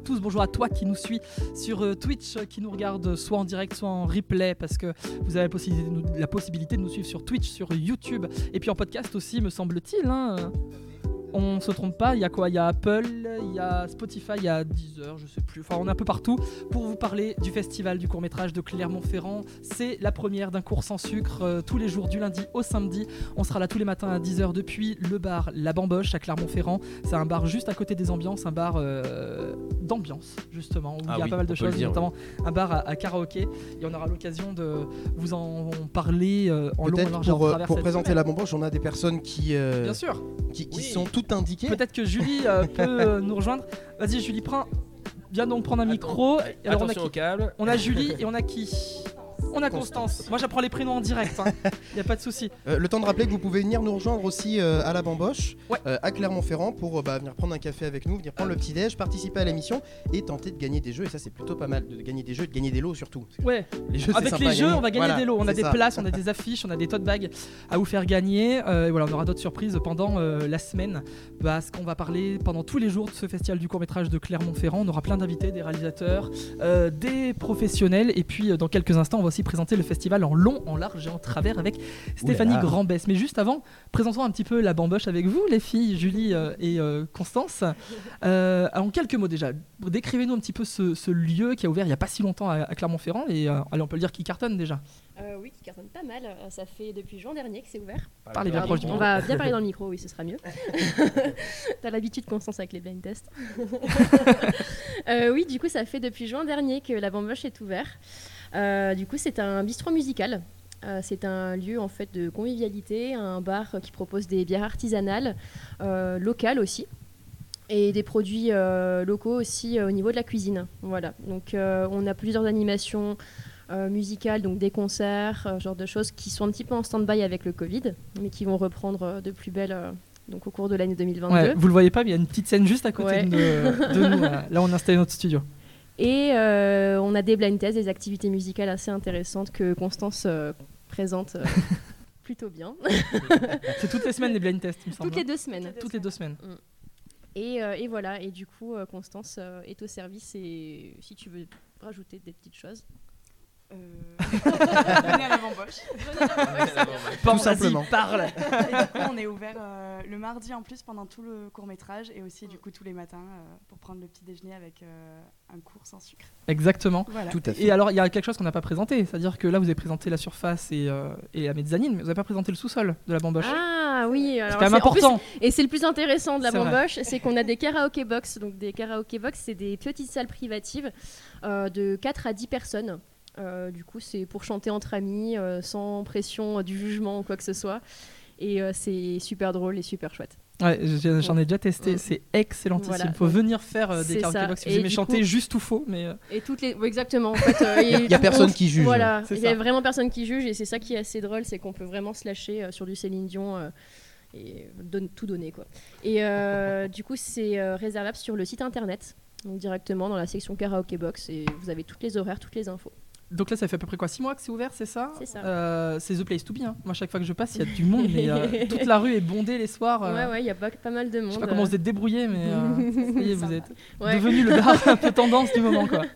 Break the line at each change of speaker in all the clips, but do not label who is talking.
tous, bonjour à toi qui nous suit sur euh, Twitch, euh, qui nous regarde soit en direct, soit en replay, parce que vous avez la possibilité de nous, suivre sur Twitch, sur YouTube, et puis en podcast aussi, me semble-t-il. hein, euh. On se trompe pas, il y a quoi? Il y a Apple, il y a Spotify, il y a Deezer, je sais plus. Enfin, on est un peu partout pour vous parler du festival du court métrage de Clermont-Ferrand. C'est la première d'un cours sans sucre euh, tous les jours du lundi au samedi. On sera là tous les matins à 10h depuis le bar La Bamboche à Clermont-Ferrand. C'est un bar juste à côté des ambiances, un bar euh, d'ambiance justement, où
Ah
il y a
oui,
pas mal de choses,
dire,
notamment un bar à, à karaoké. Et on aura l'occasion de vous en parler euh, en long, large et en
pour,
travers
pour
cette
présenter
semaine.
la bamboche, on a des personnes qui, euh,
Bien sûr.
qui, qui
Oui.
sont toutes
Peut-être que Julie euh, peut nous rejoindre. Vas-y, Julie, prends. Viens donc prendre un micro. Et alors, on a qui
au câble.
On a Julie et on a qui? On a Constance. Moi, j'apprends les prénoms en direct. Il n'y a pas de souci.
Euh, le temps de rappeler que vous pouvez venir nous rejoindre aussi euh, à la Bamboche,
Ouais.
euh, à Clermont-Ferrand, pour bah, venir prendre un café avec nous, venir prendre le petit-déj, participer à l'émission et tenter de gagner des jeux. Et ça, c'est plutôt pas mal, de gagner des jeux et de gagner des lots surtout.
Ouais.
Les jeux, c'est
Avec les jeux, on va gagner
Voilà,
des lots. On a des
ça.
places, on a des affiches, on a des tote bags à vous faire gagner. Et voilà, on aura d'autres surprises pendant la semaine. Parce qu'on va parler pendant tous les jours de ce festival du court métrage de Clermont-Ferrand. On aura plein d'invités, des réalisateurs, des professionnels. Et puis, dans quelques instants, on va aussi présenter le festival en long, en large et en travers avec Stéphanie. Grandbesse. Mais juste avant, présentons un petit peu la bamboche avec vous, les filles, Julie euh, et euh, Constance. Euh, alors, en quelques mots déjà, décrivez-nous un petit peu ce, ce lieu qui a ouvert il n'y a pas si longtemps à, à Clermont-Ferrand. Et euh, allez, on peut le dire qui cartonne déjà.
Euh, oui, qui cartonne pas mal. Ça fait depuis juin dernier que c'est ouvert.
Parlez bien proche du
on va bien parler dans le micro, oui, ce sera mieux. T'as l'habitude, Constance, avec les blind tests. Euh, oui, du coup, ça fait depuis juin dernier que la bamboche est ouvert. Euh, du coup, c'est un bistrot musical. Euh, c'est un lieu en fait de convivialité, un bar qui propose des bières artisanales, euh, locales aussi, et des produits euh, locaux aussi au niveau de la cuisine. Voilà. Donc, on a plusieurs animations musicales, donc des concerts, ce genre de choses qui sont un petit peu en stand-by avec le Covid, mais qui vont reprendre de plus belle donc au cours de l'année 2022.
Ouais, vous le voyez pas, mais il y a une petite scène juste à côté
Ouais.
de, de nous. Là, Là, on a installé notre studio.
Et euh, on a des blind tests, des activités musicales assez intéressantes que Constance euh, présente euh, plutôt bien.
C'est toutes les semaines les blind tests, il me semble.
Toutes les deux semaines.
Toutes les deux semaines.
Et, euh, et voilà, et du coup, Constance euh, est au service et si tu veux rajouter des petites choses.
Euh, venez à la bamboche.
Tout simplement.
parle.
Et du coup, on est ouvert euh, le mardi en plus pendant tout le court métrage et aussi du coup tous les matins euh, pour prendre le petit déjeuner avec euh, un cours sans sucre.
Exactement.
Voilà.
Tout à fait.
Et alors, il y a quelque chose qu'on n'a pas présenté, c'est-à-dire que là, vous avez présenté la surface et, euh, et la mezzanine, mais vous n'avez pas présenté le sous-sol de la bamboche.
Ah oui, alors
c'est quand même
plus-
important.
et c'est le plus intéressant de la bamboche, c'est qu'on a des karaoké box. Donc des karaoké box, c'est des petites salles privatives euh, de 4 à 10 personnes. Euh, du coup, c'est pour chanter entre amis, euh, sans pression euh, du jugement ou quoi que ce soit. Et euh, c'est super drôle et super chouette.
Ouais, j'en ai déjà testé, c'est excellentissime. Il
Voilà.
faut venir faire euh, des
ça.
box si
Et
vous aimez chanter
coup-
juste ou faux, mais euh,
Et toutes les, exactement. En fait, euh, et
Il y a
on-
personne qui juge.
Voilà, il y a vraiment personne qui juge et c'est ça qui est assez drôle, c'est qu'on peut vraiment se lâcher euh, sur du Céline Dion euh, et donne, tout donner quoi. Et euh, du coup, c'est euh, réservable sur le site internet, donc directement dans la section karaoke box et vous avez toutes les horaires, toutes les infos.
Donc là, ça fait à peu près quoi 6 mois que c'est ouvert, c'est ça
C'est ça.
Euh, c'est The Place to Be. hein. Moi, chaque fois que je passe, il y a du monde, mais euh, toute la rue est bondée les soirs. euh,
Ouais, ouais, il y a pas, pas mal de
Je
monde.
sais pas comment vous êtes débrouillé, mais euh, ça y est, vous êtes
Ouais.
devenu le bar un peu tendance du moment, quoi.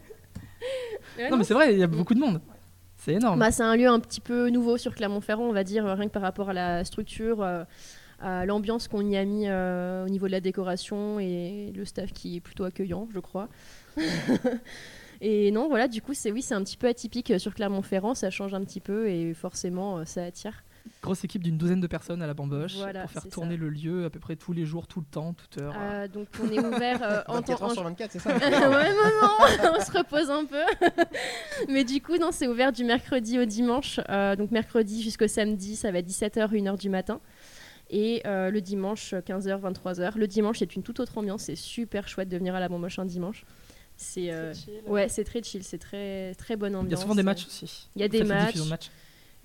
Ouais,
Non,
non,
mais c'est vrai, il y a beaucoup de monde. C'est énorme.
Bah, c'est un lieu un petit peu nouveau sur Clermont-Ferrand, on va dire, euh, rien que par rapport à la structure, euh, à l'ambiance qu'on y a mis euh, au niveau de la décoration et le staff qui est plutôt accueillant, je crois. Et non, voilà, du coup, c'est oui, c'est un petit peu atypique euh, sur Clermont-Ferrand, ça change un petit peu et forcément, euh, ça attire.
Grosse équipe d'une douzaine de personnes à la bamboche
Voilà,
pour faire tourner
ça.
le lieu à peu près tous les jours, tout le temps, toute heure.
Euh, donc, on est ouvert euh, en
24
temps.
heures
en-
sur 24, c'est ça
ouais, maman, on se repose un peu. Mais du coup, non, c'est ouvert du mercredi au dimanche. Euh, donc mercredi jusqu'au samedi, ça va être 17h, 1h du matin. Et euh, le dimanche, 15h, 23h. Le dimanche, c'est une toute autre ambiance. C'est super chouette de venir à la Bamboche un dimanche. C'est euh,
Très chill.
ouais, c'est très chill, c'est très très bonne ambiance.
Il y a souvent des matchs aussi.
Il y a des matchs.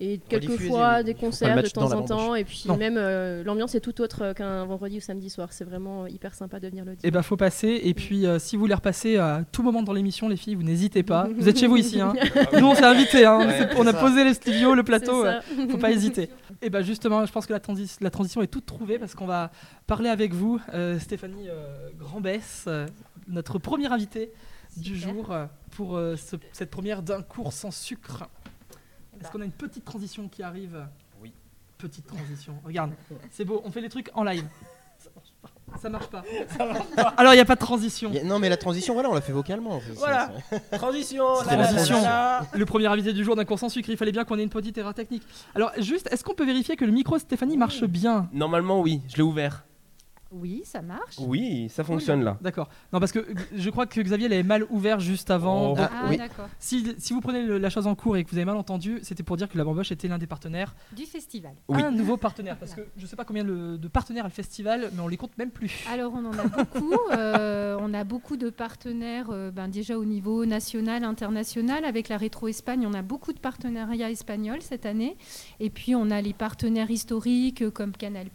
Et quelquefois des concerts de temps en temps. Et puis
Non.
même euh, l'ambiance est tout autre qu'un vendredi ou samedi soir. C'est vraiment hyper sympa de venir le dimanche.
Eh ben, faut passer. Et puis, euh, si vous voulez repasser à tout moment dans l'émission, les filles, vous n'hésitez pas. Vous êtes chez vous ici. Hein. Nous, on s'est invités. Hein.
Ouais,
on a
ça.
posé les studios, le plateau. Euh, faut pas hésiter. Et ben justement, je pense que la, transi- la transition est toute trouvée parce qu'on va parler avec vous, euh, Stéphanie euh, Grandbesse, euh, notre premier invité du
Super.
jour euh, pour euh, ce- cette première d'un cours sans sucre. Est-ce
bah.
qu'on a une petite transition qui arrive
Oui.
Petite transition. Regarde, c'est beau, on fait les trucs en live. Ça marche pas. Alors il n'y a pas de transition.
A- Non, mais la transition, voilà, on l'a fait vocalement.
Voilà. Transition, la
transition.
la, la.
Le premier invité du jour d'un cours sans sucre, il fallait bien qu'on ait une petite erreur technique. Alors juste, est-ce qu'on peut vérifier que le micro de Stéphanie marche bien?
Normalement, oui, je l'ai ouvert.
Oui, ça marche.
Oui, ça fonctionne là.
D'accord. Non parce que je crois que Xavier l'avait mal ouvert juste avant.
Oh.
Ah,
oui.
d'accord.
si, si vous prenez le- la chose en cours et que vous avez mal entendu, c'était pour dire que la Bamboche était l'un des partenaires
Du festival.
Oui.
un nouveau partenaire parce que je sais pas combien de, de partenaires a le festival mais on les compte même plus.
Alors on en a beaucoup. euh, on a beaucoup de partenaires euh, ben, déjà au niveau national, international. Avec la Rétro Espagne, on a beaucoup de partenariats espagnols cette année. Et puis on a les partenaires historiques euh, comme Canal+,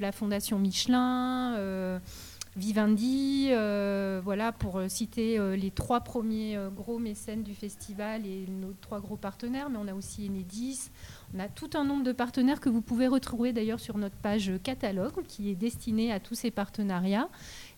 la Fondation Michelin. Euh, Vivendi, euh, voilà pour euh, citer les trois premiers gros mécènes du festival et nos trois gros partenaires, mais on a aussi Enedis, on a tout un nombre de partenaires que vous pouvez retrouver d'ailleurs sur notre page catalogue qui est destinée à tous ces partenariats.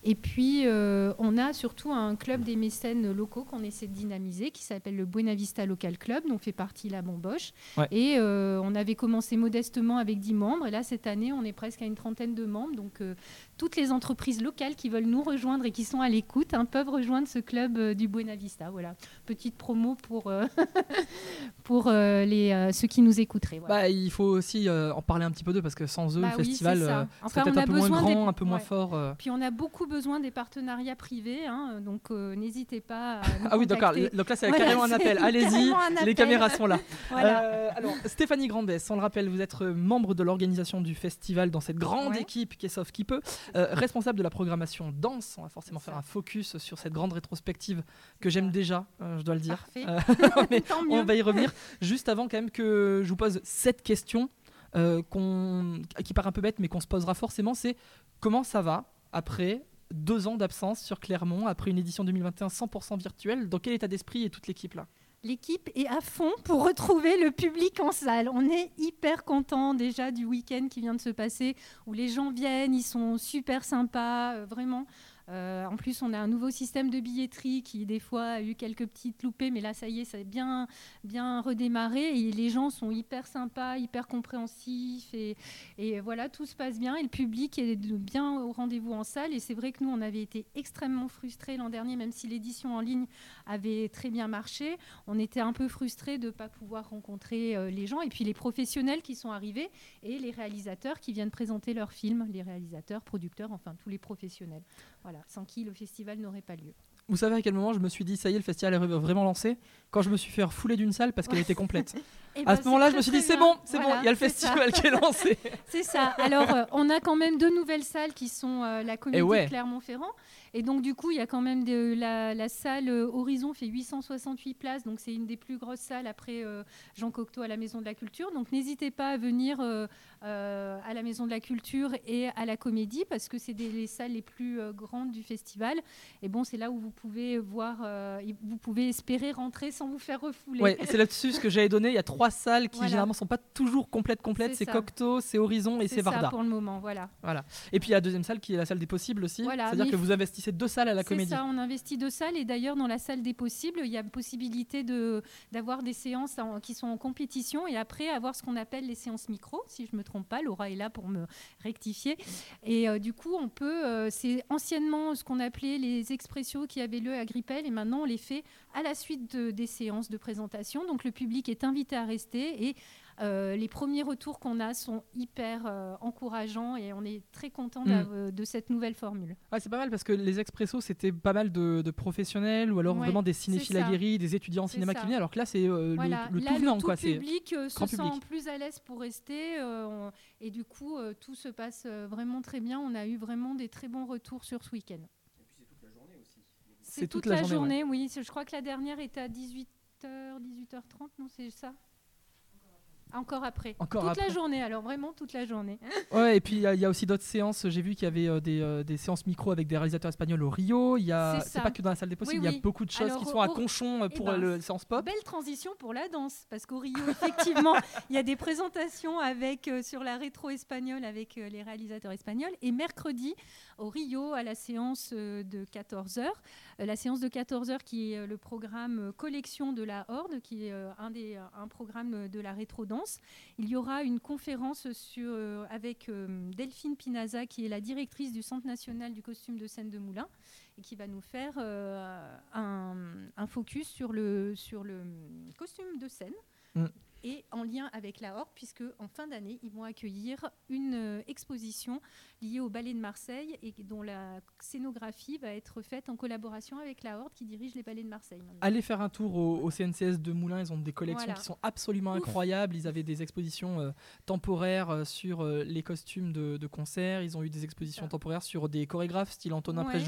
Et puis, euh, on a surtout un club des mécènes locaux qu'on essaie de dynamiser qui s'appelle le Buena Vista Local Club, dont fait partie la Bomboche.
Ouais.
Et euh, on avait commencé modestement avec 10 membres. Et là, cette année, on est presque à une trentaine de membres. Donc, euh, toutes les entreprises locales qui veulent nous rejoindre et qui sont à l'écoute hein, peuvent rejoindre ce club euh, du Buena Vista. Voilà, petite promo pour, euh, pour euh, les, ceux qui nous écouteraient. voilà.
Bah, il faut aussi en parler un petit peu d'eux parce que sans eux
Bah
le
oui,
festival
Enfin,
serait
on
peut-être un peu moins grand,
des-
un peu moins fort.
Puis on a beaucoup besoin des partenariats privés, hein, donc n'hésitez pas à nous
Ah oui d'accord. Donc là c'est
Voilà,
carrément un appel. Allez-y, les caméras sont là.
Voilà.
Alors, Stéphanie Grandès, on le rappelle, vous êtes membre de l'organisation du festival dans cette grande
Ouais.
équipe qui est Sauf qui peut, euh, responsable de la programmation danse. On va forcément faire un focus sur cette grande rétrospective que j'aime déjà, euh, je dois le dire. Euh, mais
Tant
on va y revenir. Juste avant quand même que je vous pose cette question euh, qu'on- qui part un peu bête mais qu'on se posera forcément, c'est comment ça va après deux ans d'absence sur Clermont, après une édition 2021 100% virtuelle? Dans quel état d'esprit est toute l'équipe là?
L'équipe est à fond pour retrouver le public en salle. On est hyper content déjà du week-end qui vient de se passer, où les gens viennent, ils sont super sympas, euh, vraiment. Euh, en plus, on a un nouveau système de billetterie qui, des fois, a eu quelques petites loupées, mais là, ça y est, ça a bien, bien redémarré. Et les gens sont hyper sympas, hyper compréhensifs. Et, voilà, tout se passe bien. Et le public est bien au rendez-vous en salle. Et c'est vrai que nous, on avait été extrêmement frustrés l'an dernier, même si l'édition en ligne avait très bien marché. On était un peu frustrés de ne pas pouvoir rencontrer euh, les gens. Et puis les professionnels qui sont arrivés et les réalisateurs qui viennent présenter leurs films. Les réalisateurs, producteurs, enfin tous les professionnels. Voilà, sans qui le festival n'aurait pas lieu.
Vous savez à quel moment je me suis dit ça y est, le festival est vraiment lancé Quand je me suis fait refouler d'une salle parce qu'elle était complète.
Eh
à
ben,
ce moment-là, je me suis dit c'est bon, c'est
Voilà,
bon, il y a le
ça.
festival qui est lancé.
C'est ça. Alors, euh, on a quand même deux nouvelles salles qui sont euh, la Comédie
ouais.
de Clermont-Ferrand. Et donc, du coup, il y a quand même de, la, la salle euh, Horizon fait 868 places. Donc, c'est une des plus grosses salles après euh, Jean Cocteau à la Maison de la Culture. Donc, n'hésitez pas à venir euh, euh, à la Maison de la Culture et à la Comédie parce que c'est les salles les plus euh, grandes du festival. Et bon, c'est là où vous pouvez voir, euh, vous pouvez espérer rentrer sans vous faire refouler.
Ouais, c'est là-dessus ce que j'avais donné. Il y a trois salles qui
Voilà.
généralement sont pas toujours complètes complètes.
C'est.
Cocteau, c'est Horizon et c'est Varda.
pour le moment. Voilà.
Et puis il y a la deuxième salle qui est la salle des possibles aussi.
Voilà,
C'est-à-dire que vous investissez deux salles à la
C'est
comédie.
ça, on investit deux salles et d'ailleurs dans la salle des possibles, il y a possibilité de d'avoir des séances en- qui sont en compétition et après avoir ce qu'on appelle les séances micro, si je me trompe pas, Laura est là pour me rectifier. Et euh, du coup, on peut, euh, c'est anciennement ce qu'on appelait les expressions qui avaient lieu à Grippel et maintenant on les fait à la suite de- des séances de présentation. Donc le public est invité à rester et euh, les premiers retours qu'on a sont hyper euh, encourageants et on est très content
Mm.
de cette nouvelle formule.
Ouais, c'est pas mal parce que les expressos c'était pas mal de, de professionnels ou alors
Ouais,
vraiment des cinéphiles aguerris, des étudiants en
C'est
cinéma
ça.
qui venaient. Alors que là c'est euh, le-
Voilà,
le,
là,
tout venant
tout
quoi. C'est
public euh, se
grand
sent
public.
plus à l'aise pour rester euh, on- et du coup euh, tout se passe euh, vraiment très bien. On a eu vraiment des très bons retours sur ce week-end. C'est toute, la, journée, oui. C'est- Je crois que la dernière était à 18h, 18h30, non c'est ça? Encore après.
Encore
toute
après.
la journée, alors vraiment toute la journée.
Ouais, et puis il y, a- il y a aussi d'autres séances. J'ai vu qu'il y avait euh, des, euh, des séances micro avec des réalisateurs espagnols au Rio. Il y a,
C'est
pas que dans la salle des possibles.
Oui,
Il y a
oui.
beaucoup de choses
Alors,
qui sont à Conchon euh,
eh
pour
ben,
le séance pop.
Belle transition pour la danse, parce qu'au Rio, effectivement, il y a des présentations avec, euh, sur la rétro espagnole avec les réalisateurs espagnols. Et mercredi, au Rio, à la séance euh, de 14h, la séance de 14h qui est euh, le programme euh, Collection de la Horde, qui est euh, un, des, un programme de la rétro-danse. Il y aura une conférence sur, euh, avec euh, Delphine Pinaza, qui est la directrice du Centre national du costume de scène de Moulins, et qui va nous faire euh, un, focus sur le, sur le costume de scène.
Mm.
Et en lien avec la Horde, puisque en fin d'année, ils vont accueillir une euh, exposition liée au Ballet de Marseille et dont la scénographie va être faite en collaboration avec la Horde qui dirige les ballets de Marseille.
Allez faire un tour au, au CNCS de Moulins, ils ont des collections
Voilà.
qui sont absolument incroyables. Ils avaient des expositions euh, temporaires euh, sur euh, les costumes de, de concert, ils ont eu des expositions temporaires sur des chorégraphes style Antonin
Ouais.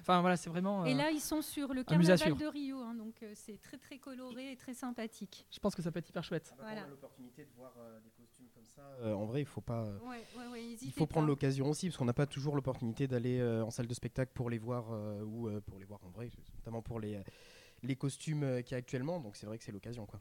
Enfin voilà, c'est vraiment.
Et là, ils sont sur le carnaval de Rio, hein, donc c'est très très coloré et très sympathique.
je pense que ça peut être hyper chouette.
Voilà.
Quand on a l'opportunité de voir euh, des costumes comme ça, euh, en vrai, il faut pas.
Ouais, ouais, ouais,
il faut prendre l'occasion aussi, parce qu'on n'a pas toujours l'opportunité d'aller euh, en salle de spectacle pour les voir euh, ou euh, pour les voir en vrai, notamment pour les, les costumes euh, qu'il y a actuellement. Donc c'est vrai que c'est l'occasion, quoi.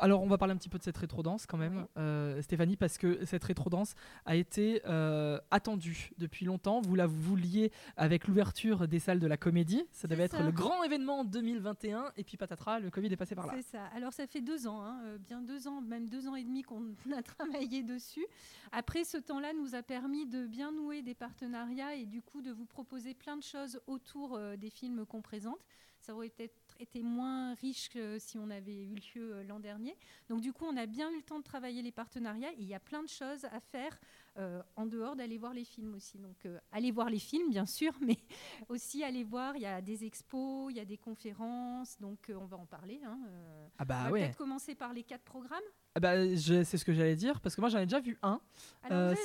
Alors, on va parler un petit peu de cette rétro-danse quand même,
Oui.
euh, Stéphanie, parce que cette rétro-danse a été euh, attendue depuis longtemps. Vous la vouliez avec l'ouverture des salles de la comédie. Ça devait être le grand événement 2021. Et puis patatras, le Covid est passé par là.
C'est ça. Alors ça fait deux ans, hein, euh, bien deux ans, même deux ans et demi qu'on a travaillé dessus. Après, ce temps-là nous a permis de bien nouer des partenariats et du coup de vous proposer plein de choses autour euh, des films qu'on présente. Ça aurait peut-être été moins riche que si on avait eu lieu euh, l'an dernier. Donc du coup, on a bien eu le temps de travailler les partenariats et il y a plein de choses à faire euh, en dehors d'aller voir les films aussi. Donc euh, aller voir les films, bien sûr, mais aussi aller voir, il y a des expos, il y a des conférences, donc euh, on va en parler. hein, euh.
Ah
On
bah
va
ouais.
peut-être commencer par les quatre programmes?
Ah bah, c'est ce que j'allais dire, parce que moi j'en ai déjà vu un.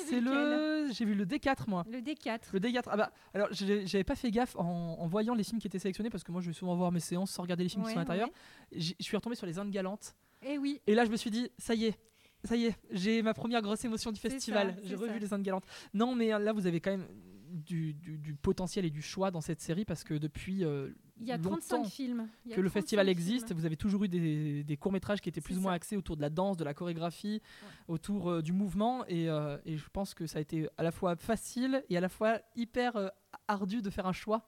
C'est le. J'ai vu le D4 moi.
Le D4.
Le D4. Ah bah, alors j'avais pas fait gaffe en, en voyant les films qui étaient sélectionnés, parce que moi je vais souvent voir mes séances sans regarder les films qui sont à l'intérieur.
ouais.
Je suis retombé sur les Indes galantes.
Eh oui,
Et là, je me suis dit, ça y est, ça y est, j'ai ma première grosse émotion du festival. J'ai revu
ça.
les Indes galantes. Non, mais euh, là, vous avez quand même du, du- du potentiel et du choix dans cette série parce que depuis euh,
il y a 35
longtemps
films. Il y a
que le
35
festival
films.
existe, vous avez toujours eu des, des courts-métrages qui étaient plus ou moins
ça.
axés autour de la danse, de la chorégraphie, autour euh, du mouvement. Et, euh, et je pense que ça a été à la fois facile et à la fois hyper ardu de faire un choix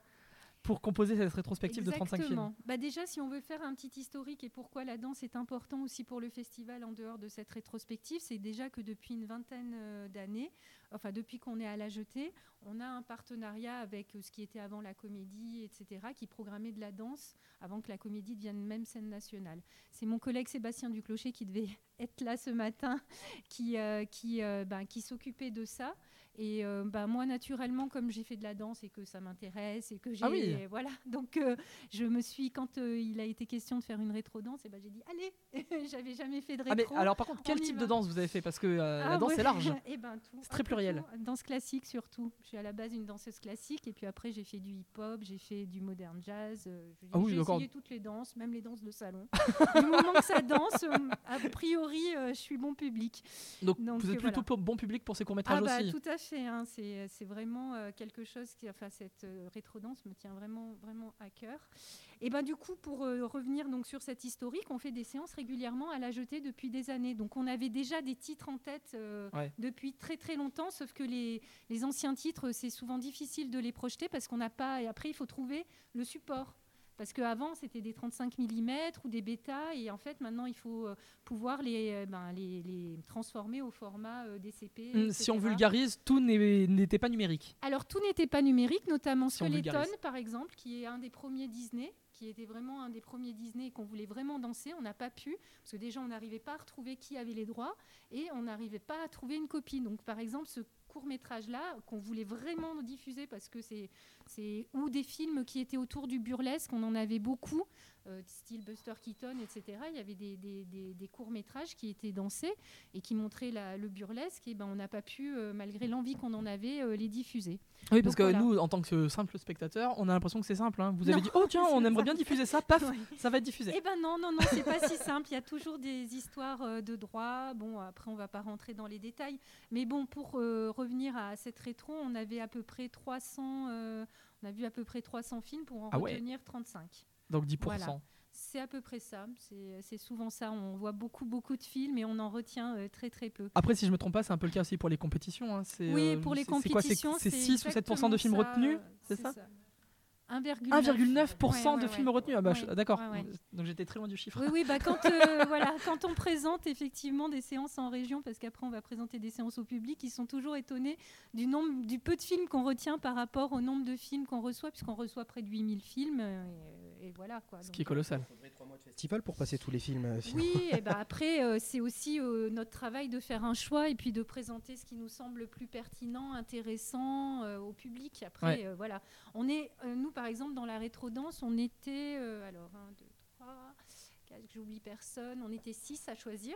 pour composer cette rétrospective de 35 films.
Bah déjà, si on veut faire un petit historique et pourquoi la danse est important aussi pour le festival en dehors de cette rétrospective, c'est déjà que depuis une vingtaine euh, d'années, enfin depuis qu'on est à la jetée, on a un partenariat avec euh, ce qui était avant la comédie, etc., qui programmait de la danse avant que la comédie devienne même scène nationale. C'est mon collègue Sébastien Duclocher qui devait être là ce matin, qui, euh, qui, euh, ben, qui s'occupait de ça. Et euh, ben, moi, naturellement, comme j'ai fait de la danse et que ça m'intéresse et que j'ai...
Ah oui.
Voilà, donc euh, je me suis, quand euh, il a été question de faire une rétro-danse, et ben, j'ai dit, allez, j'avais jamais fait de
Ah, mais
rétro.
alors, par contre, quel type
va.
de danse vous avez fait? Parce que euh, la
Ah
danse
ouais.
est large.
Eh ben, tout,
C'est très pluriel.
tout. Danse classique surtout. Je suis à la base une danseuse classique et puis après j'ai fait du hip-hop, j'ai fait du modern jazz. je-
Ah oui,
j'ai essayé toutes les danses, même les danses de salon. du moment que ça danse, a priori, je suis bon public.
Donc,
Donc,
vous êtes plutôt
voilà.
bon public pour ces courts-métrages
Ah bah,
aussi.
tout à fait. Hein, C'est c'est vraiment euh, quelque chose qui, enfin, cette euh, rétro-danse me tient vraiment, vraiment à cœur. Et ben du coup, pour euh, revenir donc sur cette historique, on fait des séances régulièrement à la jetée depuis des années. Donc on avait déjà des titres en tête euh,
Ouais.
depuis très très longtemps, sauf que les, les anciens titres, c'est souvent difficile de les projeter parce qu'on n'a pas. Et après, il faut trouver le support. Parce qu'avant, c'était des 35 mm ou des bêta, et en fait, maintenant, il faut euh, pouvoir les, euh, ben, les, les transformer au format euh, DCP.
Hum, Si on vulgarise, tout n'était pas numérique.
Alors tout n'était pas numérique, notamment
Si on
Skeleton par exemple, qui est un des premiers Disney, qui était vraiment un des premiers Disney et qu'on voulait vraiment danser. On n'a pas pu, parce que déjà on n'arrivait pas à retrouver qui avait les droits et on n'arrivait pas à trouver une copie. Donc par exemple ce court métrage là qu'on voulait vraiment diffuser parce que c'est ou des films qui étaient autour du burlesque, on en avait beaucoup. Euh, style Buster Keaton, etc. Il y avait des, des- des- des courts-métrages qui étaient dansés et qui montraient la- le burlesque. Et ben, on n'a pas pu, euh, malgré l'envie qu'on en avait, euh, les diffuser.
Oui, parce
Donc,
que
voilà.
nous, en tant que simple spectateur, on a l'impression que c'est simple. hein. Vous avez dit, oh tiens, on aimerait bien diffuser ça, paf,
Ouais.
ça va être diffusé.
Eh ben non, non, non, c'est pas si simple. Il y a toujours des histoires de droit. Bon, après, on va pas rentrer dans les détails. Mais bon, pour euh, revenir à cette rétro, on avait à peu près 300, euh, on a vu à peu près 300 films pour en
Ah ouais.
retenir 35.
Donc 10%.
Voilà. C'est à peu près ça. C'est souvent ça. On voit beaucoup, beaucoup de films et on en retient euh, très, très peu.
Après, si je me trompe pas, c'est un peu le cas aussi pour les compétitions. hein. C'est,
Oui,
euh,
pour les compétitions,
C'est 6 ou 7% de films
ça,
retenus
euh,
c'est ça
1,9
1,9%
Ouais,
de
ouais,
films
ouais.
retenus. Ah bah, d'accord.
ouais, ouais.
Donc j'étais très loin du chiffre.
Oui, oui, bah quand, euh, voilà, quand on présente effectivement des séances en région, parce qu'après on va présenter des séances au public, ils sont toujours étonnés du, nombre, du peu de films qu'on retient par rapport au nombre de films qu'on reçoit, puisqu'on reçoit près de 8000 films. euh, Et, et voilà quoi.
Ce
Donc,
qui est colossal.
Festival pour passer tous les films. euh, sinon.
Oui, et ben après, euh, c'est aussi euh, notre travail de faire un choix et puis de présenter ce qui nous semble le plus pertinent, intéressant euh, au public. Après,
Ouais.
euh, voilà. On est, euh, nous, par exemple, dans la rétro-danse, on était, euh, alors, 1, 2, 3, 4, j'oublie personne, on était 6 à choisir.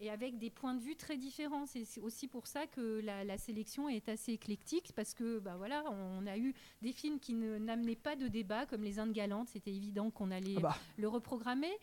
Et avec des points de vue très différents. C'est aussi pour ça que la, la sélection est assez éclectique, parce que bah voilà, on a eu des films qui n'amenaient pas de débat, comme Les Indes galantes. C'était évident qu'on allait
Ah bah,
le reprogrammer.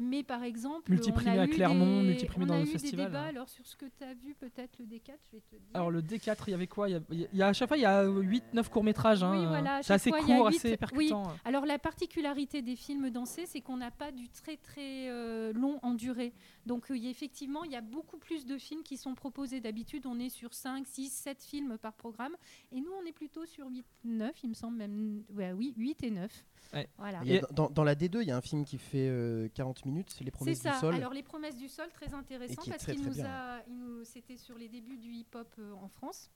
Mais par exemple,
Multiprimé à Clermont,
des-
multiprimé
on
dans
a
le
eu
festival,
Des débats,
hein.
alors sur ce que tu as vu, peut-être le D4, je vais te dire.
alors le D4, il y avait quoi? Il y, a, il y a- à chaque fois, il y a 8-9 courts-métrages. hein.
Oui, voilà,
c'est assez
fois, il y a
court,
huit-
assez
oui.
percutant.
Alors la particularité des films dansés, c'est qu'on n'a pas du très très euh, long en durée. Donc euh, effectivement, il y a beaucoup plus de films qui sont proposés. D'habitude, on est sur 5, 6, 7 films par programme. Et nous, on est plutôt sur 8, 9, il me semble même. Ouais, oui, 8 et 9.
Ouais.
Voilà.
Il y a- dans, dans la D2, il y a un film qui fait euh, 40 minutes, c'est Les Promesses
ça.
du Sol.
Alors les promesses du sol, très intéressant parce qu'il nous
bien.
a, il c'était sur les débuts du hip-hop euh, en France.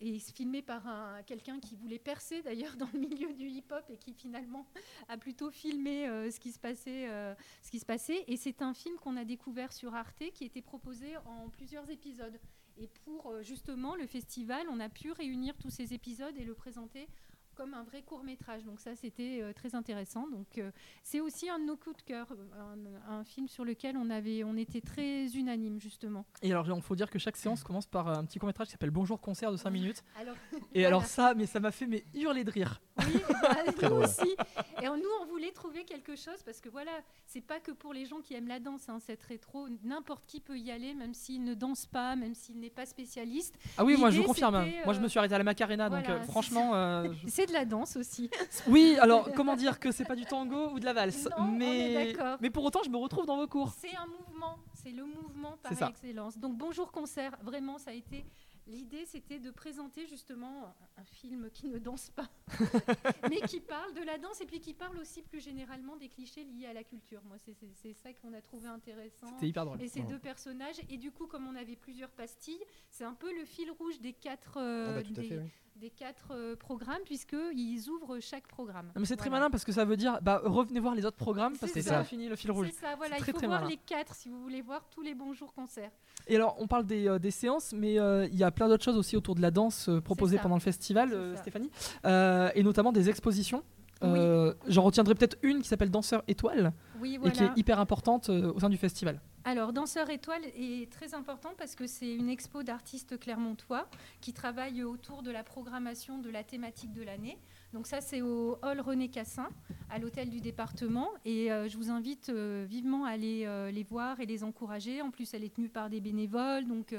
Et filmé par un, quelqu'un qui voulait percer d'ailleurs dans le milieu du hip-hop et qui finalement a plutôt filmé euh, ce, qui se passait, euh, ce qui se passait. Et c'est un film qu'on a découvert sur Arte qui était proposé en plusieurs épisodes. Et pour euh, justement le festival, on a pu réunir tous ces épisodes et le présenter comme un vrai court métrage. Donc ça, c'était euh, très intéressant. Donc euh, c'est aussi un de nos coups de cœur, euh, un, un film sur lequel on avait, on était très unanime justement.
Et alors, il faut dire que chaque séance commence par un petit court-métrage qui s'appelle Bonjour concert de 5 minutes.
Alors,
Et
Voilà.
alors ça, mais ça m'a fait mais hurler de rire.
oui, bah, nous
drôle.
aussi. Et on- nous, on voulait trouver quelque chose parce que voilà, c'est pas que pour les gens qui aiment la danse, hein, cette rétro. N'importe qui peut y aller, même s'il ne danse pas, même s'il n'est pas spécialiste.
Ah oui, moi je vous confirme.
c'était,
Moi je
euh,
me suis arrêté à la Macarena,
voilà,
donc euh, franchement, euh,
C'est de la danse aussi.
oui. Alors comment dire que c'est pas du tango ou de la valse,
Non, on
mais
est
mais pour autant je me retrouve dans vos cours.
C'est un mouvement, c'est le mouvement par excellence. Donc bonjour concert, vraiment ça a été l'idée c'était de présenter justement un, film qui ne danse pas mais qui parle de la danse et puis qui parle aussi plus généralement des clichés liés à la culture. Moi c'est- ça qu'on a trouvé intéressant.
C'était hyper drôle.
Et ces
Ouais.
deux personnages et du coup comme on avait plusieurs pastilles, c'est un peu le fil rouge des quatre euh,
Ah bah, tout à
des,
fait, oui.
Des quatre euh, programmes puisque ils ouvrent chaque programme.
Non, mais c'est très malin parce que ça veut dire bah revenez voir les autres programmes parce que
ça.
ça fini le fil rouge.
C'est ça, voilà, il
très,
faut
très
voir
malin.
les quatre si vous voulez voir tous les bonjours concerts.
Et alors, on parle des, euh, des séances, mais euh, il y a plein d'autres choses aussi autour de la danse euh, proposées
ça.
pendant le festival. Stéphanie, et notamment des expositions. J'en retiendrai peut-être une qui s'appelle Danseur Étoile
Oui,
et qui est hyper importante au sein du festival.
Alors, Danseur Étoile est très important parce que c'est une expo d'artistes clermontois qui travaillent autour de la programmation de la thématique de l'année. Donc ça, c'est au hall René Cassin, à l'hôtel du département. Et euh, je vous invite euh, vivement à aller euh, les voir et les encourager. En plus, elle est tenue par des bénévoles. Donc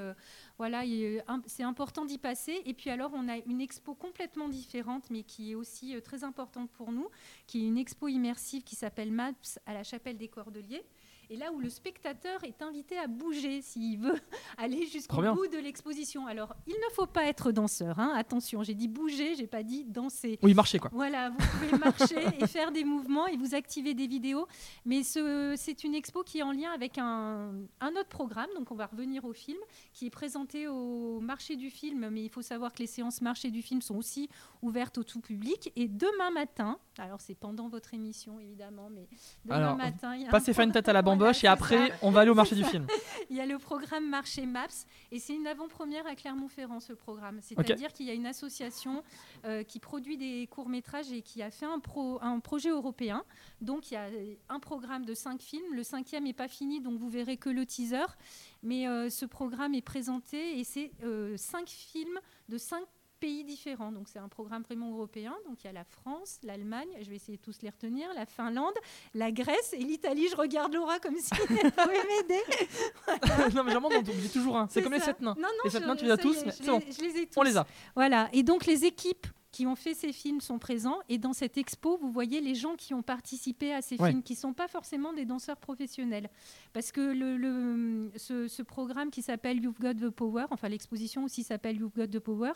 voilà, c'est important d'y passer. Et puis alors, on a une expo complètement différente, mais qui est aussi très importante pour nous, qui est une expo immersive qui s'appelle MAPS à la chapelle des Cordeliers. Et là où le spectateur est invité à bouger s'il veut aller jusqu'au bout de l'exposition. Alors, il ne faut pas être danseur, hein, attention, j'ai dit bouger, j'ai pas dit danser.
Oui, marcher quoi.
Voilà, vous pouvez marcher et faire des mouvements et vous activer des vidéos. Mais ce- c'est une expo qui est en lien avec un, un autre programme, donc on va revenir au film, qui est présenté au marché du film. Mais il faut savoir que les séances marché du film sont aussi ouvertes au tout public. Et demain matin, alors c'est pendant votre émission évidemment, mais demain
Alors,
matin, il y a un
Passez faire une tête à la
Voilà,
et après,
ça.
on va aller au marché du film.
il y a le programme Marché Maps et c'est une avant-première à Clermont-Ferrand ce programme. C'est-à-dire qu'il y a une association euh, qui produit des courts-métrages et qui a fait un, pro, un projet européen. Donc il y a un programme de cinq films. Le cinquième n'est pas fini, donc vous verrez que le teaser. Mais euh, ce programme est présenté et c'est euh, cinq films de cinq pays différents. Donc c'est un programme vraiment européen. Donc il y a la France, l'Allemagne, je vais essayer de tous les retenir, la Finlande, la Grèce et l'Italie. Je regarde Laura comme si elle pouvait m'aider.
non mais j'en on oublie toujours un. C'est comme les sept nains.
Non, non,
les sept nains, tu les as tous,
est,
mais
je
c'est
les-
bon.
Je les ai tous.
On les a.
Voilà. Et donc les équipes qui ont fait ces films sont présents. Et dans cette expo, vous voyez les gens qui ont participé à ces
Ouais.
films, qui ne sont pas forcément des danseurs professionnels. Parce que le, le- ce, ce programme qui s'appelle You've Got the Power, enfin l'exposition aussi s'appelle You've Got the Power,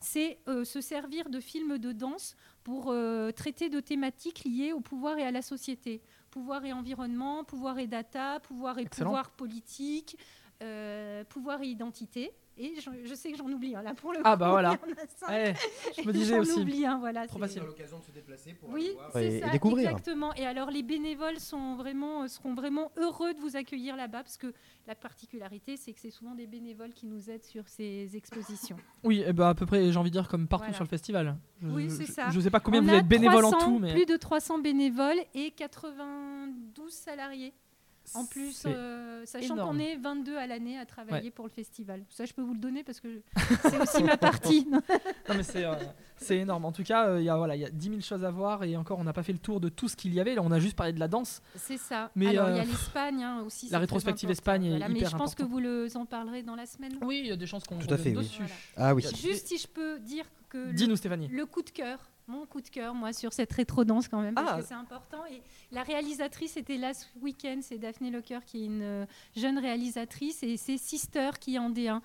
c'est euh, se servir de films de danse pour euh, traiter de thématiques liées au pouvoir et à la société. Pouvoir et environnement, pouvoir et data, pouvoir et
Excellent.
pouvoir politique, euh, pouvoir et identité. Et je, je sais que j'en oublie un là pour le
Ah,
coup,
bah voilà.
il y en a cinq.
Ouais, je me disais
J'en
aussi.
oublie un, voilà.
Trop facile.
l'occasion de se déplacer pour
Oui,
voir
c'est
et, et
ça,
découvrir.
exactement. Et alors les bénévoles sont vraiment, euh, seront vraiment heureux de vous accueillir là-bas parce que la particularité, c'est que c'est souvent des bénévoles qui nous aident sur ces expositions.
Oui, eh ben, à peu près, j'ai envie de dire comme partout
Voilà.
sur le festival. Je,
Oui, c'est ça.
Je sais pas combien
On
vous êtes bénévoles en
300
tout, mais
Plus de 300 bénévoles et 92 salariés. En plus, euh, sachant
énorme.
qu'on est 22 à l'année à travailler pour le festival. Ça, je peux vous le donner parce que c'est aussi ma partie.
Non, mais c'est euh, c'est énorme. En tout cas, euh, il y a voilà, il y a 10 000 choses à voir et encore, on n'a pas fait le tour de tout ce qu'il y avait. Là, on a juste parlé de la danse.
C'est ça.
Mais,
Alors, il y a l'Espagne hein, aussi.
la rétrospective. Espagne est
Voilà, Mais
hyper
je pense que vous le en parlerez dans la semaine.
Oui, il y a des chances qu'on
Tout à fait,
revienne
oui.
dessus.
Voilà.
Ah oui.
Juste si je peux dire que le,
Dis-nous, Stéphanie.
le coup de cœur, mon coup de cœur, moi, sur cette rétro-danse quand même, parce
Ah.
que c'est important. Et la réalisatrice était là ce week-end, c'est Daphné Lecoeur, qui est une euh, jeune réalisatrice, et c'est Sister qui est en D1.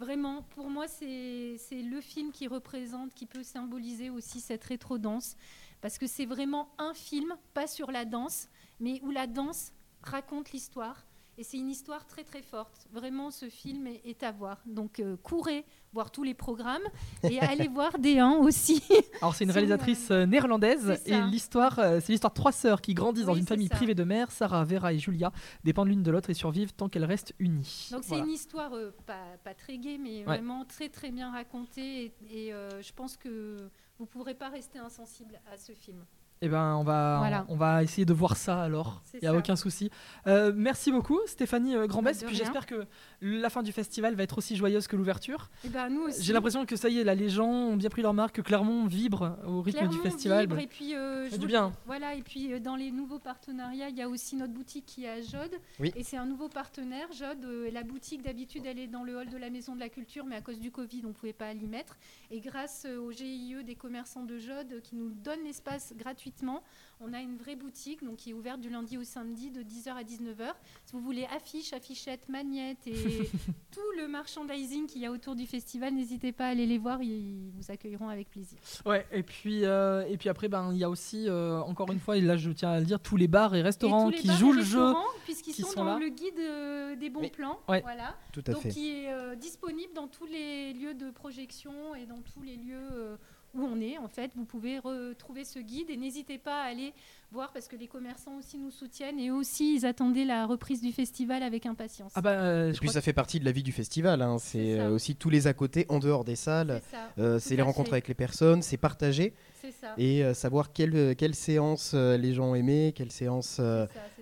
Vraiment, pour moi, c'est c'est le film qui représente, qui peut symboliser aussi cette rétro-danse, parce que c'est vraiment un film, pas sur la danse, mais où la danse raconte l'histoire. Et c'est une histoire très très forte. Vraiment, ce film est, est à voir. Donc, euh, courez voir tous les programmes et allez voir D1 aussi.
Alors, c'est une réalisatrice euh, néerlandaise et l'histoire, euh, c'est l'histoire de trois sœurs qui grandissent dans une famille
ça.
privée de mère. Sarah, Vera et Julia dépendent l'une de l'autre et survivent tant qu'elles restent unies.
Donc, c'est une histoire pas, pas très gaie, mais vraiment très très bien racontée. Et, et, je pense que vous ne pourrez pas rester insensible à ce film.
Eh ben, on va,
Voilà.
on va essayer de voir ça alors. Il n'y a
ça.
aucun souci. Euh, merci beaucoup, Stéphanie euh, Grandbesse.
Bah, de
Puis j'espère que la fin du festival va être aussi joyeuse que l'ouverture.
Et ben, nous aussi.
J'ai l'impression que ça y est, là, les gens ont bien pris leur marque, que Clermont vibre au rythme
Clermont
du festival.
vibre, et puis euh, je
fait du
vous-
bien.
Voilà, et puis euh, dans les nouveaux partenariats, il y a aussi notre boutique qui est à Jode.
Oui.
Et c'est un nouveau partenaire. Jode, euh, la boutique d'habitude, elle est dans le hall de la Maison de la Culture, mais à cause du Covid, on ne pouvait pas l'y mettre. Et grâce euh, au GIE des commerçants de Jode euh, qui nous donnent l'espace gratuitement, on a une vraie boutique donc, qui est ouverte du lundi au samedi de 10h à 19h. Si vous voulez affiches, affichettes, magnettes et tout le merchandising qu'il y a autour du festival, n'hésitez pas à aller les voir, ils vous accueilleront avec plaisir.
Ouais, et puis, euh, et puis après, ben, il y a aussi, euh, encore une fois, et là je tiens à le dire, tous les bars et restaurants qui
bars et
jouent le jeu.
restaurants, puisqu'ils
qui
sont,
sont
dans
là.
le guide euh, des bons
Oui.
plans,
Ouais.
voilà.
Tout à
Donc
fait.
qui est euh, disponible dans tous les lieux de projection et dans tous les lieux euh, où on est. En fait, vous pouvez retrouver ce guide et n'hésitez pas à aller voir parce que les commerçants aussi nous soutiennent et aussi ils attendaient la reprise du festival avec impatience.
Ah bah, euh,
Et
je
puis
crois
ça fait partie de la vie du festival. hein.
C'est
euh, aussi tous les à côté, en dehors des salles.
c'est
Euh, les rencontres
fait.
avec les personnes, c'est partager
ça.
et euh, savoir quelle, quelle séance euh, les gens ont aimé, quelle séance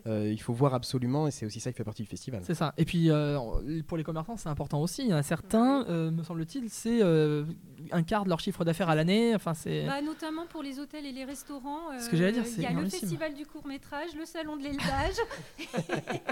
euh, il faut voir absolument et c'est aussi ça qui fait partie du festival.
C'est ça. Et puis euh, pour les commerçants, c'est important aussi. Il y en a certains, euh, me semble-t-il, c'est euh, un quart de leur chiffre d'affaires à l'année. Enfin, c'est.
Bah, notamment pour les hôtels et les restaurants.
Ce que j'allais dire, c'est
Il y a le festival du court métrage, le salon de l'élevage.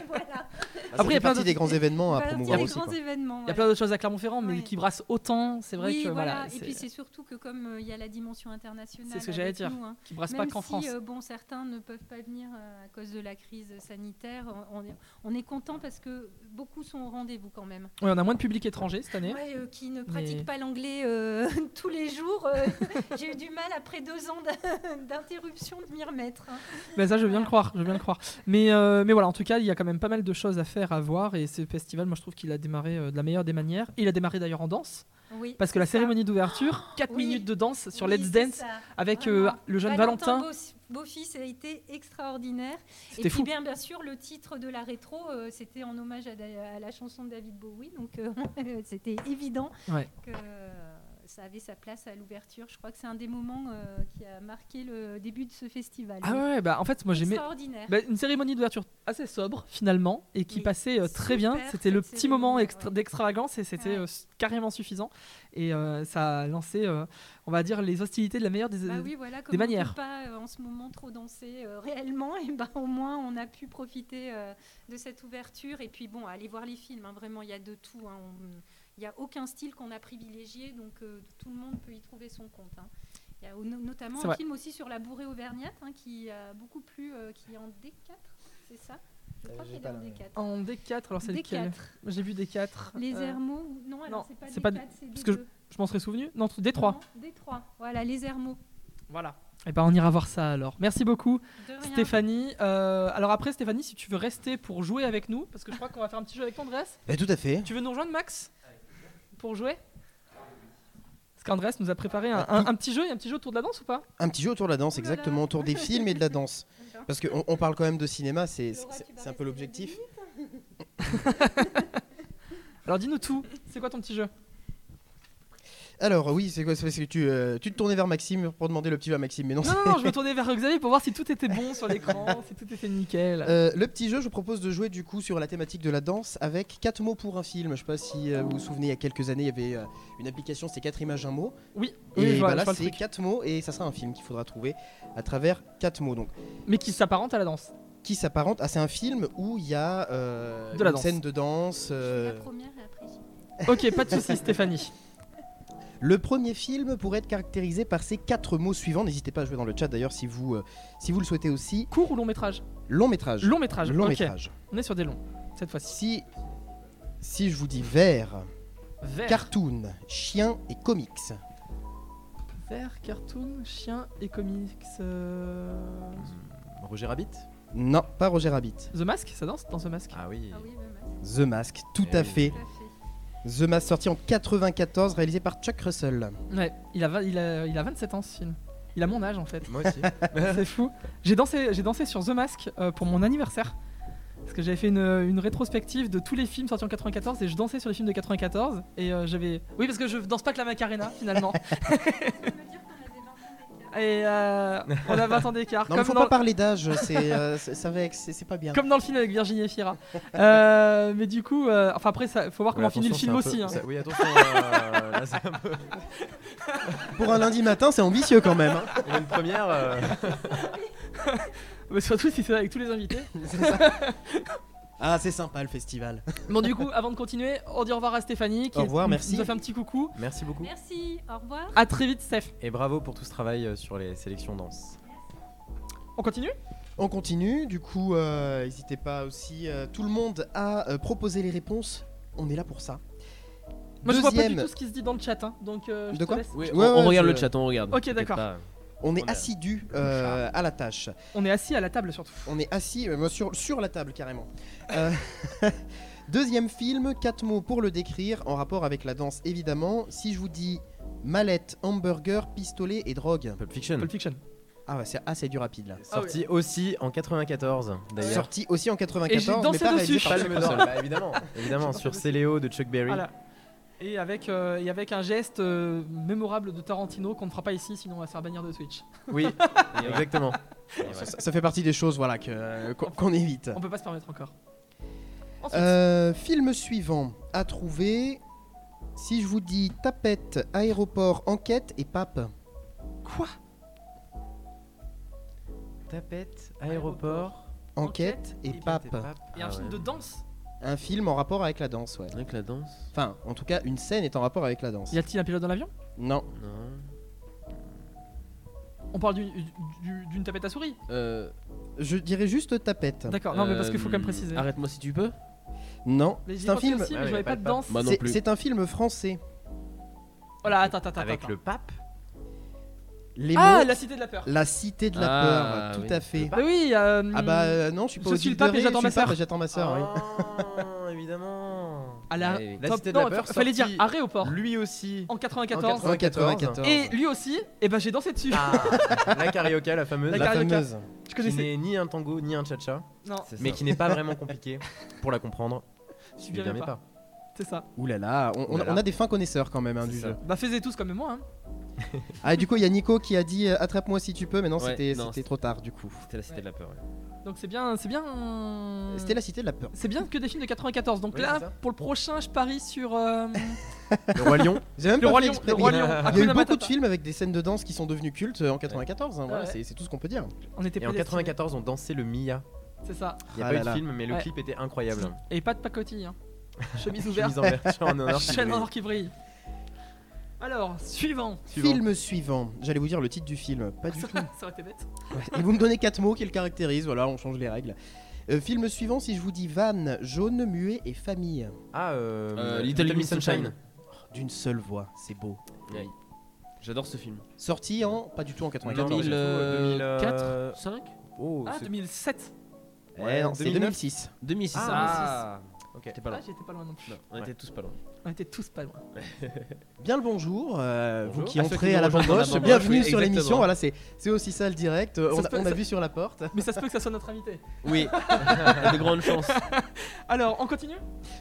voilà.
Ah,
Après, il y a plein
des grands événements à promouvoir aussi.
grands.
Il y a plein d'autres choses à Clermont-Ferrand, mais
Ouais.
qui brassent autant. C'est vrai
oui,
que
voilà. Et puis c'est surtout que comme il y a la dimension internationale.
C'est ce que j'allais
avec
dire.
nous, hein,
qui brassent
Même
pas qu'en France.
bon, certains ne peuvent pas venir à cause de la crise sanitaire, on est, on est content parce que beaucoup sont au rendez-vous quand même.
Ouais, on a moins de public étranger cette année.
Ouais, euh, qui ne pratiquent
Mais-
pas l'anglais euh, tous les jours. euh, J'ai eu du mal après deux ans d'in- d'interruption de m'y remettre. hein.
Ben ça, je
Voilà.
le croire, je bien le croire. Mais, mais voilà, en tout cas, il y a quand même pas mal de choses à faire, à voir. Et ce festival, moi, je trouve qu'il a démarré de la meilleure des manières. Il a démarré d'ailleurs en danse.
Oui,
Parce que la
ça.
cérémonie d'ouverture, 4
Oui.
minutes de danse sur
Oui,
Let's Dance avec euh,
Vraiment.
le jeune Valentin.
Beau- Beau-fils a été extraordinaire. Et
C'était
puis
fou.
bien, bien sûr, le titre de la rétro, euh, c'était en hommage à, la chanson de David Bowie. Donc euh, c'était évident
Ouais.
que euh, ça avait sa place à l'ouverture. Je crois que c'est un des moments euh, qui a marqué le début de ce festival.
Ah ouais, bah en fait, moi j'aimais.
Extraordinaire.
Bah, une cérémonie d'ouverture assez sobre finalement et qui
Oui,
passait euh, très bien. C'était le petit moment
ouais.
d'extravagance et c'était
Ouais.
euh, carrément suffisant. Et ça a lancé, on va dire, les hostilités de la meilleure des.
Bah oui, voilà, comme
des
on
manières.
peut pas en ce moment trop danser réellement, et ben au moins on a pu profiter de cette ouverture. Et puis bon, aller voir les films, hein, vraiment, il y a de tout. hein, on- Il n'y a aucun style qu'on a privilégié, donc euh, tout le monde peut y trouver son compte. hein. Il y a no- notamment un
vrai.
film aussi sur la bourrée auvergnate hein, qui a beaucoup plu, euh, qui est en D4, c'est ça? Je crois
j'ai
qu'il est en
la-
D4.
En D4, alors c'est lequel?
D4.
J'ai vu D4.
Les
euh,
Hermots, non, alors
non,
c'est pas
c'est
D4,
pas-
c'est
parce que
D2.
Je m'en serais souvenu. Non, D3.
Non, D3, voilà, les Hermots.
Voilà. Et ben on ira voir ça alors. Merci beaucoup. Stéphanie. Euh, alors après Stéphanie, si tu veux rester pour jouer avec nous, parce que je crois qu'on va faire un petit jeu avec toi, Andrés.
Eh, tout à fait.
Tu veux nous rejoindre Max? Pour jouer? Parce qu'Andrés nous a préparé un, un- un petit jeu, il y a un petit jeu autour de la danse ou pas?
Un petit jeu autour de la danse,
là.
exactement, autour des films et de la danse. Parce qu'on on parle quand même de cinéma, c'est un peu l'objectif.
Alors dis-nous tout, c'est quoi ton petit jeu?
Alors oui, c'est quoi c'est parce que tu, euh, tu te tournais vers Maxime pour demander le petit jeu à Maxime, mais non.
Non, non, non, je me tournais vers Xavier pour voir si tout était bon sur l'écran, si tout était nickel.
Euh, le petit jeu, je vous propose de jouer du coup sur la thématique de la danse avec 4 mots pour un film. Je sais pas si euh, vous vous souvenez, il y a quelques années, il y avait euh, une application, c'était 4 images, un mot.
oui,
Et
oui, je
bah là, c'est
truc.
4 mots et ça sera un film qu'il faudra trouver à travers 4 mots. Donc,
Mais qui s'apparente à la danse.
qui s'apparente à c'est un film où il y a euh,
De la
une
danse.
scène de danse. euh,
La première et après.
Ok, pas de soucis Stéphanie.
Le premier film pourrait être caractérisé par ces quatre mots suivants. N'hésitez pas à jouer dans le chat d'ailleurs si vous, euh, si vous le souhaitez aussi.
Court ou long métrage
Long métrage.
Long métrage.
Long métrage.
On est sur des longs cette fois-ci.
Si, si je vous dis vert,
Vert,
cartoon, chien et comics.
vert, cartoon, chien et comics. euh,
Roger Rabbit?
Non, pas Roger Rabbit.
The Mask, ça danse dans The Mask?
Ah oui.
Ah oui,
The Mask, tout
Eh
à
oui.
fait.
tout à fait.
The Mask sorti en 94, réalisé par Chuck Russell.
Ouais, il a, il, a, il a 27 ans ce film. Il a mon âge en fait.
Moi aussi.
C'est fou. J'ai dansé, j'ai dansé sur The Mask euh, pour mon anniversaire. Parce que j'avais fait une, une rétrospective de tous les films sortis en 94 et je dansais sur les films de 94. Et euh, j'avais. Oui, parce que je danse pas que la Macarena finalement. et euh, on a 20 ans d'écart.
Non, mais
Comme,
faut
dans-
pas parler d'âge, c'est euh, c'est- pas bien.
comme dans le film avec Virginie Efira. Euh, mais du coup, euh, enfin après, ça, faut voir comment
Ouais,
finit le film aussi.
peu-
hein.
ça- Oui, attention. euh, là, c'est un peu-
Pour un lundi matin, c'est ambitieux quand même. hein.
Il y a une première. euh,
Mais surtout si c'est avec tous les invités.
Ah, c'est sympa le festival.
Bon, du coup, avant de continuer, on dit au revoir à Stéphanie qui
Au revoir,
nous-
merci.
nous a fait un petit coucou.
Merci beaucoup.
Merci, au revoir.
À très vite, Steph.
Et bravo pour tout ce travail euh, sur les sélections danse.
On continue?
On continue, du coup, euh, n'hésitez pas aussi, euh, tout le monde à euh, proposer les réponses. On est là pour ça.
Moi, je vois pas du
Deuxième,
tout ce qui se dit dans le chat, hein, donc euh, je
De
te
quoi
laisse.
Oui,
Ouais,
on,
ouais,
on regarde
je-
le chat, on regarde.
Ok, d'accord.
Pas.
on est assidus euh, à la tâche.
On est assis à la table surtout.
On est assis euh, sur, sur la table carrément. Euh, Deuxième film, quatre mots pour le décrire, en rapport avec la danse évidemment. Si je vous dis mallette, hamburger, pistolet et drogue.
Pulp Fiction.
Pulp Fiction.
Ah ouais, c'est assez du rapide là.
Sorti aussi en 94 d'ailleurs.
Sorti aussi en
Et j'ai
94, mais
dansé
pas réalisé
dessus.
par
Pas le
Chuck
même
Russell.
bah, évidemment, évidemment sur Céléo de Chuck Berry.
Voilà. Et avec, euh, et avec un geste euh, mémorable de Tarantino qu'on ne fera pas ici, sinon on va se faire bannir de Switch.
Oui, exactement.
Ça, ça fait partie des choses voilà que euh, qu'on qu'on évite.
On peut pas se permettre encore. Ensuite,
Euh, film suivant à trouver. Si je vous dis tapette, aéroport, enquête et pape.
quoi?
Tapette, aéroport,
Enquête et
et
pape.
Et un
Ah
film
ouais.
de danse?
Un film en rapport avec la danse, ouais.
Avec la danse
Enfin, en tout cas, une scène est en rapport avec la danse.
Y a-t-il un pilote dans l'avion?
Non.
Non.
On parle du- du- d'une tapette à souris?
Euh,
Je dirais juste tapette.
D'accord, non mais parce qu'il faut quand même
euh,
préciser.
Arrête-moi si tu peux.
Non. C'est un film.
Ah
pas
pas
de danse.
C'est- un film français.
Oh là, attends, attends,
Avec
attends.
le pape
Les
Ah,
mots,
la cité de la peur.
la cité de la
Ah,
peur, tout
oui.
à fait.
Bah oui, euh,
Ah bah euh, non, je suis pas
Je
au
suis le pape et j'attends
je
ma sœur.
j'attends ma sœur. oui.
Ah, évidemment.
À la,
Ouais, oui.
La Cité de
non,
la Peur,
fa- fallait dire
sorti-
aéroport
Lui aussi.
en
En
94.
94.
Et lui aussi, et ben j'ai dansé dessus.
Ah, la carioca, la fameuse.
La
La
carioca.
fameuse.
Je
qui
connaissais.
n'est ni un tango ni un cha-cha,
Non,
C'est
mais
ça.
qui n'est pas vraiment compliqué pour la comprendre.
je suis
bien mais
pas.
pas.
C'est ça.
Ouh là là, on, on-
Ouh là là.
on a des fins connaisseurs quand même hein, du
C'est ça.
jeu.
Bah faisez tous comme moi. Hein.
Ah, et du coup, il y a Nico qui a dit euh, attrape-moi si tu peux, mais non,
Ouais,
c'était
non,
c'était
c'est-
trop tard du coup.
C'était la cité de la peur. ouais.
Donc c'est bien, c'est bien.
C'était la cité de la peur.
C'est bien que des films de 94. Donc
Oui,
là,
ça.
pour le prochain, je parie sur euh,
Le Roi Lion.
J'ai même
le
pas
Roi
fait
Lion.
exprès,
Le
mais
Roi
il y a-
Lion.
Il y a eu
Hakuna
beaucoup
Matata.
de films avec des scènes de danse qui sont devenues cultes euh, en 94. hein, voilà,
Ouais.
c'est c'est tout ce qu'on peut dire.
On était
Et en
prédestinés.
94, on dansait le Mia.
C'est ça.
Il n'y a
Ah
pas
là
eu de
là.
film, mais le
Ouais.
clip était incroyable.
Et pas de pacotille. Hein. Chemise ouverte.
Chemise en honneur.
Chaîne or qui brille. Alors, suivant.
Film suivant. J'allais vous dire le titre du film. Pas du tout.
Ça aurait été bête.
Et vous me donnez quatre mots qui le caractérisent. Voilà, on change les règles. Euh, film suivant, si je vous dis van, jaune, muet et famille.
Ah, euh,
Euh, Little Miss Sunshine.
D'une seule voix, c'est beau.
Ouais. J'adore ce film.
Sorti en. Pas du tout en
Non,
94.
non,
2004
euh,
5
Oh,
Ah,
c'est-
2007.
Eh
Ouais,
non, c'est
2009.
2006.
2006.
Ah,
Ah,
ok.
J'étais pas
Ah,
loin.
j'étais pas loin non plus.
Non, on
Ouais.
était tous pas loin.
On était tous pas loin.
Bien le bonjour, euh,
Bonjour.
vous qui
À ceux qui
entrez
nous
à la
rejoignent dans la
bamboche,
bamboche,
bienvenue
oui,
sur l'émission. Voilà, c'est c'est aussi ça le direct.
Ça
on
se
a,
peut-
on a
ça-
vu sur la porte.
Mais ça se peut que ça soit notre invité.
Oui, de grandes chances.
Alors, on continue?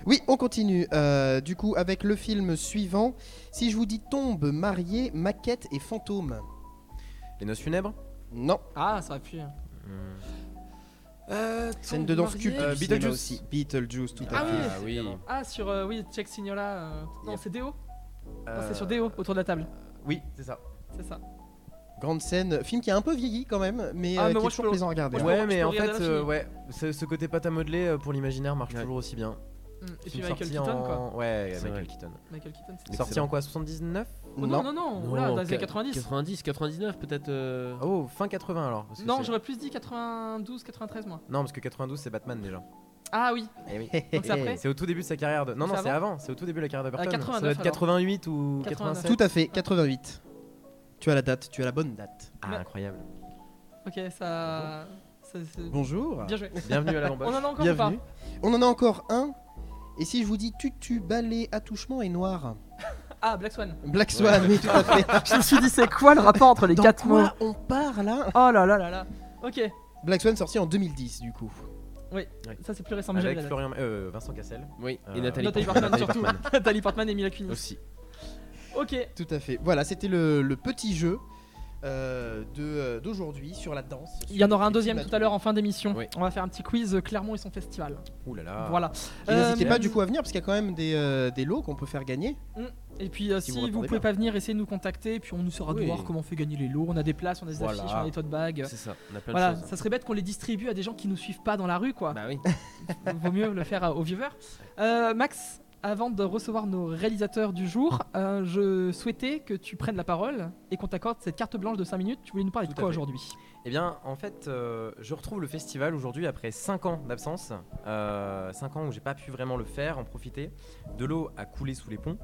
Oui, on continue. Euh, du coup, avec le film suivant. Si je vous dis tombe, mariée, maquette et fantôme.
Les noces funèbres?
Non,
Ah, ça aurait pu. Euh,
scène de danse culte
Euh, Beetlejuice.
aussi. Beetlejuice, tout à
Ah
fait.
oui.
Ah oui.
évidemment.
Ah, sur. euh, oui, Check Signola. euh, Non,
Yep.
c'est Déo Non,
Euh,
c'est sur Déo, autour de la table.
Oui, c'est ça.
C'est ça.
Grande scène, film qui a un peu vieilli quand même, mais
Ah,
euh,
mais
qui
moi,
est toujours plaisant à regarder. ouais.
mais en fait, euh, ouais, ce, ce côté pâte à modeler euh, pour l'imaginaire marche
Ouais.
toujours aussi bien.
Mm. Et puis Michael Keaton,
en...
quoi.
Ouais, Michael. Keaton.
Michael Keaton.
Sorti en quoi 79
Oh, non, non, non,
Non,
là, dans les années
qua-
90.
90, 99 peut-être. euh,
Oh, fin 80 alors. parce que
Non,
c'est-
j'aurais plus dit 92, 93, moi.
Non, parce que 92 c'est Batman déjà.
Ah oui,
Eh oui.
donc c'est après
C'est au tout début de sa carrière de. Non,
C'est
non, c'est avant. C'est au tout début de la carrière de Burton.
89
ça doit être
alors.
88 ou
89.
87.
Tout à fait, 88. Tu as la date, tu as la bonne date.
Ah, incroyable.
Ok, ça. ça- c'est-
Bonjour.
Bien joué.
Bienvenue à la
On en a encore ou
Bienvenue.
pas
On en a encore un. Et si je vous dis tutu, balai, attouchement et noir?
Ah, Black Swan.
Black Swan, oui, tout à fait.
Je me suis dit, c'est quoi le rapport entre les
Dans
quatre mots
on parle là
Oh là là là là. Ok,
Black Swan sorti en 2010 du coup.
ça c'est plus récent, mais j'avais
Avec
la date.
Florian, euh, Vincent Cassel.
Oui,
Euh,
et Nathalie
Nathalie
Portman.
Surtout.
Portman.
Nathalie Portman et Mila Kunis.
aussi.
Ok,
Tout à fait. Voilà, c'était le, le petit jeu euh, de, euh, d'aujourd'hui sur la danse.
il y en aura un deuxième tout à l'heure en fin d'émission.
Oui.
On va faire un petit quiz euh, Clermont et son festival.
Ouh là là.
Voilà.
Et N'hésitez
Euh,
pas du coup à venir parce qu'il y a quand même des, euh, des lots qu'on peut faire gagner.
Et puis euh,
Si
si,
vous répondez
pouvez
bien.
pas venir, essayez de nous contacter. Puis on nous saura de voir comment on fait gagner les lots. On a des places, on a des
Voilà.
affiches, on a des tote bags.
C'est ça, on a plein
Voilà,
de choses.
ça serait bête qu'on les distribue à des gens qui nous suivent pas dans la rue, quoi.
Bah oui.
Vaut mieux le faire aux viewers. Euh, Max, avant de recevoir nos réalisateurs du jour, euh, je souhaitais que tu prennes la parole et qu'on t'accorde cette carte blanche de 5 minutes. Tu voulais nous parler de
Tout
quoi aujourd'hui?
Eh bien, en fait, euh, je retrouve le festival aujourd'hui après 5 ans d'absence. 5 ans où j'ai pas pu vraiment le faire, en profiter. De l'eau a coulé sous les ponts.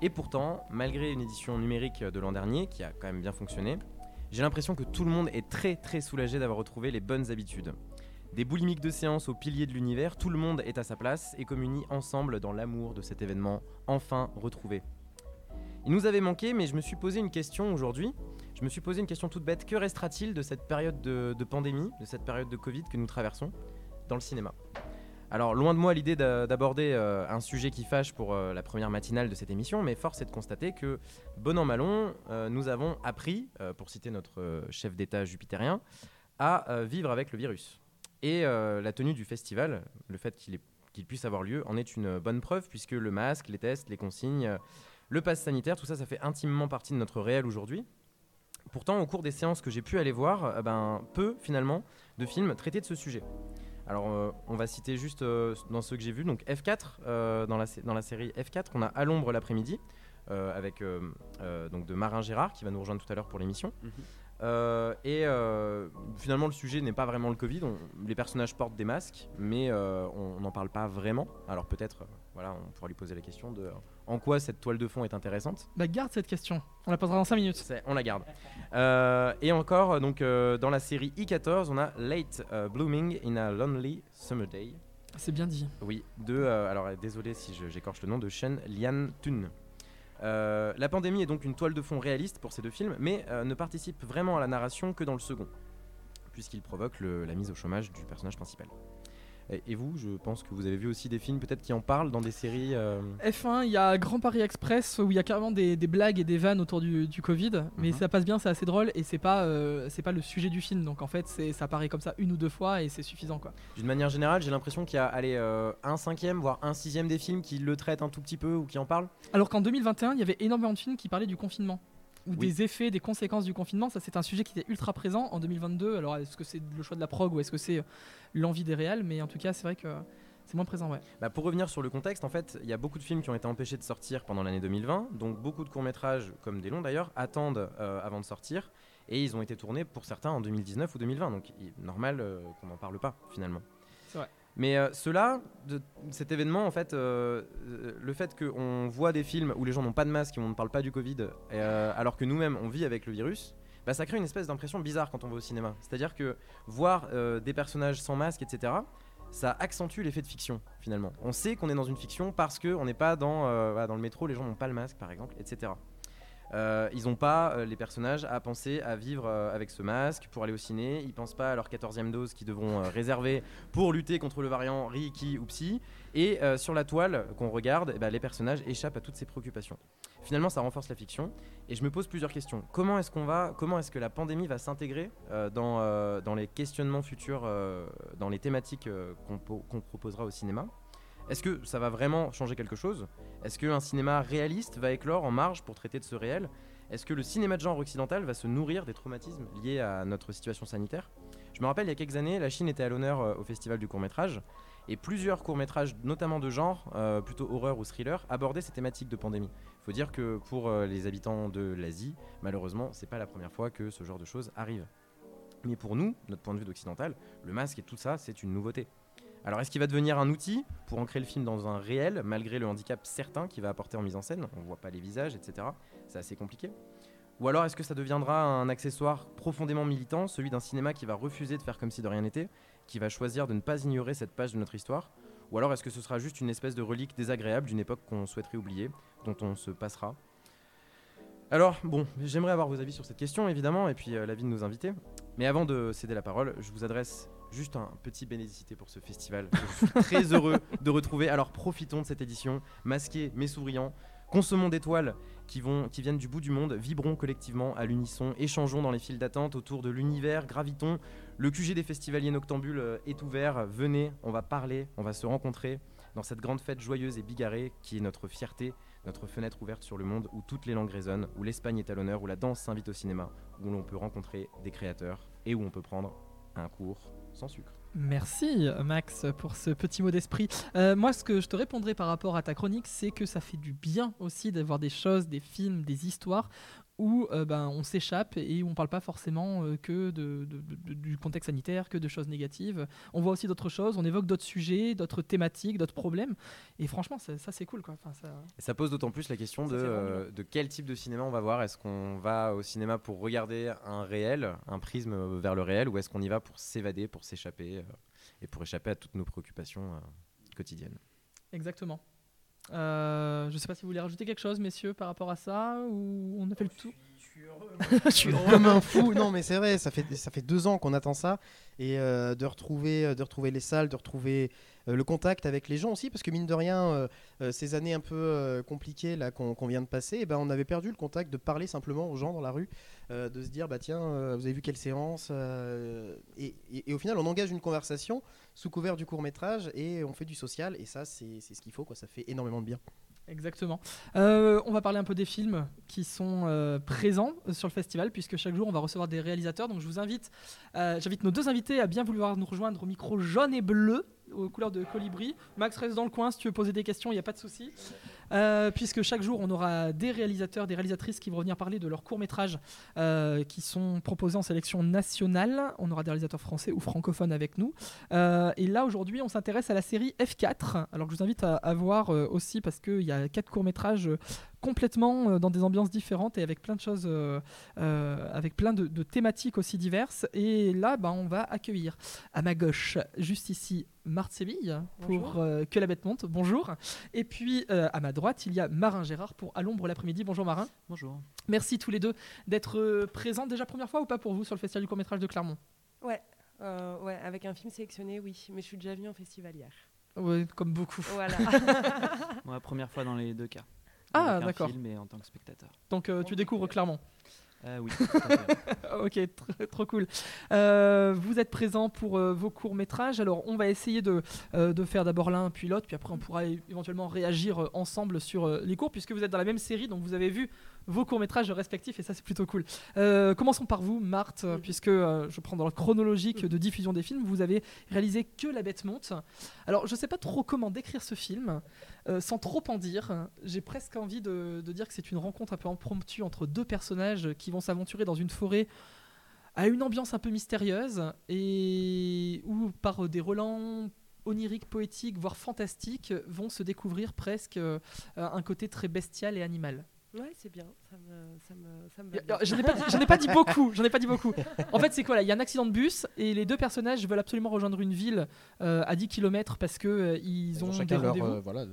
Et pourtant, malgré une édition numérique de l'an dernier qui a quand même bien fonctionné, j'ai l'impression que tout le monde est très très soulagé d'avoir retrouvé les bonnes habitudes. Des boulimiques de séance aux piliers de l'univers, tout le monde est à sa place et communie ensemble dans l'amour de cet événement enfin retrouvé. Il nous avait manqué, mais je me suis posé une question aujourd'hui. Je me suis posé une question toute bête. Que restera-t-il de cette période de, pandémie, de cette période de Covid que nous traversons dans le cinéma? Alors, loin de moi l'idée d'a- d'aborder euh, un sujet qui fâche pour euh, la première matinale de cette émission, mais force est de constater que, bon an mal an, euh, nous avons appris, pour citer notre chef d'État jupitérien, à vivre avec le virus. Et euh, la tenue du festival, le fait qu'il puisse avoir lieu, en est une bonne preuve, puisque le masque, les tests, les consignes, le pass sanitaire, tout ça, ça fait intimement partie de notre réel aujourd'hui. Pourtant, au cours des séances que j'ai pu aller voir, euh, ben, peu finalement de films traités de ce sujet. Alors, euh, on va citer juste dans ceux que j'ai vus. Donc, F4, euh, dans, la, série F4, on a À l'ombre l'après-midi, avec donc de Marin Gérard, qui va nous rejoindre tout à l'heure pour l'émission.
Mhm.
Euh, et euh, finalement, le sujet n'est pas vraiment le Covid. On- les personnages portent des masques, mais euh, on n'en parle pas vraiment. Alors, peut-être, voilà, on pourra lui poser la question de en quoi cette toile de fond est intéressante.
Bah, garde cette question. On la posera dans 5 minutes.
C'est- on la garde. Et encore, donc dans la série I14, on a Late Blooming in a Lonely Summer Day
C'est bien dit.
Oui, de. alors, désolé si j'écorche le nom de Shen Lian Tun. Euh, la pandémie est donc une toile de fond réaliste pour ces deux films, mais euh, ne participe vraiment à la narration que dans le second, puisqu'il provoque la mise au chômage du personnage principal. Et, vous, je pense que vous avez vu aussi des films peut-être qui en parlent dans des séries. euh,
F1, il y a Grand Paris Express où il y a carrément des, des blagues et des vannes autour du, du Covid, mais
Mhm.
ça passe bien, c'est assez drôle et c'est pas, euh, c'est pas le sujet du film. Donc en fait, ça apparaît comme ça une ou deux fois et c'est suffisant quoi.
D'une manière générale, j'ai l'impression qu'il y a allez, euh, un cinquième, voire un sixième des films qui le traitent un tout petit peu ou qui en parlent.
Alors qu'en 2021, il y avait énormément de films qui parlaient du confinement. Ou
Oui.
des effets, des conséquences du confinement, ça c'est un sujet qui était ultra présent en 2022. Alors est-ce que c'est le choix de la prog ou est-ce que c'est euh, l'envie des réals? Mais en tout cas, c'est vrai que c'est moins présent, ouais.
Bah, pour revenir sur le contexte, en fait, il y a beaucoup de films qui ont été empêchés de sortir pendant l'année 2020, donc beaucoup de courts-métrages, comme des longs d'ailleurs, attendent euh, avant de sortir, et ils ont été tournés pour certains en 2019 ou 2020, donc il- normal euh, qu'on n'en parle pas finalement.
C'est vrai.
Mais euh, cela, cet événement, en fait, euh, euh, le fait qu'on voit des films où les gens n'ont pas de masque et on ne parle pas du Covid, alors que nous-mêmes on vit avec le virus, bah, ça crée une espèce d'impression bizarre quand on va au cinéma. C'est-à-dire que voir des personnages sans masque, etc., ça accentue l'effet de fiction finalement. On sait qu'on est dans une fiction parce qu'on n'est pas dans, dans le métro, les gens n'ont pas le masque par exemple, etc. Euh, ils n'ont pas, euh, les personnages, à penser à vivre euh, avec ce masque pour aller au ciné. Ils pensent pas à leur 14e dose qu'ils devront réserver pour lutter contre le variant Riki ou Psy. Et sur la toile qu'on regarde, eh ben, les personnages échappent à toutes ces préoccupations. Finalement, ça renforce la fiction. Et je me pose plusieurs questions. Comment est-ce qu'on va, comment est-ce que la pandémie va s'intégrer dans, les questionnements futurs, dans les thématiques qu'on proposera au cinéma? Est-ce que ça va vraiment changer quelque chose? Est-ce qu'un cinéma réaliste va éclore en marge pour traiter de ce réel? Est-ce que le cinéma de genre occidental va se nourrir des traumatismes liés à notre situation sanitaire? Je me rappelle, il y a quelques années, la Chine était à l'honneur euh, au Festival du court-métrage. Et plusieurs courts-métrages, notamment de genre, euh, plutôt horreur ou thriller, abordaient ces thématiques de pandémie. Il faut dire que pour euh, les habitants de l'Asie, malheureusement, c'est pas la première fois que ce genre de choses arrive. Mais pour nous, notre point de vue d'occidental, le masque et tout ça, c'est une nouveauté. Alors est-ce qu'il va devenir un outil pour ancrer le film dans un réel, malgré le handicap certain qu'il va apporter en mise en scène? On voit pas les visages, etc. C'est assez compliqué. Ou alors est-ce que ça deviendra un accessoire profondément militant, celui d'un cinéma qui va refuser de faire comme si de rien n'était, qui va choisir de ne pas ignorer cette page de notre histoire? Ou alors est-ce que ce sera juste une espèce de relique désagréable d'une époque qu'on souhaiterait oublier, dont on se passera? Alors, bon, j'aimerais avoir vos avis sur cette question, évidemment, et puis euh, l'avis de nos invités. Mais avant de céder la parole, je vous adresse juste un petit bénédicité pour ce festival. Je suis très heureux de retrouver. Alors, profitons de cette édition, masqués mais souriants. Consommons d'étoiles qui, qui viennent du bout du monde, vibrons collectivement à l'unisson, échangeons dans les files d'attente autour de l'univers, gravitons. Le QG des festivaliers noctambules euh, est ouvert, venez, on va parler, on va se rencontrer dans cette grande fête joyeuse et bigarrée qui est notre fierté, notre fenêtre ouverte sur le monde où toutes les langues résonnent, où l'Espagne est à l'honneur, où la danse s'invite au cinéma, où l'on peut rencontrer des créateurs et où on peut prendre un cours sans sucre.
Merci Max pour ce petit mot d'esprit. Euh, moi, ce que je te répondrai par rapport à ta chronique, c'est que ça fait du bien aussi d'avoir des choses, des films, des histoires où euh, ben, on s'échappe et où on parle pas forcément euh, que de, de- de- du contexte sanitaire, que de choses négatives. On voit aussi d'autres choses, on évoque d'autres sujets, d'autres thématiques, d'autres problèmes. Et franchement, ça, ça, c'est cool. Quoi. Enfin, ça...
Et ça pose d'autant plus la question
Ça,
de, euh, de quel type de cinéma on va voir. Est-ce qu'on va au cinéma pour regarder un réel, un prisme vers le réel, ou est-ce qu'on y va pour s'évader, pour s'échapper et pour échapper à toutes nos préoccupations quotidiennes?
Exactement. Euh, je sais pas si vous voulez rajouter quelque chose, messieurs, par rapport à ça, ou on a fait le tour.
Je suis comme un fou. Non, mais c'est vrai, ça fait, ça fait deux ans qu'on attend ça. Et euh, de, retrouver, euh, de retrouver les salles, de retrouver euh, le contact avec les gens aussi. Parce que mine de rien, euh, euh, ces années un peu euh, compliquées là qu'on vient de passer, eh ben, on avait perdu le contact de parler simplement aux gens dans la rue. euh, de se dire, bah tiens, euh, vous avez vu quelle séance euh, et, au final, on engage une conversation sous couvert du court métrage et on fait du social. Et ça, c'est ce qu'il faut. Quoi. Ça fait énormément de bien.
Exactement. Euh, on va parler un peu des films qui sont euh, présents euh, sur le festival, puisque chaque jour on va recevoir des réalisateurs. Donc je vous invite, euh, j'invite nos deux invités à bien vouloir nous rejoindre au micro jaune et bleu, aux couleurs de colibri. Max reste dans le coin si tu veux poser des questions, il n'y a pas de souci. Euh, puisque chaque jour on aura des réalisateurs, des réalisatrices qui vont venir parler de leurs courts-métrages euh, qui sont proposés en sélection nationale. On aura des réalisateurs français ou francophones avec nous. Euh, et là aujourd'hui on s'intéresse à la série F4. Alors que je vous invite à, à voir aussi parce qu'il y a quatre courts-métrages complètement dans des ambiances différentes et avec plein de choses, euh, euh, avec plein de, de thématiques aussi diverses. Et là, bah, on va accueillir à ma gauche, juste ici, Marthe Séville pour euh, Que la bête monte. Bonjour. Et puis à ma droite, il y a Marin Gérard pour À l'ombre l'après-midi. Bonjour Marin.
Bonjour.
Merci tous les deux d'être euh, présents déjà première fois ou pas pour vous sur le festival du court métrage de Clermont?
Ouais, euh, ouais, avec un film sélectionné, oui. Mais je suis déjà venue en festival hier.
Ouais, Comme beaucoup.
Voilà.
Moi, première fois dans les deux cas.
Ah, d'accord.
film et en tant que spectateur.
Donc euh, tu découvres Clermont.
Euh, oui.
ok, tr- trop cool. Euh, vous êtes présents pour euh, vos courts-métrages. Alors, on va essayer de, euh, de faire d'abord l'un, puis l'autre, puis après, on pourra éventuellement réagir ensemble sur les cours, puisque vous êtes dans la même série, donc vous avez vu vos courts-métrages respectifs, et ça, c'est plutôt cool. Euh, commençons par vous, Marthe, euh, puisque euh, je prends dans le chronologique de diffusion des films. Vous avez réalisé Que la bête monte. Alors, je sais pas trop comment décrire ce film, euh, sans trop en dire. J'ai presque envie de, de dire que c'est une rencontre un peu impromptue entre deux personnages qui vont s'aventurer dans une forêt à une ambiance un peu mystérieuse et où par des relents oniriques, poétiques, voire fantastiques, vont se découvrir presque un côté très bestial et animal.
Ouais, c'est bien. Ça me, ça me, ça me
Y
va
a-
bien.
J'en ai, pas dit- j'en ai pas dit beaucoup. J'en ai pas dit beaucoup. En fait, c'est quoi là? Il y a un accident de bus et les deux personnages veulent absolument rejoindre une ville euh, à 10 km parce que euh, ils ont des
chacun leur, euh, voilà,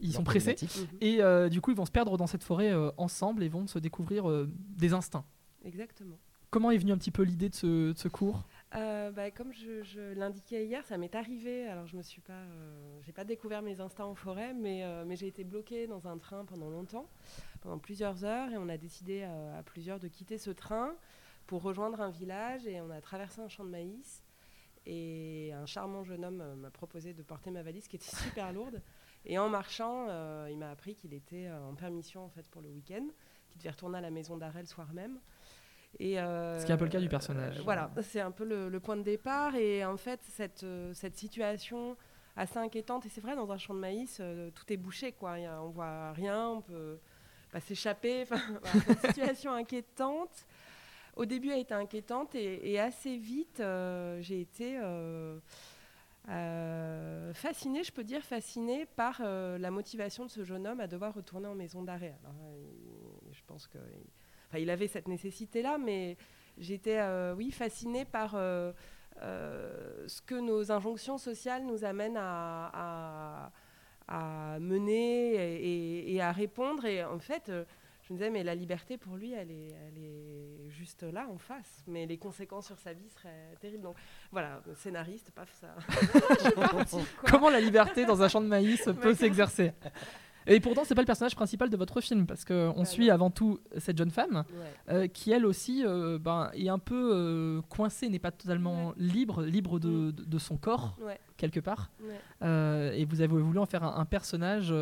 ils sont pressés.
Mhm.
et euh, du coup, ils vont se perdre dans cette forêt euh, ensemble et vont se découvrir euh, des instincts.
Exactement.
Comment est venue un petit peu l'idée de ce, de ce cours?
Euh, bah, comme je, je l'indiquais hier, ça m'est arrivé. Alors, je me suis pas, euh, j'ai pas découvert mes instincts en forêt, mais, euh, mais j'ai été bloquée dans un train pendant longtemps, pendant plusieurs heures, et on a décidé euh, à plusieurs de quitter ce train pour rejoindre un village, et on a traversé un champ de maïs. Et un charmant jeune homme euh, m'a proposé de porter ma valise qui était super lourde. Et en marchant, euh, il m'a appris qu'il était en permission en fait pour le week-end, qu'il devait retourner à la maison d'arrêt le soir même. Et, euh,
Ce qui est un peu le cas du personnage.
euh, voilà, c'est un peu le, le point de départ. Et en fait, cette, cette situation assez inquiétante, et c'est vrai, dans un champ de maïs, tout est bouché, quoi. A- on voit rien, on peut s'échapper. Enfin, situation inquiétante, au début, a été inquiétante, et, assez vite, euh, j'ai été euh, euh, fascinée, je peux dire fascinée par la motivation de ce jeune homme à devoir retourner en maison d'arrêt. Je pense que enfin, il avait cette nécessité-là, mais j'étais, oui, fascinée par ce que nos injonctions sociales nous amènent à- à mener et, à répondre. Et en fait, euh, je me disais, mais la liberté pour lui, elle est, elle est juste là, en face. Mais les conséquences sur sa vie seraient terribles. Donc voilà, scénariste, paf, ça. Je suis partie, quoi.
Comment la liberté dans un champ de maïs peut s'exercer? Et pourtant, c'est pas le personnage principal de votre film, parce qu'on
Bah
suit
non.
avant tout cette jeune femme
Ouais.
euh, qui, elle aussi, euh, ben, est un peu euh, coincée, n'est pas totalement libre, libre de, de- de son corps,
Ouais,
quelque part.
ouais.
Euh, et vous avez voulu en faire un, un personnage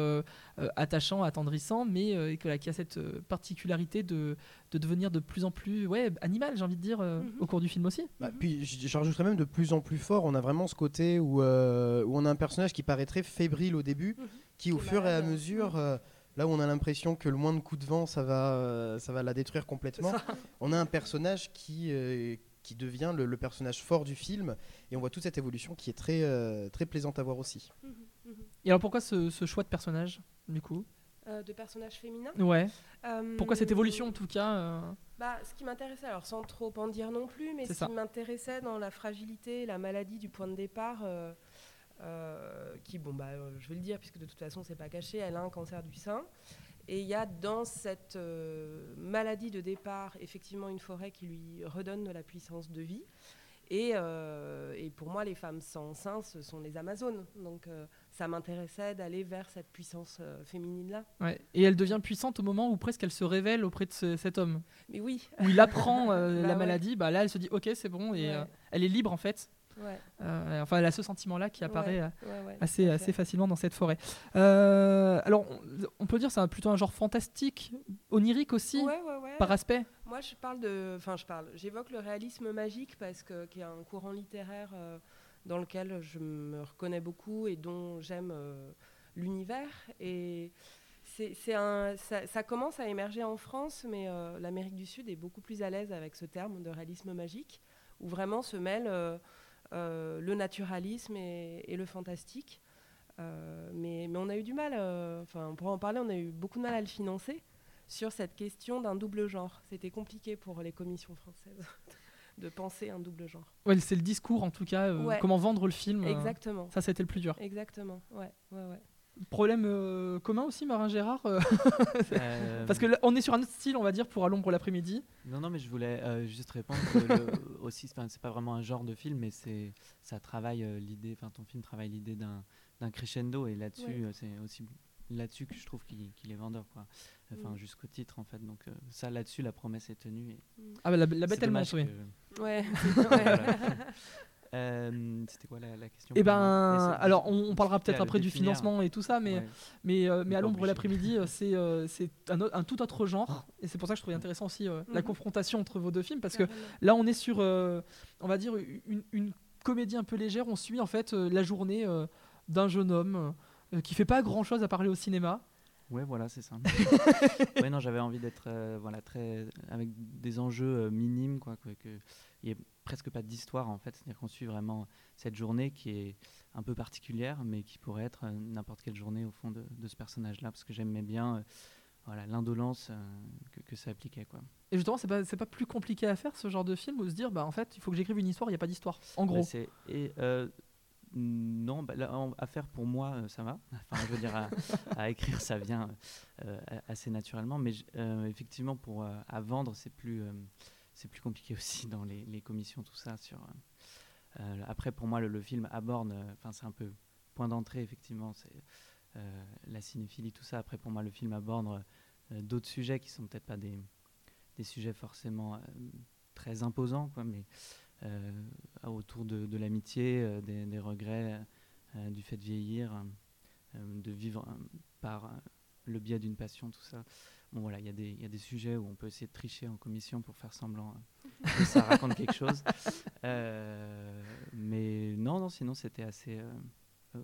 attachant, attendrissant, mais euh, que, qui a cette particularité de, de devenir de plus en plus ouais, animal, j'ai envie de dire, euh,
Mhm.
au cours du film aussi.
Bah, puis je rajouterais même de plus en plus fort, on a vraiment ce côté où, euh, où on a un personnage qui paraît très fébrile au début,
Mhm.
Qui au fur et à mesure, euh, là où on a l'impression que le moindre coup de vent, ça va, euh, ça va la détruire complètement, on a un personnage qui, euh, qui devient le, le personnage fort du film, et on voit toute cette évolution qui est très, euh, très plaisante à voir aussi.
Mhm, mhm.
Et alors pourquoi ce, ce choix de personnage, du coup?
Euh, de personnages féminins.
Ouais.
Euh,
Pourquoi cette évolution, en tout cas euh,
Bah, ce qui m'intéressait, alors sans trop en dire non plus, mais ce
ça.
qui m'intéressait dans la fragilité, la maladie du point de départ, euh, qui, bon, bah, euh, je vais le dire, puisque de toute façon, c'est pas caché, elle a un cancer du sein. Et il y a dans cette euh, maladie de départ, effectivement, une forêt qui lui redonne de la puissance de vie. Et, euh, et pour moi, les femmes sans sein, ce sont les Amazones. Donc, ça m'intéressait d'aller vers cette puissance féminine-là.
ouais. Et elle devient puissante au moment où presque elle se révèle auprès de ce- cet homme.
Mais oui,
Où il apprend
Bah
la
ouais.
maladie, bah là elle se dit ok c'est bon et
Ouais.
elle est libre en fait.
Ouais,
Euh, enfin elle a ce sentiment-là qui apparaît euh,
ouais, ouais,
assez, facilement dans cette forêt. Euh, alors on, on peut dire c'est un- plutôt un genre fantastique, onirique aussi, par aspect?
Moi, je parle de, enfin, je parle, j'évoque le réalisme magique parce que qui est un courant littéraire euh, dans lequel je me reconnais beaucoup et dont j'aime l'univers. Et c'est, c'est un, ça, ça commence à émerger en France, mais l'Amérique du Sud est beaucoup plus à l'aise avec ce terme de réalisme magique, où vraiment se mêlent le naturalisme et, et le fantastique. Euh, mais, mais on a eu du mal, euh, enfin, on pourra en parler, on a eu beaucoup de mal à le financer. sur cette question d'un double genre. C'était compliqué pour les commissions françaises de penser un double genre.
Ouais, c'est le discours en tout cas, euh,
Ouais.
comment vendre le film. euh,
Exactement.
ça, c'était le plus dur.
Exactement. Ouais, ouais, ouais.
Problème euh, commun aussi, Marin Gérard euh,
Euh,
Parce que là, on est sur un autre style, on va dire, pour À l'ombre l'après-midi.
Non, non, mais je voulais euh, juste répondre que le- aussi, enfin, c'est pas vraiment un genre de film, mais c'est ça travaille euh, l'idée, enfin ton film travaille l'idée d'un crescendo et là-dessus,
Ouais.
euh, c'est aussi là-dessus que je trouve qu'il est vendeur, quoi. Enfin,
Mm.
jusqu'au titre en fait. Donc euh, ça, là-dessus, la promesse est tenue. Et
Ah, bah, la, bête, elle monte, oui.
Ouais.
Euh, C'était quoi la, la question
Eh ben,
c'est-
alors on, on parlera peut-être après du financement et tout ça, mais,
Ouais.
mais, euh, mais à l'ombre l'après-midi, euh, c'est euh, c'est un, tout autre genre, et c'est pour ça que je trouvais intéressant aussi euh, la
Mhm.
confrontation entre vos deux films, parce que là on est sur, euh, on va dire, une, une comédie un peu légère, on suit en fait euh, la journée euh, d'un jeune homme euh, qui fait pas grand-chose à parler au cinéma.
Ouais, voilà, c'est ça. ouais, non, j'avais envie d'être euh, voilà, très, avec des enjeux euh, minimes, quoi, que, que il n'y ait presque pas d'histoire en fait. C'est-à-dire qu'on suit vraiment cette journée qui est un peu particulière, mais qui pourrait être euh, n'importe quelle journée au fond de, de ce personnage-là, parce que j'aimais bien euh, voilà, l'indolence euh, que, que ça appliquait. Quoi.
Et justement, c'est pas, pas plus compliqué à faire ce genre de film, ou se dire, bah en fait, il faut que j'écrive une histoire, il n'y a pas d'histoire. En
Bah,
gros.
c'est- et, euh, non, bah, là, en- à faire pour moi, ça va. Enfin, je veux dire, à, à écrire, ça vient assez naturellement. Mais effectivement, pour à vendre, c'est plus, c'est plus compliqué aussi dans les, commissions, tout ça. Sur, euh, euh, après, pour moi, le, film aborde, euh, enfin, c'est un peu point d'entrée, effectivement, c'est la cinéphilie, tout ça. Après, pour moi, le film aborde d'autres sujets qui sont peut-être pas des, des sujets forcément très imposants, quoi, mais autour de, l'amitié, des, des regrets, du fait de vieillir, de vivre par le biais d'une passion, tout ça. Bon voilà, il y, a des- il y a des sujets où on peut essayer de tricher en commission pour faire semblant euh, que ça raconte quelque chose. Euh, mais non, non, sinon c'était assez euh, euh,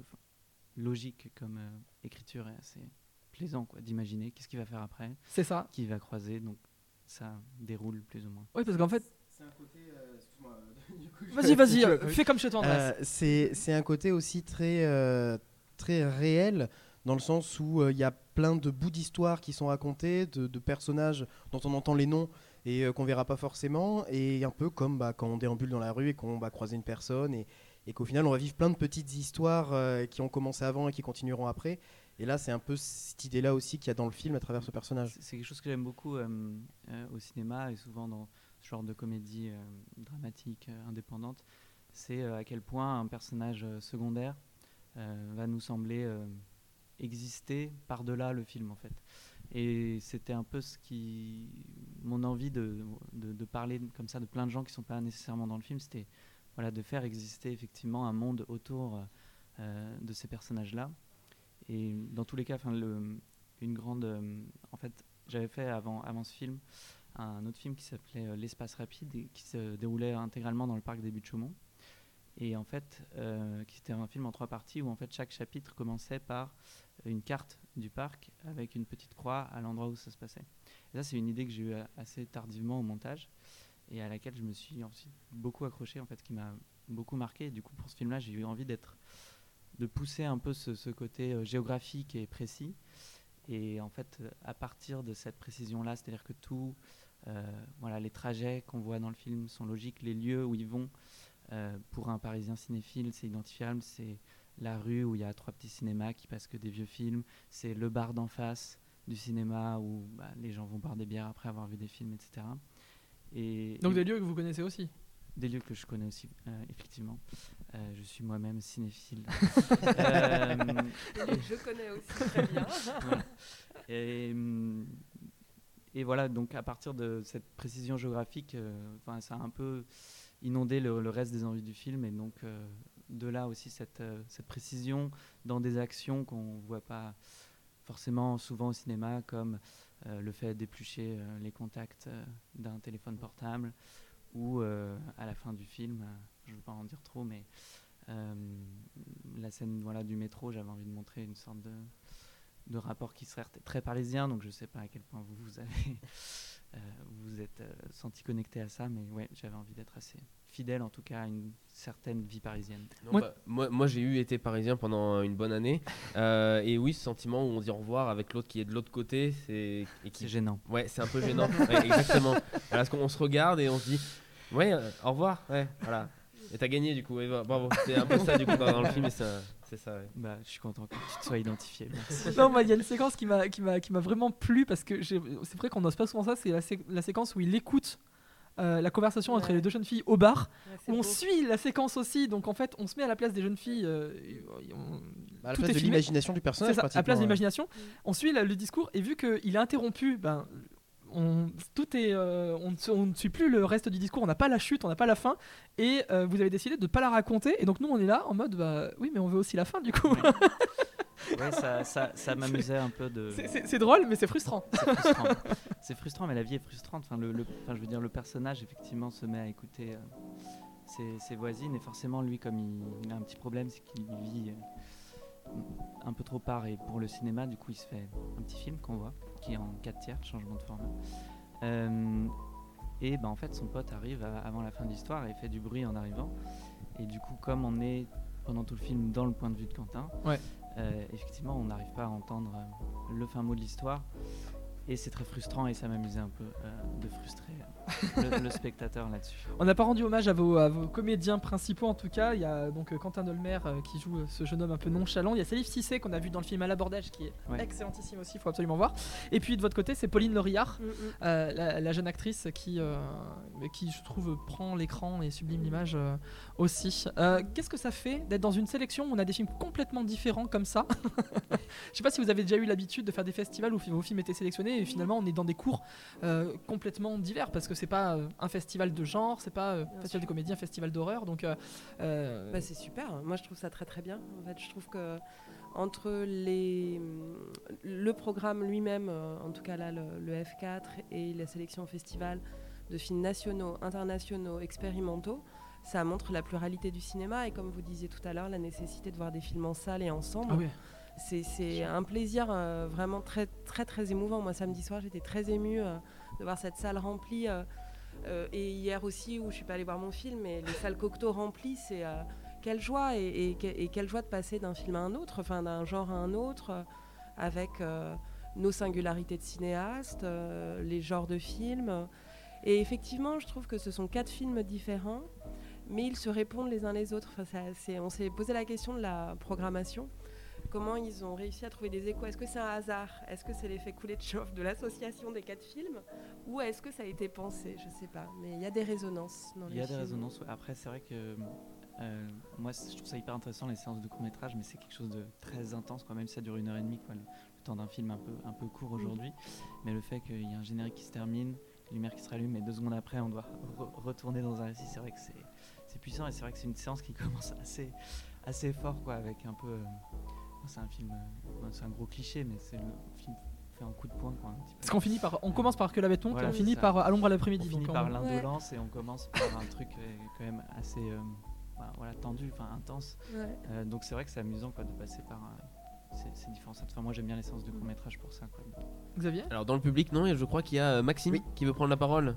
logique comme euh, écriture et assez plaisant quoi, d'imaginer qu'est-ce qu'il va faire après,
C'est ça.
qui va croiser, donc ça déroule plus ou moins.
Oui, parce qu'en fait. Vas-y, vas-y, fais comme chez toi, Andrés.
Euh, c'est c'est un côté aussi très, euh, très réel, dans le sens où euh, il y a plein de bouts d'histoire qui sont racontés, de, personnages dont on entend les noms et euh, qu'on verra pas forcément, et un peu comme bah, quand on déambule dans la rue et qu'on va croiser une personne, et, qu'au final on va vivre plein de petites histoires euh, qui ont commencé avant et qui continueront après. Et là, c'est un peu cette idée-là aussi qu'il y a dans le film à travers ce personnage.
C'est quelque chose que j'aime beaucoup au cinéma et souvent dans ce genre de comédie dramatique indépendante. C'est à quel point un personnage secondaire va nous sembler exister par-delà le film en fait. Et c'était un peu ce qui. Mon envie de, de, parler comme ça de plein de gens qui ne sont pas nécessairement dans le film, c'était voilà, de faire exister effectivement un monde autour euh, de ces personnages-là. Et dans tous les cas, enfin, le, une grande. euh, en fait, j'avais fait avant, avant ce film un autre film qui s'appelait euh, L'espace rapide et qui se déroulait intégralement dans le parc des Buttes-Chaumont. Et en fait, euh, qui était un film en trois parties où en fait chaque chapitre commençait par une carte du parc avec une petite croix à l'endroit où ça se passait. Et ça, c'est une idée que j'ai eue assez tardivement au montage et à laquelle je me suis ensuite beaucoup accroché, en fait, qui m'a beaucoup marqué. Du coup, pour ce film-là, j'ai eu envie d'être, de pousser un peu ce, côté euh, géographique et précis. Et en fait, à partir de cette précision-là, c'est-à-dire que tout, euh, voilà, les trajets qu'on voit dans le film sont logiques, les lieux où ils vont, euh, pour un Parisien cinéphile, c'est identifiable, c'est la rue où il y a trois petits cinémas qui passent que des vieux films, c'est le bar d'en face du cinéma où bah, les gens vont boire des bières après avoir vu des films, etc. Et,
Donc
et-
des lieux que vous connaissez aussi.
des lieux que je connais aussi, euh, effectivement. Euh, je suis moi-même cinéphile. Euh, et-
Je connais aussi très bien.
voilà. Et, hum, et voilà, donc à partir de cette précision géographique, euh, enfin, ça a un peu inondé le, reste des envies du film. Et donc, euh, de là aussi, cette, euh, cette précision dans des actions qu'on ne voit pas forcément souvent au cinéma, comme euh, le fait d'éplucher les contacts d'un téléphone portable, ou à la fin du film, je ne veux pas en dire trop, mais la scène voilà, du métro, j'avais envie de montrer une sorte de, de rapport qui serait très parisien, donc je ne sais pas à quel point vous, vous vous vous êtes euh, senti connecté à ça, mais ouais, j'avais envie d'être assez fidèle, en tout cas, à une certaine vie parisienne.
Non, bah, moi, moi j'ai eu été parisien pendant une bonne année. Euh, et oui, ce sentiment où on dit au revoir avec l'autre qui est de l'autre côté, c'est. qui-
gênant.
Ouais, c'est un peu gênant. Ouais, exactement. Parce qu'on se regarde et on se dit Ouais, euh, au revoir. Ouais, voilà. Et t'as gagné du coup. bah, bravo. C'est un peu ça du coup dans, dans le film. et ça- C'est ça, ouais.
Bah, je suis content que tu te sois identifié. Merci.
Non, il y a une séquence qui m'a qui m'a qui m'a vraiment plu parce que c'est vrai qu'on n'ose pas souvent ça. C'est la, sé- la séquence où il écoute euh, la conversation entre
Ouais.
les deux jeunes filles au bar.
Ouais,
Où on
beau.
suit la séquence aussi. Donc en fait, on se met à la place des jeunes filles. euh, et on-
Bah, à la
tout
place
est
de l'imagination du personnage.
ça, à la place de l'imagination. On suit la- le discours et vu qu'il est interrompu, ben, on, tout est, euh, on, ne se- on ne suit plus le reste du discours, on n'a pas la chute, on n'a pas la fin, et euh, vous avez décidé de ne pas la raconter, et donc nous on est là en mode, bah, oui mais on veut aussi la fin du coup.
Ouais, ça, ça, ça m'amusait un peu de.
C'est- drôle mais c'est frustrant.
C'est frustrant. Mais la vie est frustrante. Enfin, le, le- enfin, je veux dire, le personnage effectivement se met à écouter euh, ses, ses voisines, et forcément, lui, comme il, il a un petit problème, c'est qu'il vit un peu trop part et pour le cinéma. Du coup, il se fait un petit film qu'on voit, qui est en 4 tiers, changement de format. Euh, et ben, en fait, son pote arrive à- avant la fin de l'histoire et fait du bruit en arrivant. Et du coup, comme on est pendant tout le film dans le point de vue de Quentin,
Ouais.
euh, effectivement, on n'arrive pas à entendre euh, le fin mot de l'histoire. Et c'est très frustrant et ça m'amusait un peu de frustrer le, le spectateur là-dessus.
On n'a pas rendu hommage à vos, à vos comédiens principaux en tout cas. Il y a donc euh, Quentin Dolmer euh, qui joue euh, ce jeune homme un peu nonchalant. Il y a Salif Cissé qu'on a vu dans le film à l'abordage qui est
Ouais.
excellentissime aussi, il faut absolument voir. Et puis de votre côté, c'est Pauline Lauriard.
Mm, mm.
Euh, la, la jeune actrice qui, euh, qui, je trouve, prend l'écran et sublime l'image euh, aussi. Euh, Qu'est-ce que ça fait d'être dans une sélection où on a des films complètement différents comme ça? Je sais pas si vous avez déjà eu l'habitude de faire des festivals où vos films étaient sélectionnés et finalement on est dans des cours euh, complètement divers parce que c'est pas euh, un festival de genre, c'est pas euh, festival
sûr.
de comédie, un festival d'horreur. Donc, euh,
Bah, c'est super. Moi, je trouve ça très très bien. En fait, je trouve que entre les, le programme lui-même, en tout cas là, le, le F4 et la sélection au festival de films nationaux, internationaux, expérimentaux, ça montre la pluralité du cinéma et comme vous disiez tout à l'heure, la nécessité de voir des films en salle et ensemble.
ah oui.
C'est- C'est un plaisir euh, vraiment très, très, très émouvant. Moi, samedi soir, j'étais très émue euh, de voir cette salle remplie. euh, euh, et hier aussi, où je suis pas allée voir mon film, mais les salles Cocteau remplies, c'est euh, quelle joie et, et que- et quelle joie de passer d'un film à un autre, enfin d'un genre à un autre, avec nos singularités de cinéastes, les genres de films. Et effectivement, je trouve que ce sont quatre films différents, mais ils se répondent les uns les autres. Enfin, on s'est posé la question de la programmation comment ils ont réussi à trouver des échos? Est-ce que c'est un hasard? Est-ce que c'est l'effet coulé de chauffe de l'association des quatre films? Ou est-ce que ça a été pensé? Je sais pas. Mais il y a des résonances dans
Il
les
y a des résonances. Après, c'est vrai que euh, moi, je trouve ça hyper intéressant les séances de court métrage, mais c'est quelque chose de très intense, quoi. Même si ça dure une heure et demie, quoi. Le, le temps d'un film un peu, un peu court aujourd'hui. Mais le fait qu'il y ait un générique qui se termine, lumière qui se rallume, et deux secondes après, on doit re- retourner dans un récit, c'est vrai que c'est c'est puissant et c'est vrai que c'est une séance qui commence assez, assez fort, quoi, avec un peu. euh, c'est un film, euh, c'est un gros cliché, mais c'est le film fait un coup de poing, quoi. un petit peu.
Parce qu'on finit par, on commence par que la béton
Voilà,
et on
c'est
finit
ça.
par euh, à l'ombre à
On
l'après-midi.
finit
donc
par
on-
l'indolence et on commence par un truc euh, quand même assez euh, bah, voilà, tendu, enfin intense.
Ouais.
Euh, donc c'est vrai que c'est amusant quoi, de passer par euh, ces, ces différents sens. Enfin, moi j'aime bien les séances de court métrage pour ça. Quoi.
Xavier?
Alors dans le public, non, et je crois qu'il y a Maxime
Oui.
qui veut prendre la parole.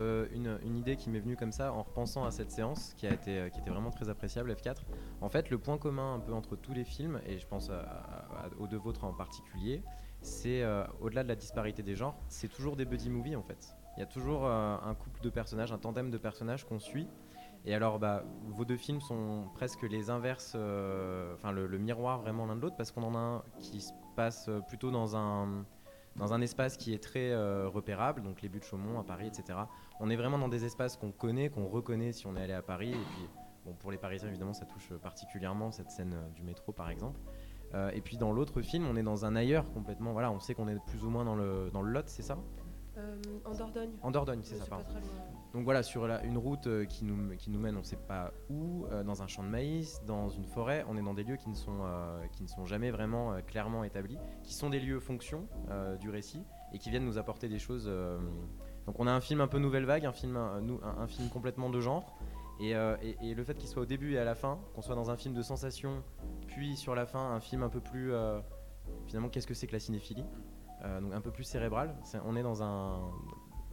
Euh, une, idée qui m'est venue comme ça en repensant à cette séance qui a été euh, qui était vraiment très appréciable F4. En fait, le point commun un peu entre tous les films et je pense aux deux vôtres en particulier, c'est euh, au-delà de la disparité des genres, c'est toujours des buddy movies en fait. Il y a toujours un couple de personnages, un tandem de personnages qu'on suit. Et alors, bah, vos deux films sont presque les inverses, enfin le, le miroir vraiment l'un de l'autre, parce qu'on en a un qui se passe plutôt dans un, dans un espace qui est très euh, repérable, donc les buts de Chaumont à Paris, etc. On est vraiment dans des espaces qu'on connaît, qu'on reconnaît si on est allé à Paris. Et puis, bon, pour les Parisiens, évidemment, ça touche particulièrement cette scène euh, du métro, par exemple. Euh, et puis dans l'autre film, on est dans un ailleurs complètement. Voilà, on sait qu'on est plus ou moins dans le, dans le Lot, c'est ça?
Euh, en Dordogne.
En Dordogne, c'est ça, pardon. Donc voilà, sur une route euh, qui, nous, qui nous mène, on ne sait pas où, euh, dans un champ de maïs, dans une forêt, on est dans des lieux qui ne sont, euh, qui ne sont jamais vraiment clairement établis, qui sont des lieux fonction du récit et qui viennent nous apporter des choses. donc on a un film un peu nouvelle vague, un film, un, film complètement de genre. Et, et- le fait qu'il soit au début et à la fin, qu'on soit dans un film de sensation, puis sur la fin un film un peu plus... finalement, qu'est-ce que c'est que la cinéphilie? Donc un peu plus cérébral. On est dans un.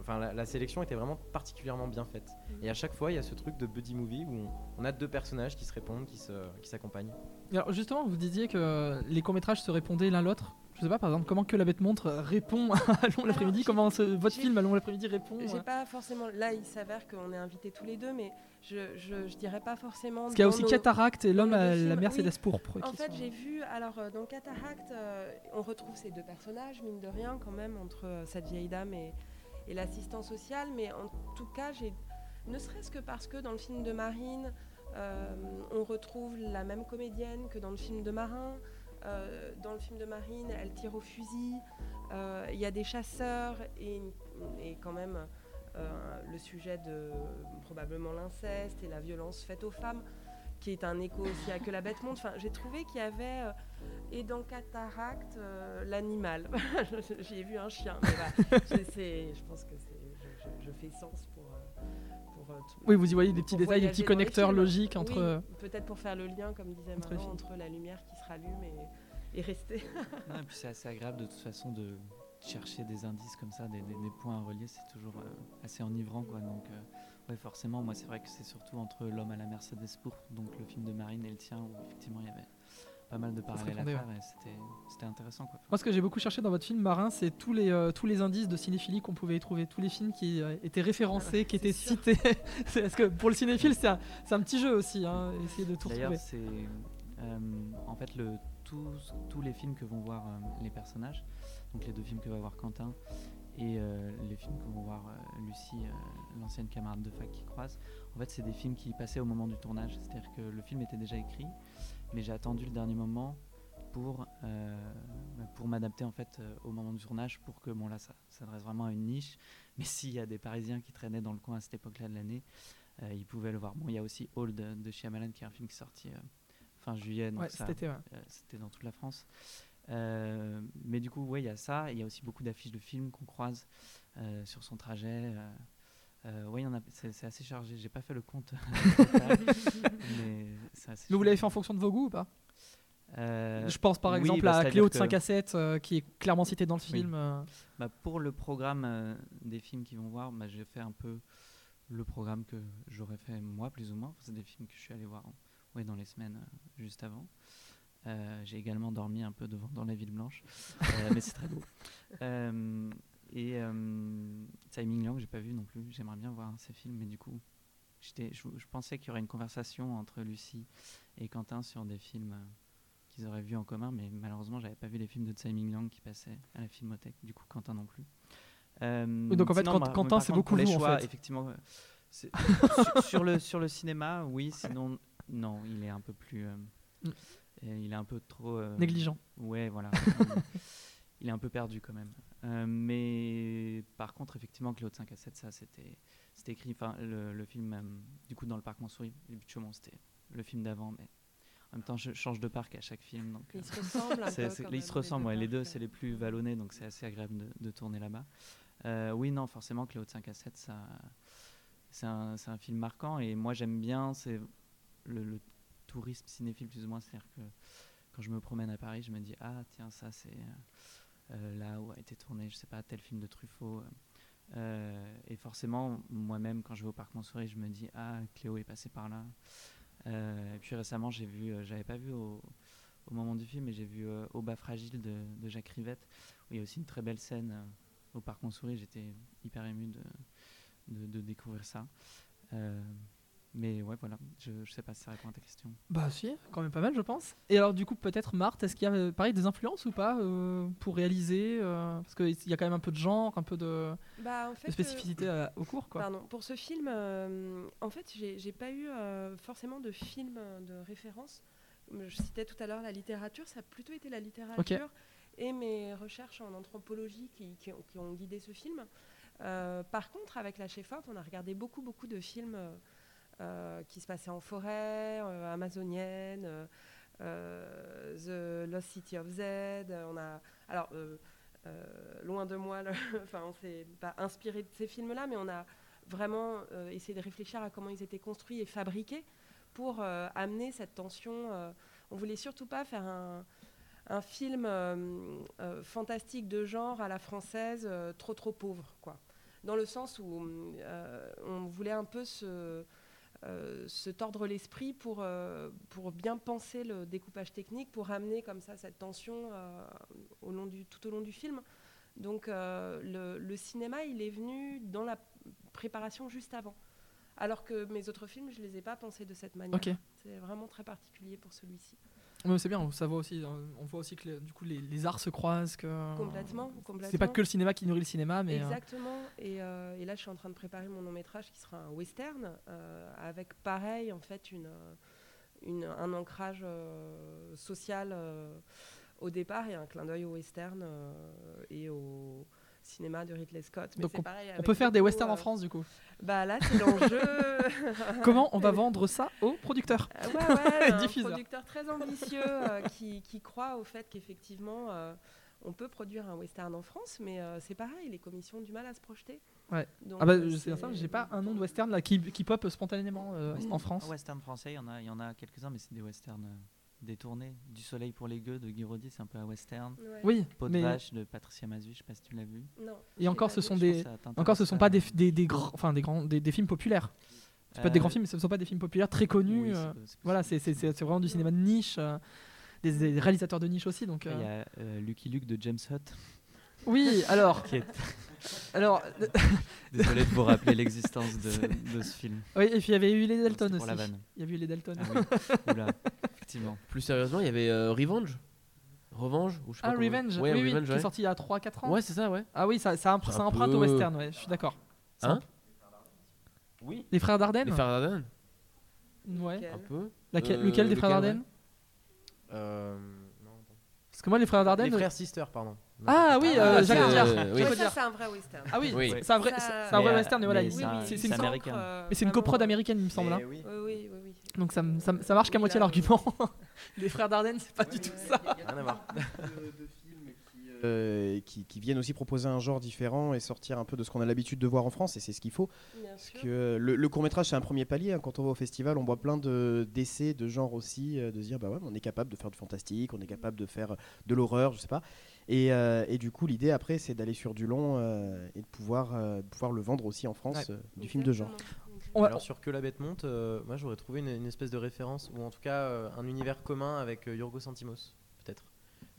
Enfin, la, la sélection était vraiment particulièrement bien faite. Et à chaque fois, il y a ce truc de buddy movie où on, on a deux personnages qui se répondent, qui se- qui s'accompagnent.
Alors justement, vous disiez que les courts-métrages se répondaient l'un l'autre. Je sais pas, par exemple, comment que la bête montre répond à Long l'après-midi, comment ce- votre film à Long l'après-midi répond.
J'ai
euh.
pas forcément. Là, il s'avère qu'on est invités tous les deux, mais je, je, je dirais pas forcément.
Parce qu'il y a aussi
nos-
Cataracte et l'homme à la. Mercedes
Oui.
pourpre.
En fait,
sont-
j'ai vu. Alors, euh, dans Cataract, euh, on retrouve ces deux personnages, mine de rien, quand même, entre euh, cette vieille dame et, et l'assistant social. Mais en tout cas, j'ai. Ne serait-ce que parce que dans le film de Marine, euh, on retrouve la même comédienne que dans le film de Marin. Euh, dans le film de Marine, elle tire au fusil. Euh, Il y a des chasseurs et, quand même le sujet de probablement l'inceste et la violence faite aux femmes, qui est un écho aussi à Que la bête monte. Enfin, j'ai trouvé qu'il y avait et dans Cataracte euh, l'animal. J'y ai vu un chien, mais voilà, je, pense que je, je- je fais sens pour. euh, pour, euh, tout-
Oui, vous y voyez des petits
pour
détails, des petits connecteurs
films.
logiques entre. euh,
Oui, peut-être pour faire le lien, comme disait
films.
entre la lumière qui se rallume et, et rester.
Non, et puis c'est assez agréable de toute façon de chercher des indices comme ça, des, des- des points à relier, c'est toujours euh, assez enivrant quoi. Donc euh, ouais, forcément, moi c'est vrai que c'est surtout entre l'homme à la Mercedes pourpre, donc le film de Marine et le tien où effectivement il y avait pas mal de parallèles à faire c'était intéressant quoi.
Moi, ce que j'ai beaucoup cherché dans votre film Marin, c'est tous les, euh, tous les indices de cinéphilie qu'on pouvait y trouver, tous les films qui euh, étaient référencés, qui
c'est
étaient
sûr.
cités. Parce que pour le cinéphile, c'est un, petit jeu aussi, hein, essayer de tout
D'ailleurs,
retrouver.
c'est euh, en fait le, tous, tous les films que vont voir euh, les personnages, donc les deux films que va voir Quentin et euh, les films que vont voir euh, Lucie, euh, l'ancienne camarade de fac qui croise, en fait, c'est des films qui passaient au moment du tournage. C'est-à-dire que le film était déjà écrit, mais j'ai attendu le dernier moment pour, euh, bah, pour m'adapter en fait euh, au moment du tournage pour que bon là ça s'adresse vraiment à une niche. Mais s'il y a des Parisiens qui traînaient dans le coin à cette époque-là de l'année euh, ils pouvaient le voir. Bon il y a aussi Old de, de Shyamalan qui est un film qui est sorti euh, fin juillet donc
Ouais,
c'était dans toute la France. Mais du coup ouais il y a ça. Il y a aussi beaucoup d'affiches de films qu'on croise sur son trajet euh, euh, a, c'est, assez chargé. J'ai pas fait le compte, mais assez
Mais vous l'avez fait en fonction de vos goûts ou pas?
Euh,
Je pense par
oui,
exemple
bah,
à Cléo de
que-
5 à 7, euh, qui est clairement cité dans le
Oui.
film. euh.
Bah, pour le programme euh, des films qu'ils vont voir, bah, j'ai fait un peu le programme que j'aurais fait moi, plus ou moins. C'est des films que je suis allé voir ouais, dans les semaines euh, juste avant. Euh, j'ai également dormi un peu devant dans la ville blanche, Euh, mais c'est très beau. Et euh, Tsai Ming Liang, j'ai pas vu non plus. J'aimerais bien voir ces films, mais du coup, j'étais, je, je pensais qu'il y aurait une conversation entre Lucie et Quentin sur des films euh, qu'ils auraient vus en commun, mais malheureusement, j'avais pas vu les films de Tsai Ming Liang qui passaient à la Filmothèque. Du coup, Quentin non plus. Euh,
donc en fait,
sinon,
Quentin, c'est beaucoup
les
vous, en
choix,
fait.
effectivement. euh, sur, sur le sur le cinéma, oui. Sinon, non, il est un peu plus.
Mm.
il est un peu trop
Négligent.
Ouais, voilà. il est un peu perdu quand même. Euh, mais par contre, effectivement, Claude 5 à 7, ça, c'était c'était écrit. Enfin, le, le film, euh, du coup, dans le parc Montsouris, les buts de Chaumont, c'était le film d'avant, mais en même temps, je change de parc à chaque film. Donc,
Ils
euh,
se ressemblent
ils se
les
ressemblent, ouais, les deux, c'est les plus vallonnés, donc c'est assez agréable de, de tourner là-bas. Euh, oui, non, forcément, Cléo de 5 à 7, ça, c'est un, film marquant, et moi j'aime bien c'est le, le tourisme cinéphile, plus ou moins, c'est-à-dire que quand je me promène à Paris, je me dis, ah tiens, ça c'est là où a été tourné, je sais pas, tel film de Truffaut. euh, euh, et forcément, moi-même, quand je vais au Parc Montsouris, je me dis, ah, Cléo est passé par là. Euh, et puis récemment, j'ai vu, euh, j'avais pas vu au, moment du film, mais j'ai vu euh, Au bas fragile de, Jacques Rivette, où il y a aussi une très belle scène euh, au Parc Montsouris. J'étais hyper ému de découvrir ça. Mais ouais, voilà, je, je sais pas si ça répond à ta question.
Bah si, quand même pas mal je pense. Et alors du coup peut-être Marthe, est-ce qu'il y a euh, pareil des influences ou pas euh, pour réaliser euh, Parce qu'il y a quand même un peu de genre, un peu de,
Bah, en
de
fait, euh,
spécificité à- au cours quoi.
Pardon, pour ce film, euh, en fait, j'ai j'ai pas eu euh, forcément de film de référence. Je citais tout à l'heure la littérature, ça a plutôt été la littérature et mes recherches en anthropologie qui, qui ont, qui ont guidé ce film. Euh, par contre, avec la Shefford, on a regardé beaucoup, beaucoup de films qui se passaient en forêt, euh, amazonienne, euh, euh, The Lost City of Z. euh, On a, alors, euh, euh, loin de moi, le- enfin, on s'est pas inspiré de ces films-là, mais on a vraiment euh, essayé de réfléchir à comment ils étaient construits et fabriqués pour euh, amener cette tension. euh, on voulait surtout pas faire un, film euh, euh, fantastique de genre à la française, euh, trop trop pauvre, quoi. Dans le sens où euh, on voulait un peu se, euh, se tordre l'esprit pour, euh, pour bien penser le découpage technique, pour amener comme ça cette tension euh, au long du, tout au long du film. Donc euh, le, le cinéma, il est venu dans la préparation juste avant. Alors que mes autres films, je les ai pas pensés de cette manière. C'est vraiment très particulier pour celui-ci.
Ouais, c'est bien, ça voit aussi, euh, on voit aussi que les- du coup les, les arts se croisent, que
Complètement, complètement.
c'est pas que le cinéma qui nourrit le cinéma, mais euh,
Exactement. Et, euh, et là, je suis en train de préparer mon long métrage qui sera un western, euh, avec pareil, en fait, une, euh, une- un ancrage euh, social euh, au départ et un clin d'œil au western euh, et au cinéma de Ridley Scott. Mais
Donc
c'est pareil
on peut faire des westerns en
euh,
France du coup.
Bah là, c'est l'enjeu.
Comment on va vendre ça aux producteurs
Euh, ouais, ouais, un producteur très ambitieux euh, qui, qui croit au fait qu'effectivement, euh, on peut produire un western en France, mais euh, c'est pareil, les commissions ont du mal à se projeter.
Ouais.
Donc,
ah bah c'est
c'est-
ça, j'ai pas un nom de western là qui, qui pop spontanément euh, en France.
En western français, il y en a, il y en a quelques-uns, mais c'est des westerns euh, détournés. Du soleil pour les gueux de Guy Roddy, c'est un peu un western.
Ouais.
Oui,
Peau de
mais
vache de Patricia Mazui, je sais pas si tu l'as vu.
Non,
et encore ce
vu.
des encore ce sont pas des, des, des grands enfin des grands des, des films populaires. C'est pas des
Euh,
grands films, mais ce ne sont pas des films populaires très connus.
oui, c'est
euh, voilà, c'est c'est- c'est vraiment du cinéma de niche, euh, des, des réalisateurs de niche aussi. Donc
Il y
euh,
a euh, Lucky Luke de James Hutt.
Oui, alors
Qui est...
alors
Désolé de vous rappeler l'existence de, de ce film.
oui, et puis il y avait eu les Dalton aussi.
pour la vanne.
Il y avait eu les Dalton.
Ah oui. Oula, effectivement.
Plus sérieusement, il y avait euh, Revenge Revanche ou je sais pas
Ah,
comment-
Revenge,
Ouais,
oui, oui,
Revenge,
qui est
ouais.
sorti il y a 3-4 ans.
Ouais, c'est ça, ouais.
Ah oui, ça, ça, ça
un
emprunte au
peu-
western, ouais, je suis d'accord.
Hein Oui.
Les frères Dardenne
Les Frères Dardenne
Ouais.
Lequel
Un peu.
Laquelle-
Euh,
lequel des frères Dardenne
Euh, non.
Parce que moi, les frères Dardenne.
Les frères Sister, pardon.
Ah oui,
Ah,
euh, Jacques Audiard.
euh, oui.
Ouais, ça, c'est un vrai western.
Ah oui,
Oui.
c'est un vrai,
Ça-
c'est c'est un vrai
Mais,
western, mais voilà,
c'est un-
c'est
c'est
une,
euh,
mais c'est une
vraiment-
coprode américaine, il me semble. hein.
Oui.
Oui, oui, oui. oui.
Donc ça, marche qu'à moitié
là,
l'argument. les frères Dardenne, c'est pas du tout
oui,
ça.
Rien à voir.
Euh, qui, qui viennent aussi proposer un genre différent et sortir un peu de ce qu'on a l'habitude de voir en France, et c'est ce qu'il faut.
Bien
Parce
sûr.
que le, le court-métrage, c'est un premier palier. hein. Quand on va au festival, on voit plein de- d'essais de genre aussi, de se dire, bah ouais, on est capable de faire du fantastique, on est capable de faire de l'horreur, je sais pas. Et, euh, et du coup, l'idée après, c'est d'aller sur du long euh, et de pouvoir, euh, pouvoir le vendre aussi en France,
Ouais.
euh, du film de genre.
On
Alors sur Que la bête monte, euh, moi j'aurais trouvé une, une espèce de référence, ou en tout cas euh, un univers commun avec euh, Yorgos Lanthimos, peut-être.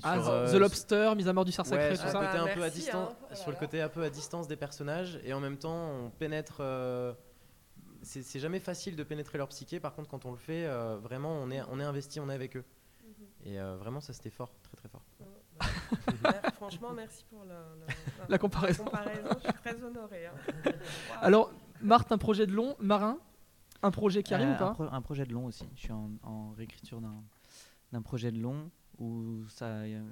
Ah,
Sur, euh,
The Lobster, Mise à mort du cerf sacré,
sur
tout
le
ça.
côté
Ah
un peu à
merci,
distance,
hein.
Sur le côté un peu à distance des personnages, et en même temps on pénètre. euh, c'est jamais facile de pénétrer leur psyché. Par contre, quand on le fait, euh, vraiment, on est, on est investi, on est avec eux. Et euh, vraiment, ça c'était fort, très très fort.
Ouais, Franchement, merci pour
La comparaison.
comparaison. Je suis très honorée. hein.
Alors, Marthe, un projet de long, Marin Un projet qui arrive
Euh,
ou pas
un, pro- un projet de long aussi. Je suis en, en réécriture d'un projet de long où ça, il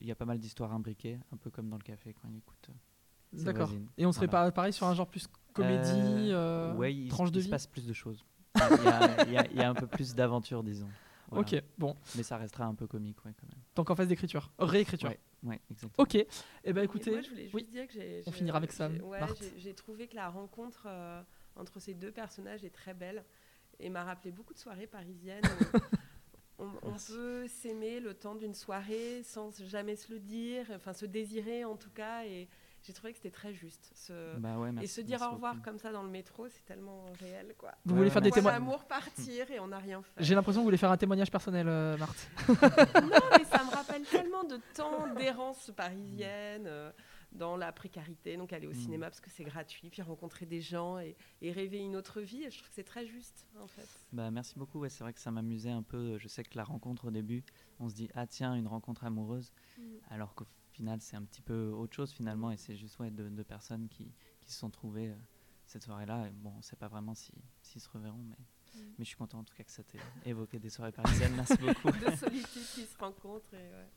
y a pas mal d'histoires imbriquées, un peu comme dans le café quand il écoute. euh,
D'accord. Et on serait
Voilà.
pas pareil sur un genre plus comédie, euh,
ouais, il,
tranche de
il se
vie
passe plus de choses. Il y, a, il y a- il y a un peu plus d'aventure, disons. Voilà.
Ok, bon.
Mais ça restera un peu comique, ouais, quand même.
Donc en phase d'écriture, réécriture.
Ouais, ouais, exactement.
Ok. Eh ben
Et
écoutez,
moi, je voulais juste
oui.
dire que j'ai-
On finira avec ça,
j'ai- ouais, j'ai- J'ai trouvé que la rencontre euh, entre ces deux personnages est très belle et m'a rappelé beaucoup de soirées parisiennes. on, on peut s'aimer le temps d'une soirée sans jamais se le dire, enfin se désirer en tout cas. Et j'ai trouvé que c'était très juste. Ce-
Bah ouais,
et se dire au revoir
beaucoup.
comme ça dans le métro, c'est tellement réel, quoi.
vous
Ouais,
voulez faire des témoignages
l'amour partir et on n'a rien fait.
J'ai l'impression que vous voulez faire un témoignage personnel, euh, Marthe.
Non, mais ça me rappelle tellement de temps d'errance parisienne euh, dans la précarité. Donc aller au
Mm.
cinéma parce que c'est gratuit, puis rencontrer des gens et, et rêver une autre vie. Et je trouve que c'est très juste, en fait.
Bah, merci beaucoup. Ouais, c'est vrai que ça m'amusait un peu. Je sais que la rencontre au début, on se dit ah tiens une rencontre amoureuse,
Mm.
alors qu'au final c'est un petit peu autre chose finalement et c'est juste ouais deux, deux personnes qui, qui se sont trouvées euh, cette soirée-là. Et bon, on sait pas vraiment si s'ils se reverront, mais mais je suis content en tout cas que ça t'ait évoqué des soirées parisiennes. Merci beaucoup.
Deux solitudes qui se rencontrent. Et, ouais.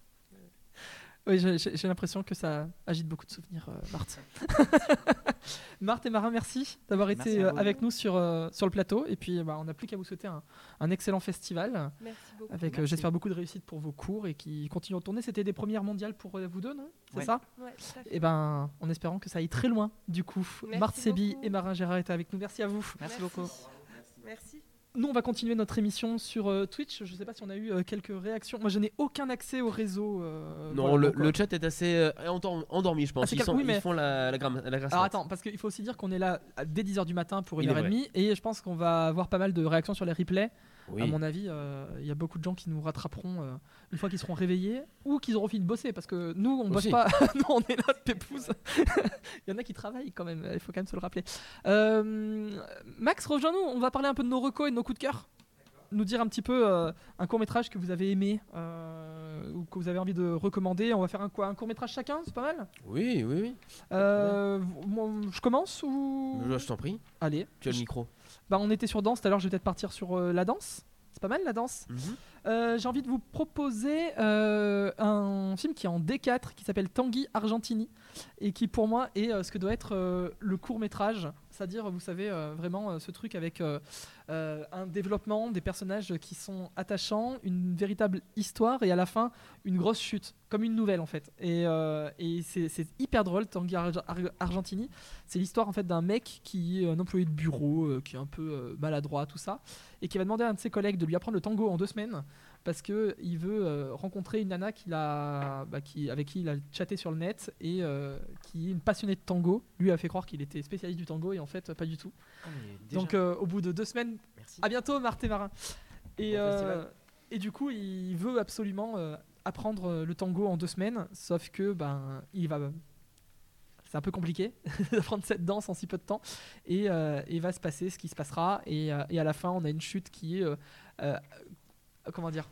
Oui, j'ai- l'impression que ça agite beaucoup de souvenirs, euh, Marthe. Marthe et Marin, merci d'avoir été euh, avec nous sur, euh, sur le plateau. Et puis, bah, on n'a plus qu'à vous souhaiter un, un excellent festival.
Merci beaucoup.
Avec, euh, j'espère, beaucoup de réussite pour vos cours et qui continuent de tourner. C'était des premières mondiales pour euh, vous deux, non? C'est
Ouais.
ça?
Fait.
Et ben, en espérant que ça aille très loin, du coup.
Merci
Marthe Sébi et Marin Gérard étaient avec nous. Merci à vous.
Merci beaucoup.
Nous, on va continuer notre émission sur euh, Twitch. Je sais pas si on a eu euh, quelques réactions. Moi, je n'ai aucun accès au réseau. euh,
Non,
voilà,
le, chat est assez endormi, je pense.
Ah,
ils,
calme,
sont-
oui,
ils
mais-
font la, la, gramme- la grasse
Alors attends, parce qu'il faut aussi dire qu'on est là dès 10h du matin pour
Il
une
est
heure et
vrai.
demie. Et je pense qu'on va avoir pas mal de réactions sur les replays.
Oui.
À mon avis, euh, il y a beaucoup de gens qui nous rattraperont euh, une fois qu'ils seront réveillés ou qu'ils auront fini de bosser. Parce que nous, on bosse
Aussi.
pas. nous, on est là, pépouze. il y en a qui travaillent quand même. Il faut quand même se le rappeler. Euh, Max, rejoins-nous. On va parler un peu de nos recos et de nos coups de cœur. Nous dire un petit peu euh, un court métrage que vous avez aimé euh, ou que vous avez envie de recommander. On va faire un quoi Un court métrage chacun, c'est pas mal?
Oui, oui, oui.
Euh, je commence ou?
Je, t'en prie,
Allez.
tu as le micro.
Bah, on était sur danse tout à l'heure, je vais peut-être partir sur la danse. C'est pas mal la danse.
Mhm.
J'ai envie de vous proposer un film qui est en D4 qui s'appelle Tanguy Argentini et qui pour moi est ce que doit être le court métrage, c'est-à-dire vous savez euh, vraiment euh, ce truc avec euh, un développement des personnages qui sont attachants, une véritable histoire et à la fin une grosse chute, comme une nouvelle en fait. Et, c'est hyper drôle Tanguy Arge- Ar- Argentini. C'est l'histoire en fait d'un mec qui est un employé de bureau, qui est un peu maladroit, tout ça, et qui va demander à un de ses collègues de lui apprendre le tango en deux semaines parce que il veut euh, rencontrer une nana qu'il a, bah, qui, avec qui il a chatté sur le net et euh, qui est une passionnée de tango. Lui a fait croire qu'il était spécialiste du tango et en fait pas du tout. Donc euh, au bout de deux semaines,
Merci.
à bientôt Martin Marin. Et,
Bon
et du coup, il veut absolument apprendre le tango en deux semaines, sauf que ben il va. C'est un peu compliqué d'apprendre cette danse en si peu de temps. Et euh, il va se passer ce qui se passera. Et, euh, et à la fin, on a une chute qui est. euh, comment dire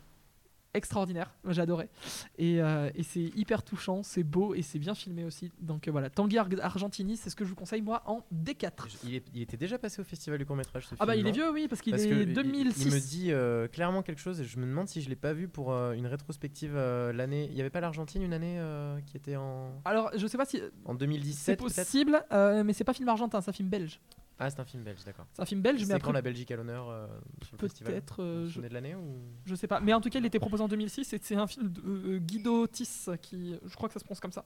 extraordinaire, adoré. Et, euh, et c'est hyper touchant, c'est beau et c'est bien filmé aussi. Donc euh, voilà, Tanguy Ar- Argentini, c'est ce que je vous conseille moi en D4.
Je- Il, est- il était déjà passé au festival du court métrage.
Ah bah il est vieux, oui, parce qu'il est
il-
2006.
Il, me dit euh, clairement quelque chose et je me demande si je l'ai pas vu pour une rétrospective l'année. Il y avait pas l'Argentine une année qui était en,
Alors je sais pas si
en
c'est
2017 peut-être?
possible, mais c'est pas film argentin, c'est un film belge.
Ah c'est un film belge d'accord.
C'est un film belge, mais
C'est quand la Belgique a l'honneur euh, sur le festival?
peut-être, euh, je,
de l'année ou?
je sais pas. Mais en tout cas, il était proposé en 2006 et c'est un film de euh, Guido Tis qui, je crois que ça se prononce comme ça,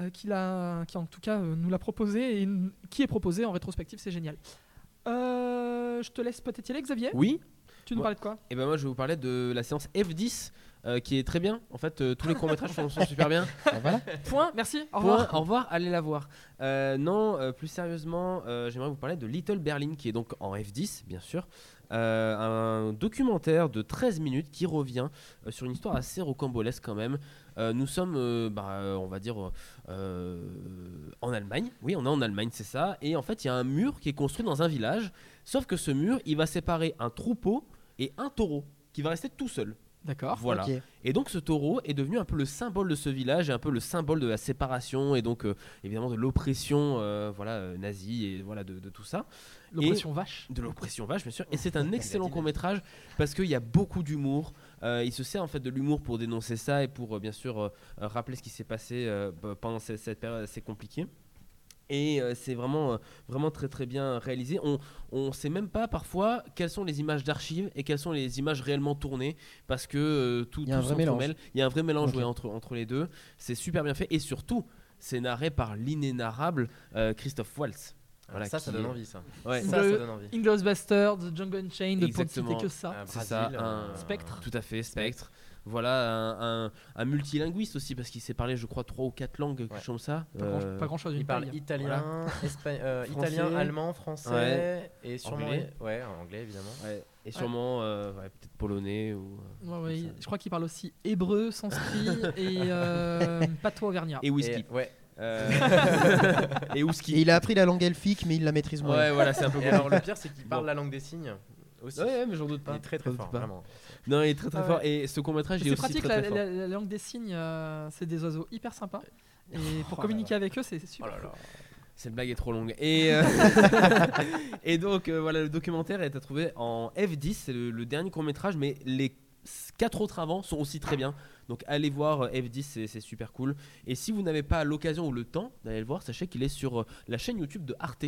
euh, qui, l'a- qui en tout cas euh, nous l'a proposé et qui est proposé en rétrospective, c'est génial. Euh, je te laisse peut-être y aller, Xavier?
Oui,
Tu nous
Moi-
parlais de quoi?
Et ben moi je vais vous parler de la séance F10 euh, qui est très bien. En fait, euh, tous les courts-métrages sont, sont super bien.
voilà.
Point, merci, au
Point,
revoir.
au revoir, allez la voir. Euh, non, euh, plus sérieusement, euh, j'aimerais vous parler de Little Berlin, qui est donc en F10, bien sûr. Euh, un documentaire de 13 minutes qui revient euh, sur une histoire assez rocambolesque quand même. Euh, nous sommes, euh, bah, euh, on va dire, euh, en Allemagne. Oui, on est en Allemagne, c'est ça. Et en fait, il y a un mur qui est construit dans un village. Sauf que ce mur, il va séparer un troupeau et un taureau qui va rester tout seul.
D'accord.
Voilà. Et donc ce taureau est devenu un peu le symbole de ce village et un peu le symbole de la séparation et donc euh, évidemment de l'oppression euh, voilà euh, nazie et voilà de, de tout ça.
L'oppression vache.
De l'oppression vache bien sûr. Et c'est un excellent court métrage parce qu'il y a beaucoup d'humour. Euh, il se sert en fait de l'humour pour dénoncer ça et pour euh, bien sûr rappeler ce qui s'est passé euh, bah, pendant cette, cette période assez compliquée. Et euh, c'est vraiment, euh, vraiment très très bien réalisé. On on sait même pas parfois quelles sont les images d'archives et quelles sont les images réellement tournées parce que euh, tout,
Il y a un
tout
vrai mélange.
Il y a un vrai mélange
Ok.
ouais, entre, entre les deux. C'est super bien fait et surtout c'est narré par l'inénarrable euh, Christophe Waltz. Voilà,
ça ça donne
est-
envie ça.
Ouais.
Ça ça donne envie.
Inglourious Basterds, Django Unchained, pour ne que ça.
C'est ça, un-
Spectre.
Tout à fait, Spectre. Voilà, un, un- un multilinguiste aussi, parce qu'il sait parler, je crois, trois ou quatre langues, quelque
Ouais.
chose comme ça.
Pas, grand,
Euh,
pas grand chose.
Il parle italien, espa- euh, italien, allemand, français
Ouais.
et sûrement
Anglais.
ouais anglais évidemment.
ouais. Et sûrement, euh, ouais, peut-être polonais ou. euh,
je crois qu'il parle aussi hébreu, sanskrit et euh, patois auvergnat.
Et whisky.
Et, ouais.
Euh, et whisky.
Et il a appris la langue elfique, mais il la maîtrise moins.
Ouais, voilà, c'est un peu
Et alors le pire c'est qu'il parle
Bon.
la langue des signes aussi.
Ouais, mais j'en doute
Il
pas.
est très très fort vraiment.
Non, il est très très
Ah ouais.
fort. Et ce court-métrage, il est
C'est
aussi
pratique,
très,
la,
très fort.
la- la langue des signes, euh, c'est des oiseaux hyper sympas. Et pour
Oh là
communiquer
là.
avec eux, c'est super.
Oh là là.
Cette blague est trop longue. Et, euh, et donc, euh, voilà, le documentaire est à trouver en F10. C'est le, le dernier court-métrage, mais les quatre autres avant sont aussi très bien. Donc, allez voir euh, F10, c'est- super cool. Et si vous n'avez pas l'occasion ou le temps d'aller le voir, sachez qu'il est sur la chaîne YouTube de Arte.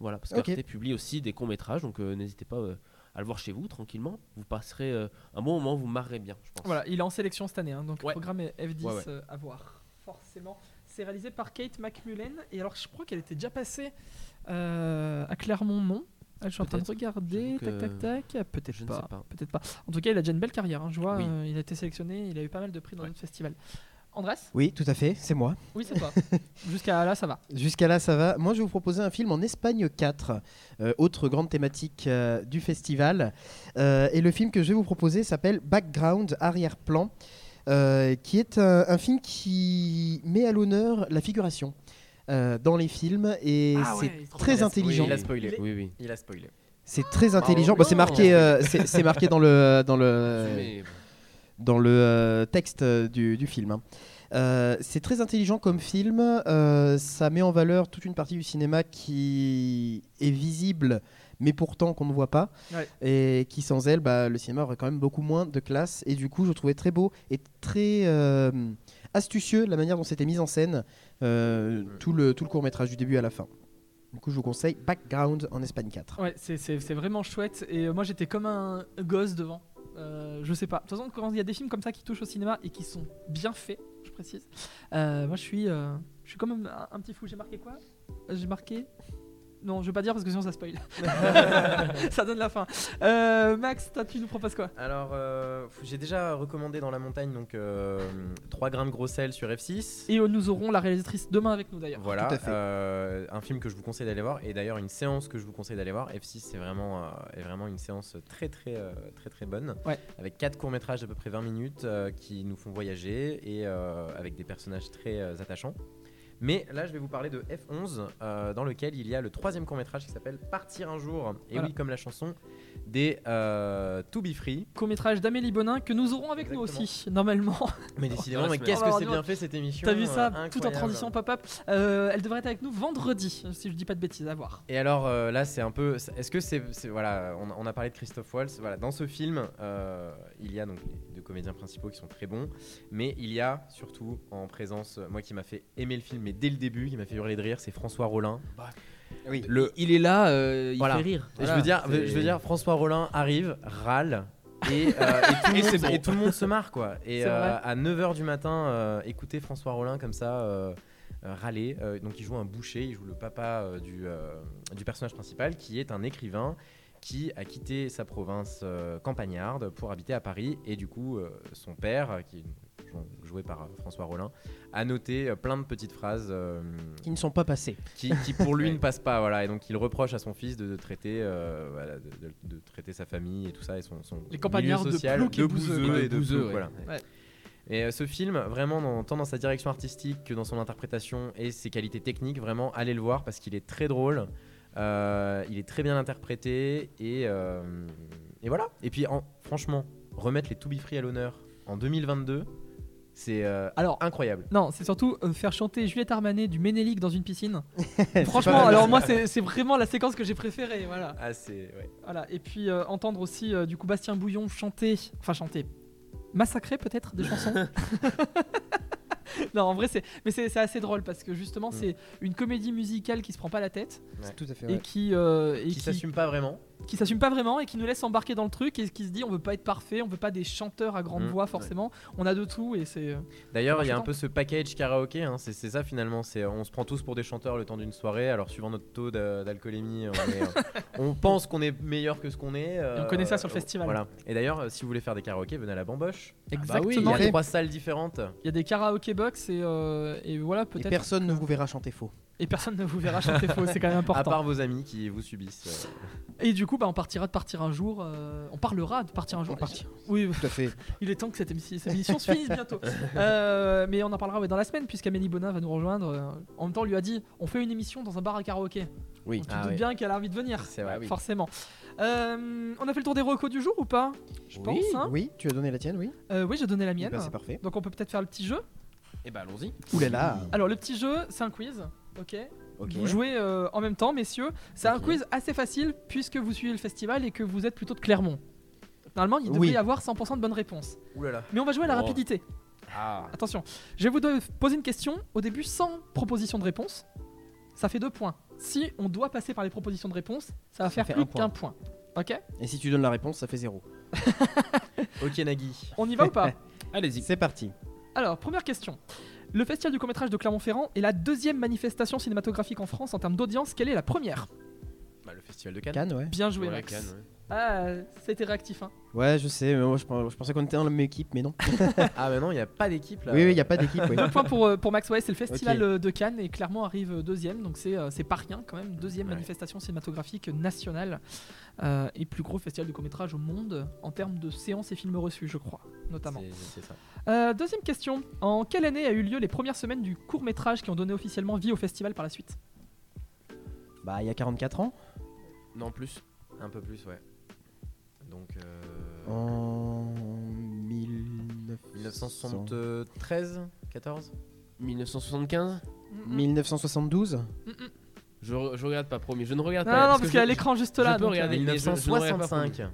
Voilà, parce
Ok.
qu'Arte publie aussi des courts-métrages. Donc, euh, n'hésitez pas euh, à le voir chez vous tranquillement. Vous passerez euh, un bon moment, vous marrez bien, je pense.
Voilà, il est en sélection cette année, hein, donc
Ouais.
le programme est F10
Ouais, ouais.
euh, à voir. Forcément. C'est réalisé par Kate McMullen. Et alors, je crois qu'elle était déjà passée euh, à Clermont, non? Ah, je suis en train de
Peut-être.
regarder. Tac, tac, tac. Peut-être
je ne
pas.
sais pas.
Peut-être pas. En tout cas, il a déjà une belle carrière. hein. Je vois,
Oui.
euh, il a été sélectionné. Il a eu pas mal de prix dans notre festival. Andrés
Oui, tout à fait, c'est moi.
Oui, c'est toi. Jusqu'à là, ça va.
Jusqu'à là, ça va. Moi, je vais vous proposer un film en Espagne 4, euh, autre grande thématique euh, du festival. Euh, et le film que je vais vous proposer s'appelle Background, arrière-plan, euh, qui est un, un film qui met à l'honneur la figuration euh, dans les films. Et
Ah ouais,
c'est très intelligent.
Il a spoilé.
Oui, oui.
Il a spoilé.
C'est très intelligent. Bon, c'est marqué, euh, c'est marqué dans le, dans le, dans le euh, texte euh, du, du film. hein. Euh, c'est très intelligent comme film. euh, ça met en valeur toute une partie du cinéma qui est visible, mais pourtant qu'on ne voit pas.
Ouais.
Et qui, sans elle, bah, le cinéma aurait quand même beaucoup moins de classe. Et du coup, je trouvais très beau et très euh, astucieux la manière dont c'était mis en scène tout le, tout le court métrage du début à la fin. Du coup, je vous conseille Background en Espagne 4.
Ouais, c'est- vraiment chouette. Et moi, j'étais comme un gosse devant. Euh, je sais pas. De toute façon, quand il y a des films comme ça qui touchent au cinéma et qui sont bien faits, je précise, euh, moi, je suis, euh, je suis quand même un, un petit fou. J'ai marqué quoi? J'ai marqué. Non, je vais pas dire parce que sinon ça spoil. ça donne la fin. Euh, Max, toi, tu nous proposes quoi?
Alors, euh, j'ai déjà recommandé dans la montagne donc 3 grammes de gros sel sur F6.
Et euh, nous aurons la réalisatrice demain avec nous d'ailleurs.
Voilà,
Tout à fait.
euh, un film que je vous conseille d'aller voir et d'ailleurs une séance que je vous conseille d'aller voir. F6 c'est vraiment, euh, est vraiment une séance très très euh, très très bonne
Ouais.
avec quatre courts métrages d'à peu près 20 minutes euh, qui nous font voyager et euh, avec des personnages très euh, attachants. Mais là je vais vous parler de F11 euh, dans lequel il y a le troisième court métrage qui s'appelle Partir un jour et
Voilà.
oui comme la chanson des euh, To Be Free.
Court métrage d'Amélie Bonin que nous aurons avec nous aussi, normalement.
Mais décidément mais qu'est-ce que c'est bien fait cette émission
T'as vu ça
euh,
Tout en transition pop-up. Euh, elle devrait être avec nous vendredi, si je dis pas de bêtises, à voir.
Et alors euh, là, c'est un peu. Est-ce que c'est. Voilà, on, on a parlé de Christophe Waltz. Voilà, dans ce film, euh, il y a donc deux comédiens principaux qui sont très bons. Mais il y a surtout en présence, euh, moi qui m'a fait aimer le film, mais dès le début, qui m'a fait hurler de rire, c'est François Rollin.
Oui.
Le,
Il est là, euh, il
Voilà.
fait rire.
je, veux dire,
c'est-
je veux dire, François Rollin arrive, râle. Et, euh, et tout le
Et
monde,
bon.
et tout le monde se marre quoi. Et euh, à 9h du matin, euh, écouter François Rollin comme ça euh, euh, râler. Euh, donc il joue un boucher, il joue le papa euh, du, euh, du personnage principal qui est un écrivain qui a quitté sa province euh, campagnarde pour habiter à Paris. Et du coup, euh, son père, qui est jou- joué par euh, François Rollin, a noté euh, plein de petites phrases euh,
Qui ne sont pas passés.
qui, qui pour lui ne passent pas. Voilà. Et donc il reproche à son fils de, de traiter, euh, voilà, de, de- de traiter sa famille et tout ça et son, son
Les campagnards
social de
bouseux.
et de
bouseux, ouais.
voilà.
Ouais.
Et ce film, vraiment, dans- tant dans sa direction artistique que dans son interprétation et ses qualités techniques, vraiment, allez le voir parce qu'il est très drôle, euh, il est très bien interprété et, euh, et voilà. Et puis, en- franchement, remettre les To Be Free à l'honneur en 2022, c'est euh,
Alors,
incroyable.
non, c'est surtout euh, faire chanter Juliette Armanet du Ménélique dans une piscine. Franchement, alors moi, c'est vraiment la séquence que j'ai préférée. Voilà.
Ah, c'est ouais.
voilà. Et puis euh, entendre aussi du coup Bastien Bouillon chanter, enfin chanter, massacrer peut-être des chansons. non, en vrai, c'est mais c'est assez drôle parce que justement,
Mm.
c'est une comédie musicale qui se prend pas la tête
Ouais.
Tout à fait.
et qui euh, et
qui
qui,
s'assume pas vraiment.
Qui s'assume pas vraiment et qui nous laisse embarquer dans le truc et qui se dit on veut pas être parfait, on veut pas des chanteurs à grande
Mm.
voix forcément. On a de tout et c'est euh,
D'ailleurs, il y a un peu ce package karaoké, hein, c'est ça finalement. C'est on se prend tous pour des chanteurs le temps d'une soirée. Alors suivant notre taux d'a- d'alcoolémie, on, euh, on pense qu'on est meilleur que ce qu'on est.
on connaît ça sur le festival.
Voilà. Et d'ailleurs, euh, si vous voulez faire des karaokés, venez à la Bamboche.
exactement.
Il
oui,
y a trois salles différentes.
Il y a des karaoké box et, euh, et voilà
Et
peut-être.
personne ne vous verra chanter faux.
Et personne ne vous verra chanter faux, c'est quand même
À
important.
part vos amis qui vous subissent. euh.
Et du coup, bah, on partira de partir un jour. euh, on parlera de partir un jour.
On partira.
Oui,
Tout à fait.
il est temps que cette, émission, cette émission se finisse bientôt. Euh, mais on en parlera ouais, dans la semaine, puisqu'Amélie Bonin va nous rejoindre. Euh, En même temps, on lui a dit on fait une émission dans un bar à karaoké.
Oui.
Donc, tu te
Ah
doutes
oui.
bien qu'elle a envie de venir.
C'est vrai.
Forcément. Euh, on a fait le tour des recos du jour ou pas? Je pense. hein.
Oui, tu as donné la tienne, oui.
Euh, oui, j'ai donné la
Eh
mienne.
ben, c'est parfait.
Donc on peut peut-être faire le petit jeu.
Eh ben allons-y.
Ouh là là.
Alors le petit jeu, c'est un quiz. Ok. Vous jouez euh, en même temps, messieurs. C'est un quiz assez facile puisque vous suivez le festival et que vous êtes plutôt de Clermont. Normalement, il devrait
Oui.
y avoir 100% de bonnes réponses.
Ouh là là.
Mais on va jouer à la
Oh.
rapidité.
Ah.
Attention, je vais vous poser une question au début sans proposition de réponse. Ça fait deux points. Si on doit passer par les propositions de réponse, ça va faire
fait
plus
un point.
qu'un point. Ok?
Et si tu donnes la réponse, ça fait zéro.
Ok Nagui.
On y va ou pas?
Allez-y.
C'est parti.
Alors, première question. Le Festival du court-métrage de Clermont-Ferrand est la deuxième manifestation cinématographique en France en termes d'audience. Quelle est la première?
Bah, le festival de Cannes.
Cannes, ouais.
Bien joué,
Ouais,
Max.
Cannes, ouais.
Ah, c'était réactif. Hein.
Ouais, je sais, mais moi je, pens- je pensais qu'on était dans la même équipe, mais non.
Ah, mais non, il n'y a pas d'équipe là.
Oui, oui, il n'y a pas d'équipe. oui.
Un point pour, euh, pour Max, ouais, c'est le festival euh, de Cannes et Clermont arrive euh, deuxième, donc c'est c'est pas rien quand même. Deuxième
Ouais.
manifestation cinématographique nationale euh, et plus gros festival de court-métrage au monde en termes de séances et films reçus, je crois, notamment.
C'est- C'est ça.
Euh, deuxième question. En quelle année a eu lieu les premières semaines du court-métrage qui ont donné officiellement vie au festival par la suite?
Bah, il y a 44 ans.
Non, plus.
Un peu plus, ouais. Donc. euh,
En 1900
1973 14
1975
1972
Mm, mm.
je, je regarde pas, promis. Je ne regarde
Non,
pas.
non, parce
que
qu'il y a
je-
l'écran juste
je
là.
peux
donc, euh,
regarder. mais je- je ne regarde pas
1965.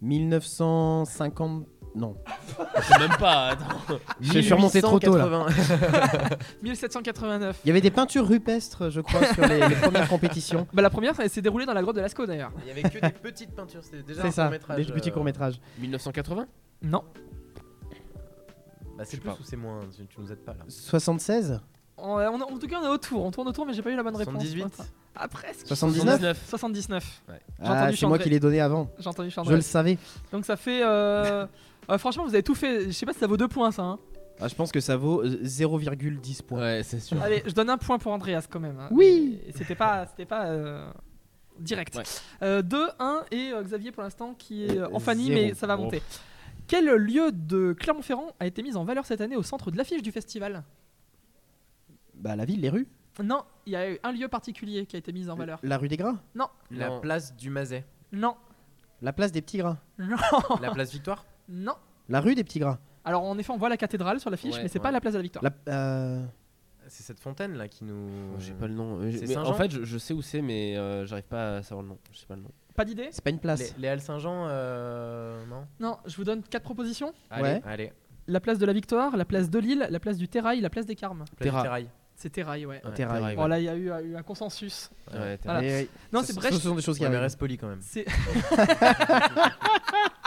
1950. Non.
Je sais même pas, attends.
Je suis remonté trop tôt là.
1880.
1789.
Il y avait des peintures rupestres, je crois, sur les, les premières compétitions.
Bah, la première, ça s'est déroulée dans la grotte de Lascaux d'ailleurs.
Il y avait que des petites peintures, c'était déjà un
C'est ça,
court-métrage,
des petits
euh,
courts-métrages.
1980
Non.
Bah, c'est plus
pas.
ou c'est moins Tu, tu nous aides pas là.
76
On- on- en tout cas, on est autour. On tourne autour, mais j'ai pas eu la bonne réponse.
78
Ah, presque.
79
79. J'ai
Ah,
entendu
c'est moi
Chandray.
qui l'ai donné avant.
J'ai entendu
Je
Chandray.
le savais.
Donc ça fait. euh, euh, franchement, vous avez tout fait. Je sais pas si ça vaut deux points, ça. hein.
Ah, je pense que ça vaut euh, 0,10 points.
Ouais, c'est sûr.
Allez, je donne un point pour Andreas quand même. hein.
Oui.
Et c'était pas, c'était pas euh, direct.
Ouais.
Euh, 2, 1 et euh, Xavier pour l'instant qui est euh, en Fanny,
Zéro.
mais ça va monter. Quel lieu de Clermont-Ferrand a été mis en valeur cette année au centre de l'affiche du festival?
Bah, la ville, les rues.
Non, il y a eu un lieu particulier qui a été mis en valeur.
La rue des Gras.
La
Non.
place du Mazet.
Non,
La place des petits gras.
non,
La place Victoire
non.
La rue des petits gras.
Alors en effet, on voit la cathédrale sur l'affiche,
Ouais,
mais c'est
ouais.
pas la place de la Victoire.
La, euh,
C'est cette fontaine là qui nous.
J'ai pas le nom. Euh,
C'est
mais
Saint-Jean
en fait, je, je sais où c'est, mais euh, j'arrive pas à savoir le nom. Je sais pas le nom.
Pas d'idée
C'est pas une place.
Les, les Halles Saint-Jean, euh, non
Non, je vous donne quatre propositions.
Ouais.
Allez,
La place de la Victoire, la place de Lille, la place du Terrail, la place des Carmes.
place du
Terra-
Terrail.
C'est Terrail, ouais.
Ouais,
Terrail.
Terrail,
Bon
ouais.
là, il y a eu, eu un consensus.
Ouais, t'as-
Voilà.
Mais,
Non,
ce-
c'est
ce-. Ce sont des choses qui
Ouais, mais
arrivent.
reste poli quand même.
C'est.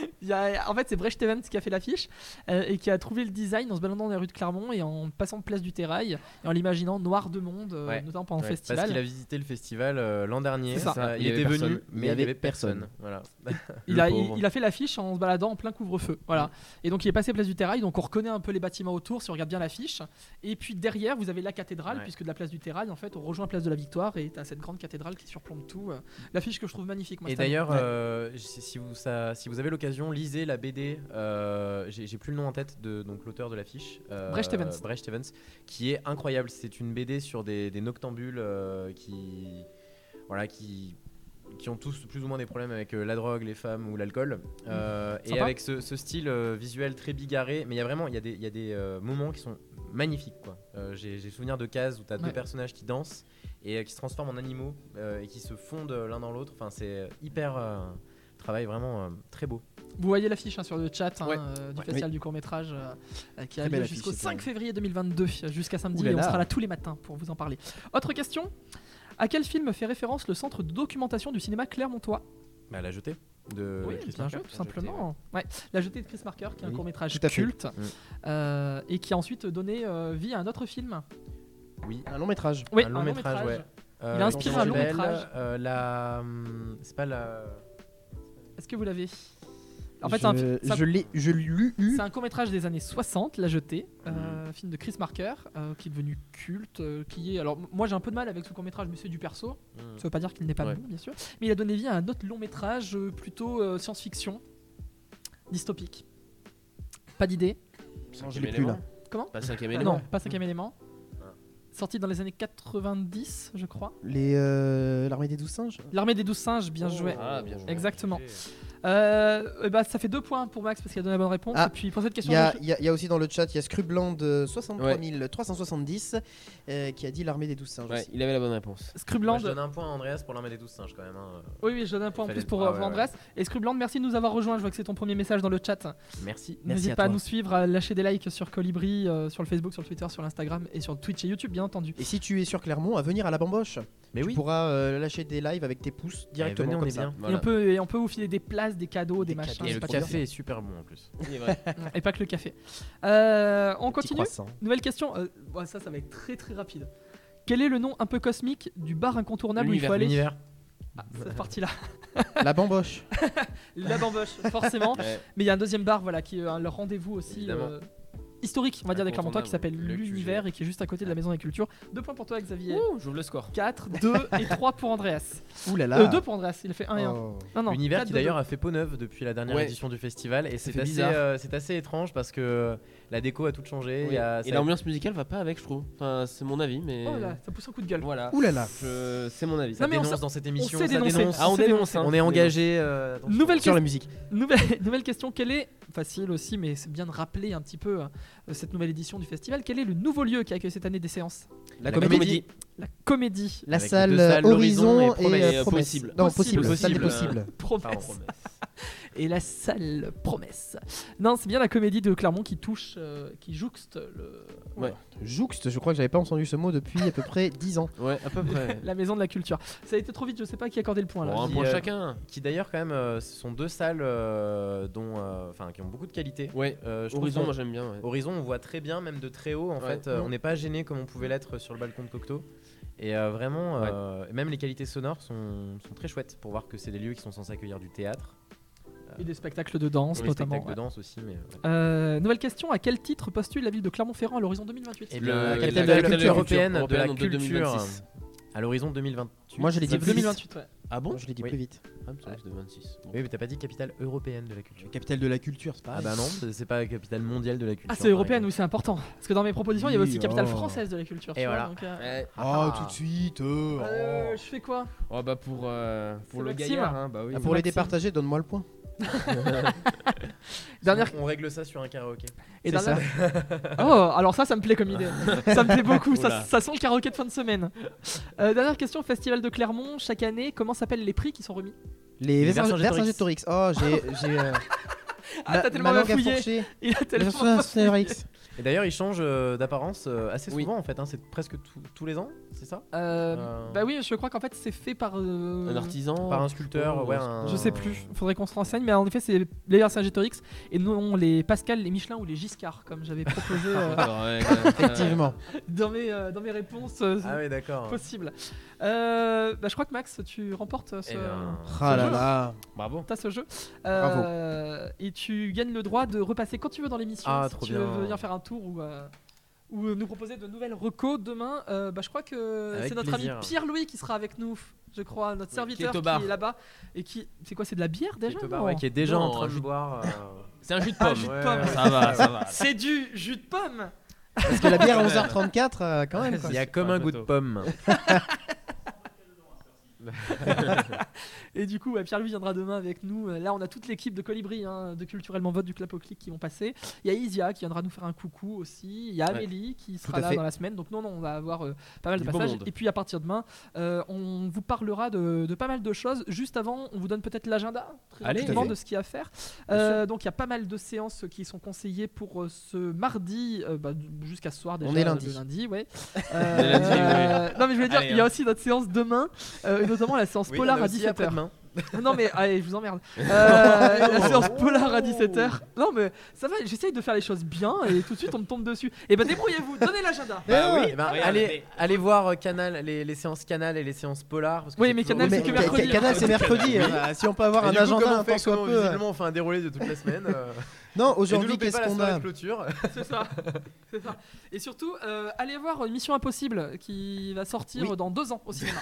Il y a- en fait, c'est Brecht Evans qui a fait l'affiche euh, et qui a trouvé le design en se baladant dans les rues de Clermont et en passant place du Terrail et en l'imaginant noir de monde, euh,
Ouais.
notamment pendant le festival.
Parce qu'il a visité le festival euh, l'an dernier.
Ça.
Il, était
personne.
venu, mais il y avait personne.
personne.
Voilà.
il, a, il, il a fait l'affiche en se baladant en plein couvre-feu. Voilà. Et donc il est passé place du Terrail, donc on reconnaît un peu les bâtiments autour si on regarde bien l'affiche. Et puis derrière, vous avez la cathédrale,
Ouais.
puisque de la place du Terrail, en fait, on rejoint la place de la Victoire et t'as cette grande cathédrale qui surplombe tout. euh, L'affiche que je trouve magnifique. Moi,
Et d'ailleurs,
Ouais.
euh, si, si vous, ça- si vous avez l'occasion, lisez la BD. euh, J'ai plus le nom en tête de donc l'auteur de l'affiche. euh,
Brecht Evans.
Brecht Evans, qui est incroyable. C'est une BD sur des, des noctambules euh, qui, voilà, qui, qui ont tous plus ou moins des problèmes avec euh, la drogue, les femmes ou l'alcool. Euh, et
Sympa.
avec ce, ce style euh, visuel très bigarré, mais il y a vraiment il y a des, il y a des moments qui sont magnifiques. quoi. J'ai souvenir de cases où tu as
Ouais.
deux personnages qui dansent et qui se transforment en animaux et qui se fondent l'un dans l'autre. Enfin, c'est hyper travail vraiment euh, très beau.
Vous voyez l'affiche hein, sur le chat hein,
Ouais.
euh, du
Ouais.
festival du court métrage euh, qui a
Très
lieu
belle
jusqu'au
affiche,
5
c'est
février 2022 euh, jusqu'à samedi
là
et on
là.
sera là tous les matins pour vous en parler. Autre question à quel film fait référence le centre de documentation du cinéma Clermontois?
Bah, la jetée de
Oui,
Chris
bien
Marker.
tout simplement. Ouais. La jetée de Chris Marker, qui est un court métrage culte
Mm.
euh, et qui a ensuite donné euh, vie à un autre film.
Oui,
Un long métrage.
Oui,
un long métrage. Euh,
Il a inspiré un long métrage.
la, hum, c'est pas la.
Est-ce que vous l'avez En fait, c'est un,
je, l'ai, je l'ai lu.
c'est un court métrage des années 60, La Jetée, euh, film de Chris Marker, euh, qui est devenu culte, euh, qui est. Alors, moi j'ai un peu de mal avec ce court métrage, mais c'est du perso.
Hum.
Ça veut pas dire qu'il n'est pas
Ouais.
bon, bien sûr. Mais il a donné vie à un autre long métrage plutôt euh, science-fiction, dystopique. Pas d'idée
je l'ai plus là.
Comment
Pas cinquième
Ah
élément.
Non, pas cinquième élément. Sorti dans les années 90, je crois.
Les, euh, L'armée des douze singes?
L'armée des douze singes, bien joué.
Ah, bien joué.
Exactement. Euh, eh ben, ça fait deux points pour Max parce qu'il a donné la bonne réponse.
Ah,
et puis pour cette
Il
question,
y, a,
je-
il y a- il y a aussi dans le chat, il y a Scrubland euh, 63
Ouais.
370 euh, qui a dit l'armée des douze singes.
Ouais,
aussi.
il avait la bonne réponse.
Moi,
Scrubland.
je donne un point à Andreas pour l'armée des douze singes quand même. hein.
Oui, oui, je donne un point en plus pour,
ah
euh,
ouais,
pour Andreas. Et Scrubland, merci de nous avoir rejoints. Je vois que c'est ton premier message dans le chat.
Merci.
N'hésite pas à nous suivre, à lâcher des likes sur Colibri, euh, sur le Facebook, sur le Twitter, sur l'Instagram et sur Twitch et YouTube, bien entendu.
Et si tu es sur Clermont, à venir à la bamboche.
Mais
tu
oui.
pourras euh, lâcher des lives avec tes pouces directement.
venez, on
comme
est
ça.
bien.
Et, on peut, et on peut vous filer des places, des cadeaux, des,
Des
machins.
Et le
pas
café est super bon en plus.
Vrai.
Et pas que le café. Euh, on continue. Nouvelle question. Euh, bon, ça, ça va être très très rapide. Quel est le nom un peu cosmique du bar incontournable où il faut aller?
L'univers.
Ah, Cette partie-là.
La bamboche.
La bamboche, forcément.
Ouais.
Mais il y a un deuxième bar voilà, qui est euh, leur rendez-vous aussi
Évidemment.
euh, historique, on va dire, des Clermontois, qui s'appelle
Le
l'Univers et qui est juste à côté de la Maison des Cultures. Deux points pour toi, Xavier.
J'ouvre le score.
4, 2 et 3 pour Andreas.
Ouh là
Euh,
là.
2 pour Andreas, il a fait 1 et 1.
Oh.
Non, non,
L'univers qui d'ailleurs a fait peau neuve depuis la dernière
Ouais.
édition du festival et c'est assez, euh, c'est assez étrange parce que la déco a tout changé. il y a-
Et l'ambiance musicale va pas avec, je trouve. Enfin, c'est mon avis, mais.
Oh là, ça pousse un coup de gueule.
Voilà.
Ouh là là.
Je- C'est mon avis.
ça
mais on
dénonce
sait-
dans cette émission.
sait
ça
dénoncer.
dénonce.
Ah, on dénonce. hein.
On est engagé. euh.
Nouvelle,
Sur
que-
la musique.
nouvelle, nouvelle question, quelle est, facile aussi, mais c'est bien de rappeler un petit peu euh, cette nouvelle édition du festival, quel est le nouveau lieu qui accueille cette année des séances?
La,
La
comédie.
comédie.
La comédie.
La
Avec
salle,
salles,
Horizon
l'Horizon
et, euh.
Possible.
Non,
Possible.
possible. Salle des
Possible.
possibles.
Promesse. Et la salle promesse. Non, c'est bien la comédie de Clermont qui touche, euh, qui jouxte le,
Ouais.
Jouxte, je crois que j'avais pas entendu ce mot depuis à peu près 10 ans.
Ouais, à peu près.
la maison de la culture. Ça a été trop vite, je sais pas qui a accordé le point là.
Bon, un
Qui,
point
euh,
chacun.
Qui d'ailleurs quand même, euh, sont deux salles euh, dont, euh, enfin, qui ont beaucoup de qualité.
Ouais.
Euh, je
Horizon, moi j'aime bien. ouais.
Horizon, on voit très bien, même de très haut. En
Ouais.
fait, euh,
Mm.
on n'est pas gêné comme on pouvait l'être sur le balcon de Cocteau. Et euh, vraiment, euh, et même les qualités sonores sont, sont très chouettes pour voir que c'est des lieux qui sont censés accueillir du théâtre,
Et des spectacles de danse notamment.
spectacles de danse aussi. Mais.
Euh, nouvelle question, à quel titre postule la ville de Clermont-Ferrand à l'horizon 2028
Et
Le-
le-
la
la
capitale de la culture.
européenne de la culture
2026.
à l'horizon 2028.
Moi, je l'ai dit
Ça
plus
fait
vite.
2028, ouais.
Ah bon?
Je l'ai dit
Oui.
plus vite.
Ah, mais ça reste de 26. Bon.
Oui, mais t'as pas dit capitale européenne de la culture.
Capitale de la culture, c'est
Ah
pareil.
bah non, c'est- pas capitale mondiale de la culture.
Ah, c'est européenne, oui, c'est important. Parce que dans mes propositions, il y avait aussi capitale
oh.
française de la culture.
Et
tu vois,
voilà.
euh,
Ouais.
Oh, tout de suite. euh, oh.
euh, je fais quoi?
Oh bah pour, le
Maxime.
gaillard, hein, bah oui.
Ah, pour les départager, donne-moi le point.
Dernière-
On règle ça sur un karaoké.
Et dernière- Oh, alors ça, ça me plaît comme idée. ça me plaît beaucoup. Ça, sent le karaoké de fin de semaine. Euh, dernière question Festival de Clermont, chaque année, comment s'appellent les prix qui sont remis?
Les
Les
Vercingétorix. Oh, j'ai. j'ai euh,
Ah, t'as tellement bien fouillé. Il a tellement.
Et d'ailleurs, ils changent euh, d'apparence euh, assez
Oui.
souvent en fait. hein, c'est presque tout- tous les ans, c'est ça?
Euh,
Euh,
Bah oui, je crois qu'en fait, c'est fait par. euh,
Un artisan.
Par un sculpteur, ouais. un-
Je sais plus, faudrait qu'on se renseigne, mais en effet, c'est les Vercingétorix et non les Pascal, les Michelin ou les Giscard, comme j'avais proposé euh,
D'accord, ouais, quand même.
Effectivement.
dans, mes, euh, dans mes réponses euh,
Ah oui, d'accord.
possibles. Euh, bah, je crois que Max, tu remportes ce,
Eh ben,
Ah là
jeu.
là.
Bravo.
t'as ce jeu.
Bravo.
Euh, et tu gagnes le droit de repasser quand tu veux dans l'émission.
Ah,
si
trop
tu
bien.
veux venir faire un tour ou, euh, ou nous proposer de nouvelles recos demain. euh, bah, je crois que c'est notre
plaisir.
ami Pierre-Louis qui sera avec nous. Je crois, notre serviteur
qui est au
qui
bar.
est là-bas. Et qui. C'est quoi C'est de la bière déjà
Qui est au bar,
non
ouais, qui est déjà
Non,
en train de
jus-
boire. euh,
C'est un jus de
Ah,
pomme.
jus de
ouais,
pomme.
ouais.
Ça va, ça va.
C'est du jus de pomme
Parce que la bière à 11h34, euh, quand même. quoi.
Il y a comme un
un
goût de pomme. ハハハハ。
Et du coup, ouais, Pierre-Louis viendra demain avec nous. Euh, Là, on a toute l'équipe de Colibri, hein, de Culturellement Vote, du Clap au Clic qui vont passer. Il y a Isia qui viendra nous faire un coucou aussi. Il y a
Ouais.
Amélie qui sera là
fait.
dans la semaine. Donc, non, non, on va avoir euh, pas mal de
Du
passages. Et puis, à partir de demain, euh, on vous parlera de, de pas mal de choses. Juste avant, on vous donne peut-être l'agenda très
Allez.
de ce qu'il y a à faire. Euh, donc, il y a pas mal de séances qui sont conseillées pour ce mardi bah, jusqu'à ce soir déjà.
On est lundi.
lundi, ouais.
est lundi,
Euh, Non, mais je voulais dire, il y a
hein.
aussi notre séance demain, notamment la séance
Oui,
Polar à
aussi
17h. Non mais allez, je vous emmerde. Euh, la séance polar à 17h. Non mais ça va, j'essaye de faire les choses bien et tout de suite on me tombe dessus. Et ben débrouillez-vous, donnez l'agenda.
Bah oui, eh ben,
Regarde,
allez,
mais-
allez voir euh, Canal, les, les séances Canal et les séances Polar. parce que
Oui,
c'est
mais
toujours-
Canal, c'est que mercredi,
Ca- Canal,
hein.
c'est mercredi. euh, Si on peut avoir
Et
un
du coup,
agenda
comment
un
on fait
tant soit
Comment-
peu.
Visiblement, on fait un déroulé de toute la semaine. euh,
Non,
ne
aujourd'hui, qu'est-ce qu'on a
clôture.
C'est ça. Et surtout, euh, allez voir Mission Impossible qui va sortir
Oui.
dans deux ans au cinéma.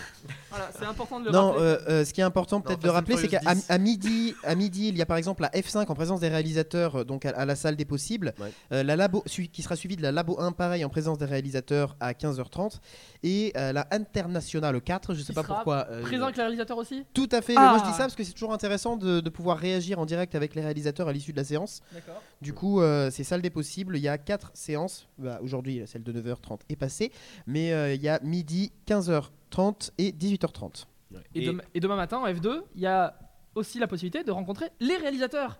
voilà, c'est important de le
Non,
rappeler.
euh, euh, ce qui est important peut-être de rappeler, c'est qu'à
10.
à midi, à midi, il y a par exemple la F5 en présence des réalisateurs, euh, donc à, à la salle des possibles,
Ouais.
Euh, la labo, qui sera suivie de la Labo 1, pareil, en présence des réalisateurs à 15h30, et euh, la Internationale 4, je sais
Qui
pas
sera
pourquoi. euh,
Présent avec les réalisateurs aussi?
Tout à fait,
Ah.
moi je dis ça parce que c'est toujours intéressant de, de pouvoir réagir en direct avec les réalisateurs à l'issue de la séance. Du coup, euh, c'est salle des possibles. Il y a 4 séances. Bah, Aujourd'hui, celle de 9h30 est passée. Mais euh, il y a midi, 15h30 et 18h30.
Et, demain- et demain matin en F2, il y a aussi la possibilité de rencontrer les réalisateurs.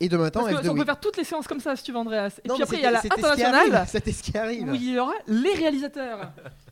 Et demain matin,
Parce que
F2,
on
oui.
peut faire toutes les séances comme ça si tu veux Andreas. Et
Non,
puis après il y a la internationale
arrive, C'était ce qui arrive.
où il y aura les réalisateurs.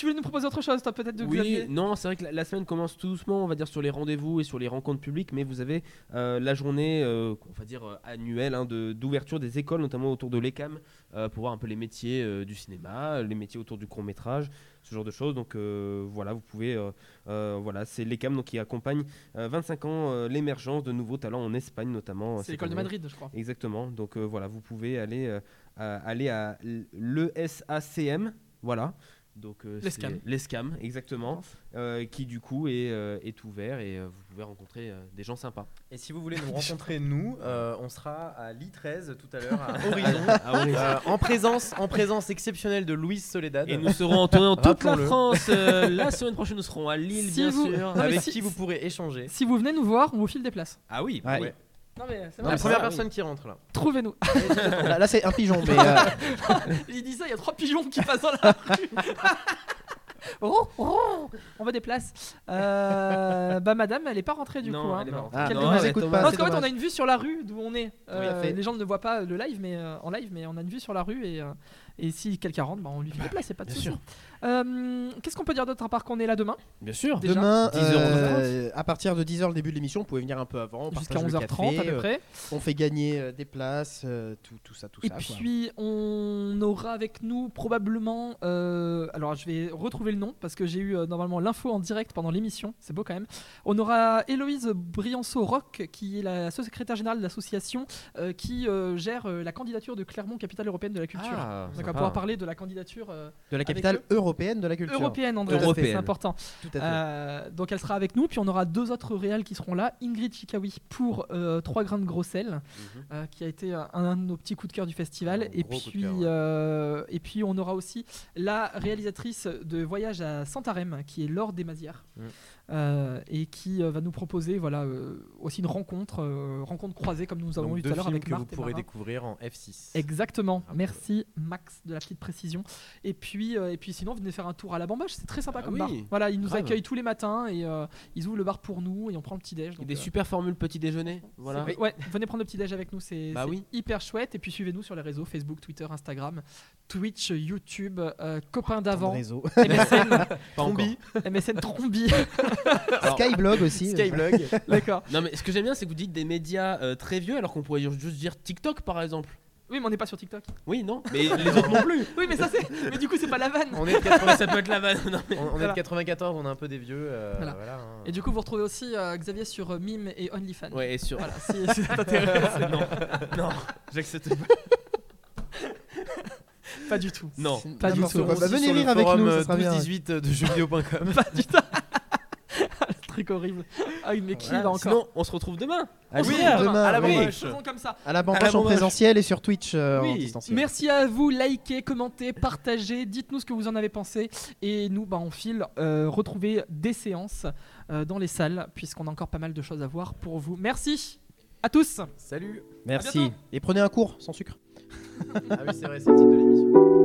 Tu voulais nous proposer autre chose, toi, peut-être de
Oui,
Xavier?
non, c'est vrai que la, la semaine commence tout doucement, on va dire, sur les rendez-vous et sur les rencontres publiques, mais vous avez euh, la journée, euh, on va dire, euh, annuelle hein, de- d'ouverture des écoles, notamment autour de l'ECAM, euh, pour voir un peu les métiers du cinéma, les métiers autour du court-métrage, ce genre de choses. Donc voilà, vous pouvez, voilà, c'est l'ECAM donc, qui accompagne euh, 25 ans l'émergence de nouveaux talents en Espagne, notamment.
C'est l'école de. Madrid, je crois.
Exactement. Donc voilà, vous pouvez aller, à, aller à l'ESACM, voilà. Donc euh,
L'ESCAM.
c'est- l'ESCAM, exactement, euh, qui du coup est, euh, est ouvert et euh, vous pouvez rencontrer euh, des gens sympas.
Et si vous voulez nous rencontrer, nous, euh, on sera à l'I13 tout à l'heure, à Horizon,
À Horizon.
euh, en, présence, en présence exceptionnelle de Louise Soledad.
Et nous serons en tournée dans toute la. France. euh, la semaine prochaine, nous serons à Lille,
Si
bien
vous-
sûr.
Non,
avec
si-
qui vous pourrez échanger.
Si vous venez nous voir, on vous file des places.
Ah oui,
Ouais.
ouais.
Non, mais c'est vrai.
La première
ça,
personne qui rentre là.
Trouvez-nous.
Là, là, c'est un pigeon, mais. euh,
Il dit ça, il y a trois pigeons qui passent dans la rue. Oh, oh, on veut des places. Euh, bah madame, elle est pas rentrée du
Non,
coup. hein.
Ah,
Quel
non,
dommage.
elle écoute
Thomas,
pas.
Non, parce
c'est
qu'en fait, on
dommage.
a une vue sur la rue d'où on est. Euh,
fait.
les gens ne voient pas le live, mais euh, en live, mais on a une vue sur la rue et, euh, et si quelqu'un rentre, bah, on lui fait des places, c'est pas de
Bien
souci.
sûr.
Euh, Qu'est-ce qu'on peut dire d'autre à part qu'on est là demain?
Bien sûr.
Déjà
Demain,
10h,
euh, à partir de 10h le début de l'émission, vous pouvez venir un peu avant.
jusqu'à
partage le
11h30 à peu
euh,
près.
On fait gagner euh, des places, euh, tout, tout ça, tout
Et
ça. quoi.
puis on aura avec nous probablement. euh, alors je vais retrouver le nom parce que j'ai eu euh, normalement l'info en direct pendant l'émission. C'est beau quand même. On aura Héloïse Brianceau-Roch qui est la secrétaire générale de l'association euh, qui euh, gère euh, la candidature de Clermont, capitale européenne de la culture.
Ah,
va pouvoir parler de la candidature euh,
De la capitale européenne de la culture.
européenne, André. C'est important.
Tout à fait.
Euh, donc elle sera avec nous, puis on aura deux autres réals qui seront là. Ingrid Chikawi pour euh, 3 grains de gros sel,
Mhm.
euh, qui a été un, un de nos petits coups de cœur du festival.
Un
Et puis,
cœur, ouais.
et puis on aura aussi la réalisatrice de Voyage à Santarém, qui est Laure Desmazières,
Mhm.
Euh, et qui euh, va nous proposer voilà, euh, aussi une rencontre, euh, rencontre croisée comme nous avons
Donc
eu tout à l'heure
films
avec
que
Marthe
vous pourrez découvrir en F6.
Exactement.
Ah,
Merci Max de la petite précision. Et puis, euh, et puis sinon, venez faire un tour à la Bamboche. C'est très sympa
Ah
comme
oui,
bar. Voilà, ils nous
grave.
accueillent tous les matins et euh, ils ouvrent le bar pour nous et on prend le petit déj.
Et des super formules petit déjeuner. Voilà.
Ouais, venez prendre le petit déj avec nous, c'est
Bah oui.
hyper chouette. Et puis suivez-nous sur les réseaux Facebook, Twitter, Instagram, Twitch, YouTube, euh, copains
de
d'avant,
réseaux.
MSN,
encore.
MSN Trombi.
Skyblog aussi.
Skyblog.
D'accord.
Non mais ce que j'aime bien c'est que vous dites des médias euh, très vieux alors qu'on pourrait juste dire TikTok par exemple.
Oui, mais on n'est pas sur TikTok.
Oui non mais les autres non plus.
Oui, mais ça c'est. Mais du coup, c'est pas la vanne.
on est de 80
ça peut être la vanne. Non, mais-
on, on est
Voilà.
de 94, on est un peu des vieux. euh,
Voilà.
voilà, hein.
Et du coup, vous retrouvez aussi euh, Xavier sur euh, Mime et OnlyFans.
Ouais et sur.
Voilà, si, si ça t'intéresse.
non non j'accepte pas.
Pas du tout.
Non.
Pas du tout.
Bah, venez
sur le
lire avec
forum,
nous, ça sera bien.
12-18 de jeuxvideo.com.
Pas du tout. Le truc horrible. Ah mais qui
Voilà.
va encore
Sinon on se retrouve demain.
Ah,
Oui,
oui,
demain,
demain,
à la
oui.
Faisons comme ça.
À la
la
en présentiel et sur Twitch euh, en distanciel.
Merci à vous, likez, commentez, partagez, dites-nous ce que vous en avez pensé. Et nous, bah, on file euh, retrouver des séances euh, dans les salles, puisqu'on a encore pas mal de choses à voir pour vous. Merci à tous
Salut.
Merci. Et prenez un cours sans sucre.
Ah oui, c'est vrai, c'est le titre de l'émission.